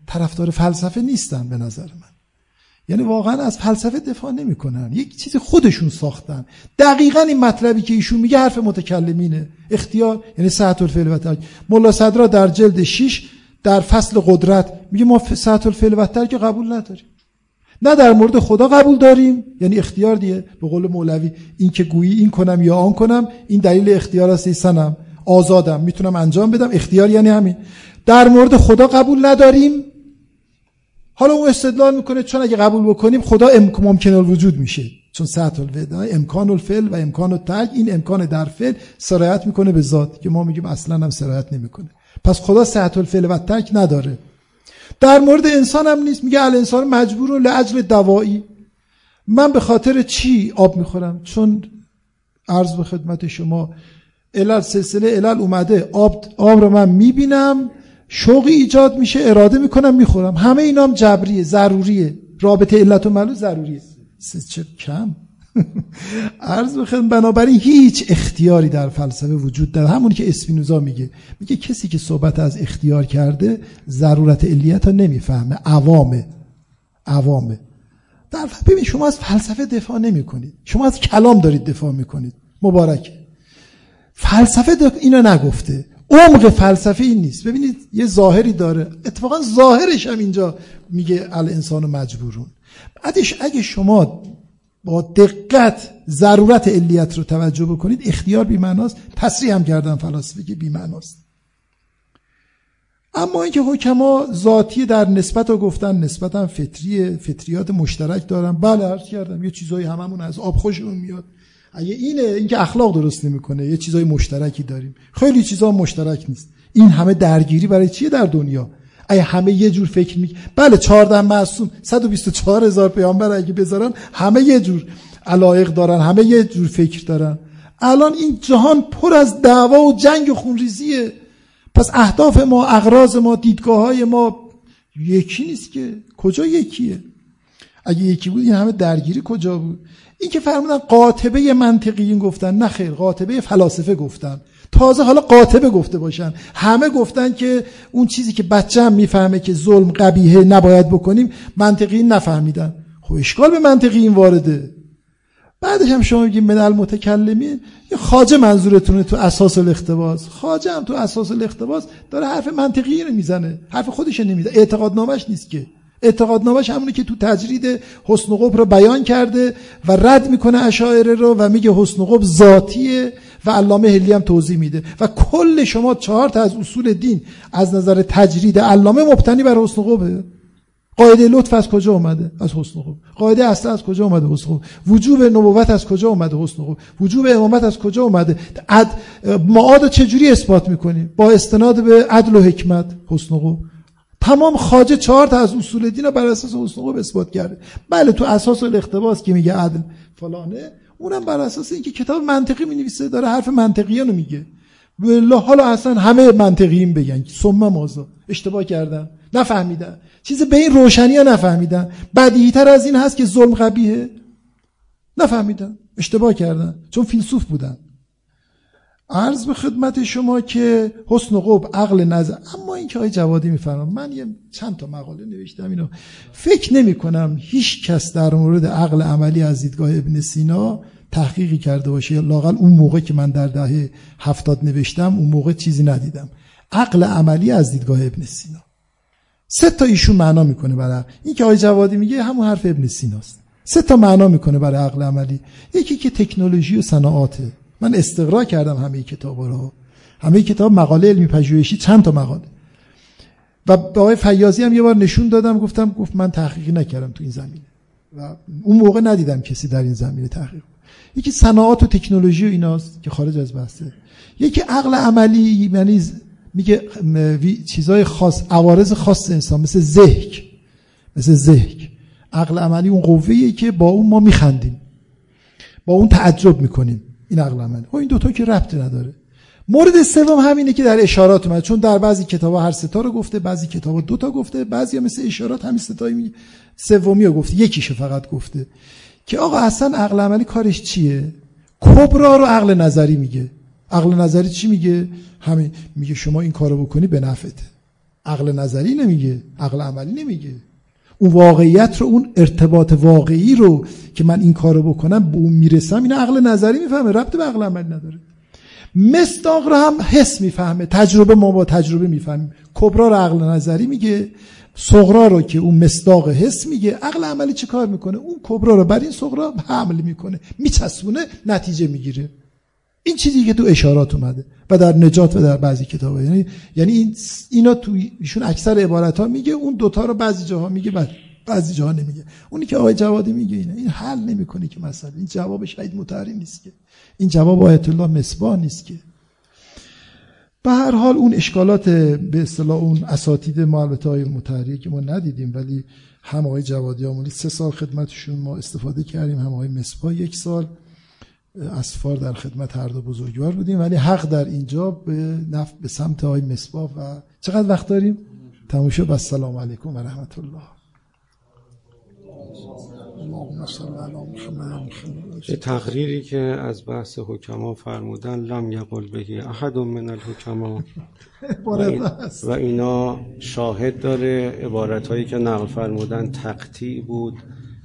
طرفدار فلسفه نیستن به نظر من. یعنی واقعا از فلسفه دفاع نمی‌کنن. یک چیز خودشون ساختن. دقیقا این مطلبی که ایشون میگه حرف متکلمینه. اختیار یعنی ساعت الفعل و ترک. ملا صدرا در جلد 6 در فصل قدرت میگه ما ساعت الفعل و ترک قبول نداریم. نه در مورد خدا قبول داریم. یعنی اختیار دیگه. به قول مولوی این که گویی این کنم یا آن کنم این دلیل اختیار است سنم آزادم. می‌تونم انجام بدم. اختیار یعنی همین. در مورد خدا قبول نداریم. حالا اون استدلال می‌کنه چون اگه قبول بکنیم خدا ممکن الوجود میشه. چون سطح الودا امکان الفعل و امکان الترک این امکان در فعل سرایت می‌کنه به ذات که ما میگیم اصلا هم سرایت نمی‌کنه. پس خدا سطح الفعل و ترک نداره. در مورد انسان هم نیست. میگه الانسان مجبور لاجل دوایی. من به خاطر چی آب می‌خورم؟ چون عرض به خدمت شما علل سلسله علل اومده. آب, آب رو من می‌بینم شوقی ایجاد میشه اراده می‌کنم می‌خورم. همه اینا هم جبریه ضروریه. رابطه علت و معلول ضروریه. چه کم؟ عرض بخواهم بنابراین هیچ اختیاری در فلسفه وجود داره همونی که اسپینوزا میگه. میگه کسی که صحبت از اختیار کرده ضرورت علیت ها نمی‌فهمه. عوامه. عوامه. در ببین شما از فلسفه دفاع نمی کنید شما از کلام دارید دفاع می‌کنید. مبارک فلسفه اینو نگفته. عمق فلسفه این نیست. ببینید یه ظاهری داره. اتفاقا ظاهرش هم اینجا میگه الانسان مجبورون. بعدش اگه شما با دقت ضرورت علیت رو توجه بکنید اختیار بیمعناست. تصریح هم کردن فلاسفه که بیمعناست. اما اینکه حکما ذاتی در نسبت رو گفتن نسبت هم فطری فطریات مشترک دارن. بله عرض کردم یه چیزایی هممون از آب خوشمون میاد. اگه اینه اینکه اخلاق درست نمی‌کنه یه چیزای مشترکی داریم. خیلی چیزا مشترک نیست. این همه درگیری برای چیه در دنیا؟ اگه همه یه جور فکر می بله 14 معصوم 124 هزار پیامبر اگه بذارن همه یه جور علایق دارن همه یه جور فکر دارن. الان این جهان پر از دعوا و جنگ و خونریزیه. پس اهداف ما اغراض ما دیدگاه های ما یکی نیست که. کجا یکیه؟ اگه یکی بود این همه درگیری کجا بود؟ این که فرمودن قاطبه منطقیین گفتن نه خیر قاطبه فلاسفه گفتن. تازه حالا قاطبه گفته باشن. همه گفتن که اون چیزی که بچه هم می‌فهمه که ظلم قبیهه نباید بکنیم منطقیین نفهمیدن. خب اشکال به منطقیین وارده. بعدش هم شما میگیم من المتکلمین یه خاجه منظورتونه تو اساس الاختباس خاجه هم تو اساس الاختباس داره حرف منطقی رو می‌زنه. حرف خودش نمی‌زنه. اعتقاد نامش نیست که. اعتقادنامش همونه که تو تجرید حسن قب رو بیان کرده و رد می‌کنه اشاعره رو و میگه حسن قب ذاتیه. و علامه هلی هم توضیح میده. و کل شما چهار تا از اصول دین از نظر تجرید علامه مبتنی بر حسن قبه. قاعده لطف از کجا اومده؟ از حسن خوب قاعده اصل از کجا اومده؟ حسن خوب وجوب نبوت از کجا اومده؟ حسن خوب وجوب امامت از کجا اومده؟ عد... معاد چجوری اثبات می‌کنیم با استناد به عدل و حکمت. حسن خوب تمام خاجه چهار تا از اصول دین رو بر اساس حسن خوب اثبات کرده. بله تو اساس الاختباس که میگه عدل. فلانه اونم بر اساس اینکه کتاب منطقی می‌نویسه داره حرف منطقیانو میگه. والله حالا اصلا همه منطقیین بگن. ثم مازا. اشتباه کردن. نفهمیدن. چیز به این روشنی ها نفهمیدن. بدیهی از این هست که ظلم قبیه نفهمیدن. اشتباه کردن. چون فیلسوف بودن. عرض به خدمت شما که حسن و قب عقل نظر اما این که های جوادی میفرمام من یه چند تا مقاله نوشتم اینو. فکر نمی کنم هیچ کس در مورد عقل عملی از دیدگاه ابن سینا تحقیقی کرده باشه. لاقل اون موقع که من در دهه هفتاد نوشتم اون موقع چیزی ندیدم. عقل عملی از دیدگاه ابن سینا. سه تا ایشون معنا می‌کنه برای این که آقای جوادی میگه همون حرف ابن سیناست. سه تا معنا می‌کنه برای عقل عملی. یکی که تکنولوژی و صناعاته من استقرا کردم همه کتاب رو. همه کتاب مقاله علمی پژوهشی چند تا مقاله. و به آقای فیاضی هم یه بار نشون دادم گفتم گفت من تحقیقی نکردم تو این زمینه. و اون موقع ندیدم کسی در این زمینه تحقیق یکی صناعات و تکنولوژی و ایناست که خارج از بحثه. یکی عقل عملی یعنی میگه چیزای خاص عوارض خاص انسان مثل ذهک مثل ذهک عقل عملی اون قوه‌ایه که با اون ما میخندیم. با اون تعجب می‌کنیم. این عقل عملی خب این دوتا که ربطی نداره. مورد سوم همینه که در اشارات اومد. چون در بعضی کتاب هر ستا رو گفته بعضی کتاب دو تا گفته بعضی ها مثل اشارات همین ستایی میگه سومی رو گفته. یکیشو فقط گفته. که آقا اصلا عقل عملی کارش چیه؟ کبرا رو عقل نظری میگه. عقل نظری چی میگه؟ همین. میگه شما این کارو بکنی به نفعته. عقل نظری نمیگه. عقل عملی نمیگه. اون واقعیت رو اون ارتباط واقعی رو که من این کارو بکنم به اون می‌رسم این عقل نظری می‌فهمه ربط به عقل عملی نداره. مستاق رو هم حس می‌فهمه تجربه ما با تجربه می‌فهمیم. کبرا رو عقل نظری میگه صغرا رو که اون مصداق حس میگه عقل عملی چه کار می‌کنه؟ اون کبرا رو بر این صغرا حمل می‌کنه میچسبونه نتیجه می‌گیره. این چیزی که تو اشارات اومده و در نجات و در بعضی کتاب یعنی یعنی این اینا تو ایشون اکثر عبارت ها میگه اون دوتا رو بعضی جاها میگه بعد بعضی جاها نمیگه. اونی که آقای جوادی میگه اینه. این حل نمی‌کنه که مثلا این جواب شهید متحری نیست که. این جواب آیت الله مصباح نیست که. به هر حال اون اشکالات به اصطلاح اون اساتید ما البته های متحری که ما ندیدیم ولی هم آقای جوادی سه سال خدمتشون ما استفاده کردیم هم آقای مصباح یک سال. اسفار در خدمت هر دو بزرگوار بودیم ولی حق در اینجا به نفت به سمت های مصباح و چقدر وقت داریم؟ تموم شد السلام علیکم و رحمت الله. به تقریری که از بحث حکما فرمودن لم یقل بهی احد من الحکما. و, اینا شاهد داره. عبارت هایی که نقل فرمودن تقطیع بود.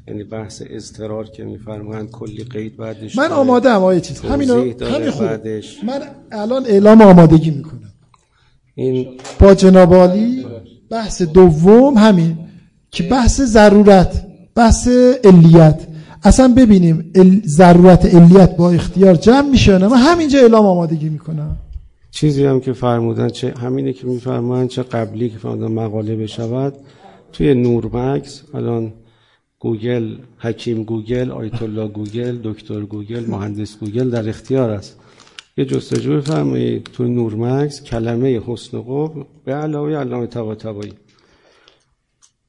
یعنی بحث اضطرار که میفرمایند کلی قید بعدش من آماده ام آیه چیز. همین همین خوب. من الان اعلام آمادگی می‌کنم. این با جنابالی بحث دوم همین که بحث ضرورت بحث علیت. اصلا ببینیم ضرورت علیت با اختیار جمع میشه من همینجا اعلام آمادگی می‌کنم. چیزی هم که فرمودن چه همینه که میفرمایند چه قبلی که فرمودن مقاله بشود توی نورمگز الان گوگل حکیم گوگل آیت الله گوگل دکتر گوگل مهندس گوگل در اختیار است. یه جستجو بفرمایید تو نورمگز کلمه حسن قبح به علاوه علامه طباطبایی.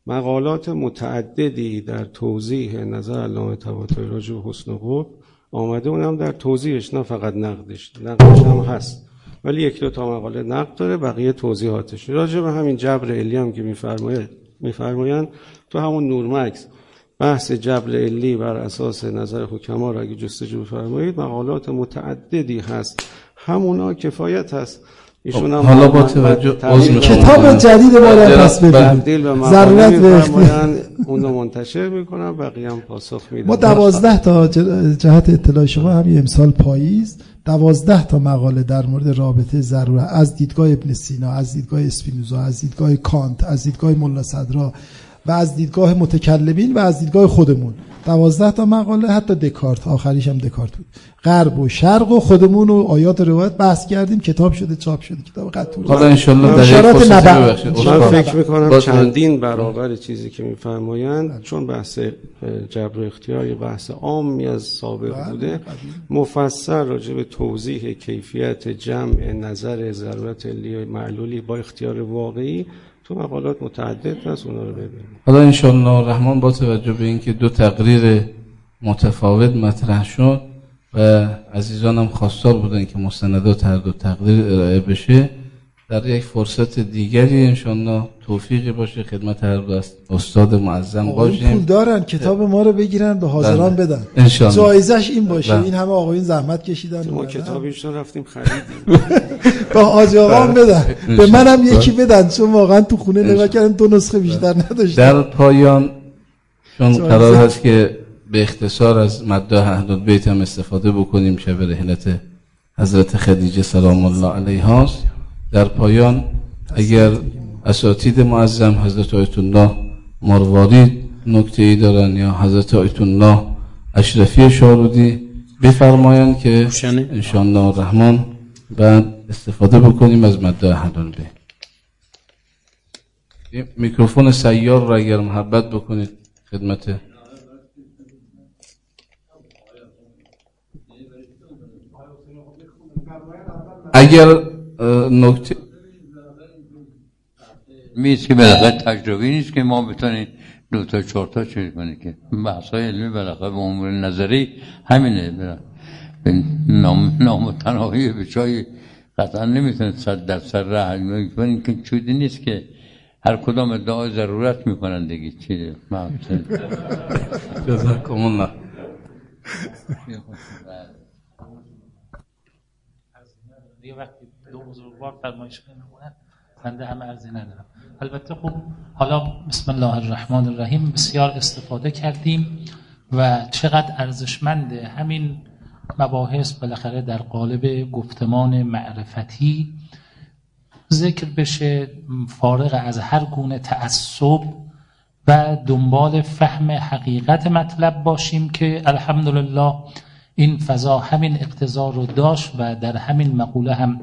مقالات متعددی در توضیح نظر علامه طباطبایی راجع به حسن قب آمده اونم در توضیحش نه فقط نقدش. نقدش هم هست. ولی یک دو تا مقاله نقد داره بقیه توضیحاتش. راجع به همین جبر علی هم که میفرمایند میفرمایند تو همون نورمکس بحث جبر علی بر اساس نظر حکما را اگه جستجو بفرمایید مقالات متعددی هست. همونا کفایت هست. ایشون هم حالا با توجه کتاب جدید باید پس بدیم ضرورت اون رو منتشر می‌کنم. بقیه هم پاسخ میدم ما دوازده تا جهت اطلاع شما همین امسال پاییز. دوازده تا مقاله در مورد رابطه ضرورت از دیدگاه ابن سینا از دیدگاه اسپینوزا از دیدگاه کانت از دیدگاه ملا صدرا و از دیدگاه متکلمین و از دیدگاه خودمون. دوازده تا مقاله حتی دکارت. آخریش هم دکارت بود. غرب و شرق و خودمون و آیات روایت بحث کردیم کتاب شده چاپ شده کتاب قطور حالا. ببخشید. من عذر فکر می‌کنم چندین برابر چیزی که میفرمایند چون بحث جبر و اختیار یه بحث عامی از سابق بوده. مفصل راجع به توضیح کیفیت جمع نظر ضرورت علی معلولی با اختیار واقعی تو مقالات متعدد هست اونا رو ببینید حالا انشاءالله الرحمن با توجه به اینکه دو تقریر متفاوت مطرح شد و عزیزانم خواستار بودن که مستندات هر دو تقریر ارائه بشه در یک فرصت دیگری انشاءالله توفیقی باشه خدمت هر دو است- استاد معظم آقایون پول باشیم دارن کتاب ما رو بگیرن به حاضران بله. بدن. جایزش این باشه بله. این همه آقایون زحمت کشیدن ما. کتابیش رو رفتیم خریدیم به حاج آقا هم بدن به. منم یکی بدن چون واقعا تو خونه نگاه. کردم دو نسخه بیشتر نداشتم در پایان چون. قرار هست که به اختصار از مداح اهل بیت هم استفاده بکنیم شب رحلت حضرت خدیجه سلام الله علیها است در پایان اگر اساتید معظم حضرت آیت الله مروارید نکته ای دارن یا حضرت آیت الله اشرفی شارودی بفرمایند که. انشاءالله الرحمن بعد استفاده بکنیم از اهل بیت این میکروفون سیار رو اگر محبت بکنید خدمت اگر نکته میست که بالاخره تجربی نیست که ما بتونیم دو تا چهار تا چیز کنیم که بحث های علمی بالاخره به امور نظری همینه. به نام نام تنهایی به جای قطعا نمی‌تونه صد در سر راه کنیم که چودی نیست که هر کدام ادعای ضرورت می‌کنن دیگه. چیه جزاکم الله یه وقتی دو بزرگوار فرمایش می‌کنن بنده همه ارزی ندارم. البته خب حالا بسم الله الرحمن الرحیم بسیار استفاده کردیم و چقدر ارزشمنده همین مباحث بالاخره در قالب گفتمان معرفتی ذکر بشه. فارغ از هر گونه تعصب و دنبال فهم حقیقت مطلب باشیم که الحمدلله این فضا همین اقتضا رو داشت و در همین مقوله هم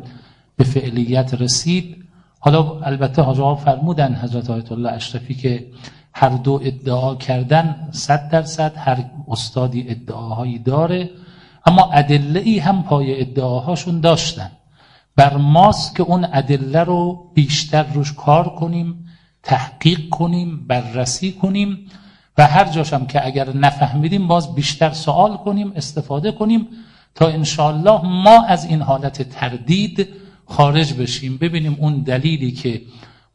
به فعلیت رسید. حالا البته حاج آقا فرمودن حضرت آیت الله اشرفی که هر دو ادعا کردن صد درصد هر استادی ادعاهایی داره اما ادله ای هم پای ادعاهاشون داشتن. بر ماست که اون ادله رو بیشتر روش کار کنیم تحقیق کنیم بررسی کنیم و هر جاشم که اگر نفهمیدیم باز بیشتر سوال کنیم استفاده کنیم تا انشاءالله ما از این حالت تردید خارج بشیم ببینیم اون دلیلی که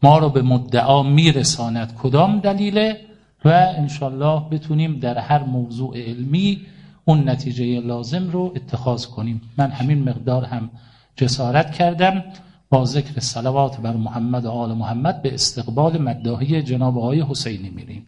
ما رو به مدعا میرساند کدام دلیله و انشاءالله بتونیم در هر موضوع علمی اون نتیجه لازم رو اتخاذ کنیم. من همین مقدار هم جسارت کردم. با ذکر صلوات بر محمد و آل محمد به استقبال مداحی جناب آقای حسینی میریم.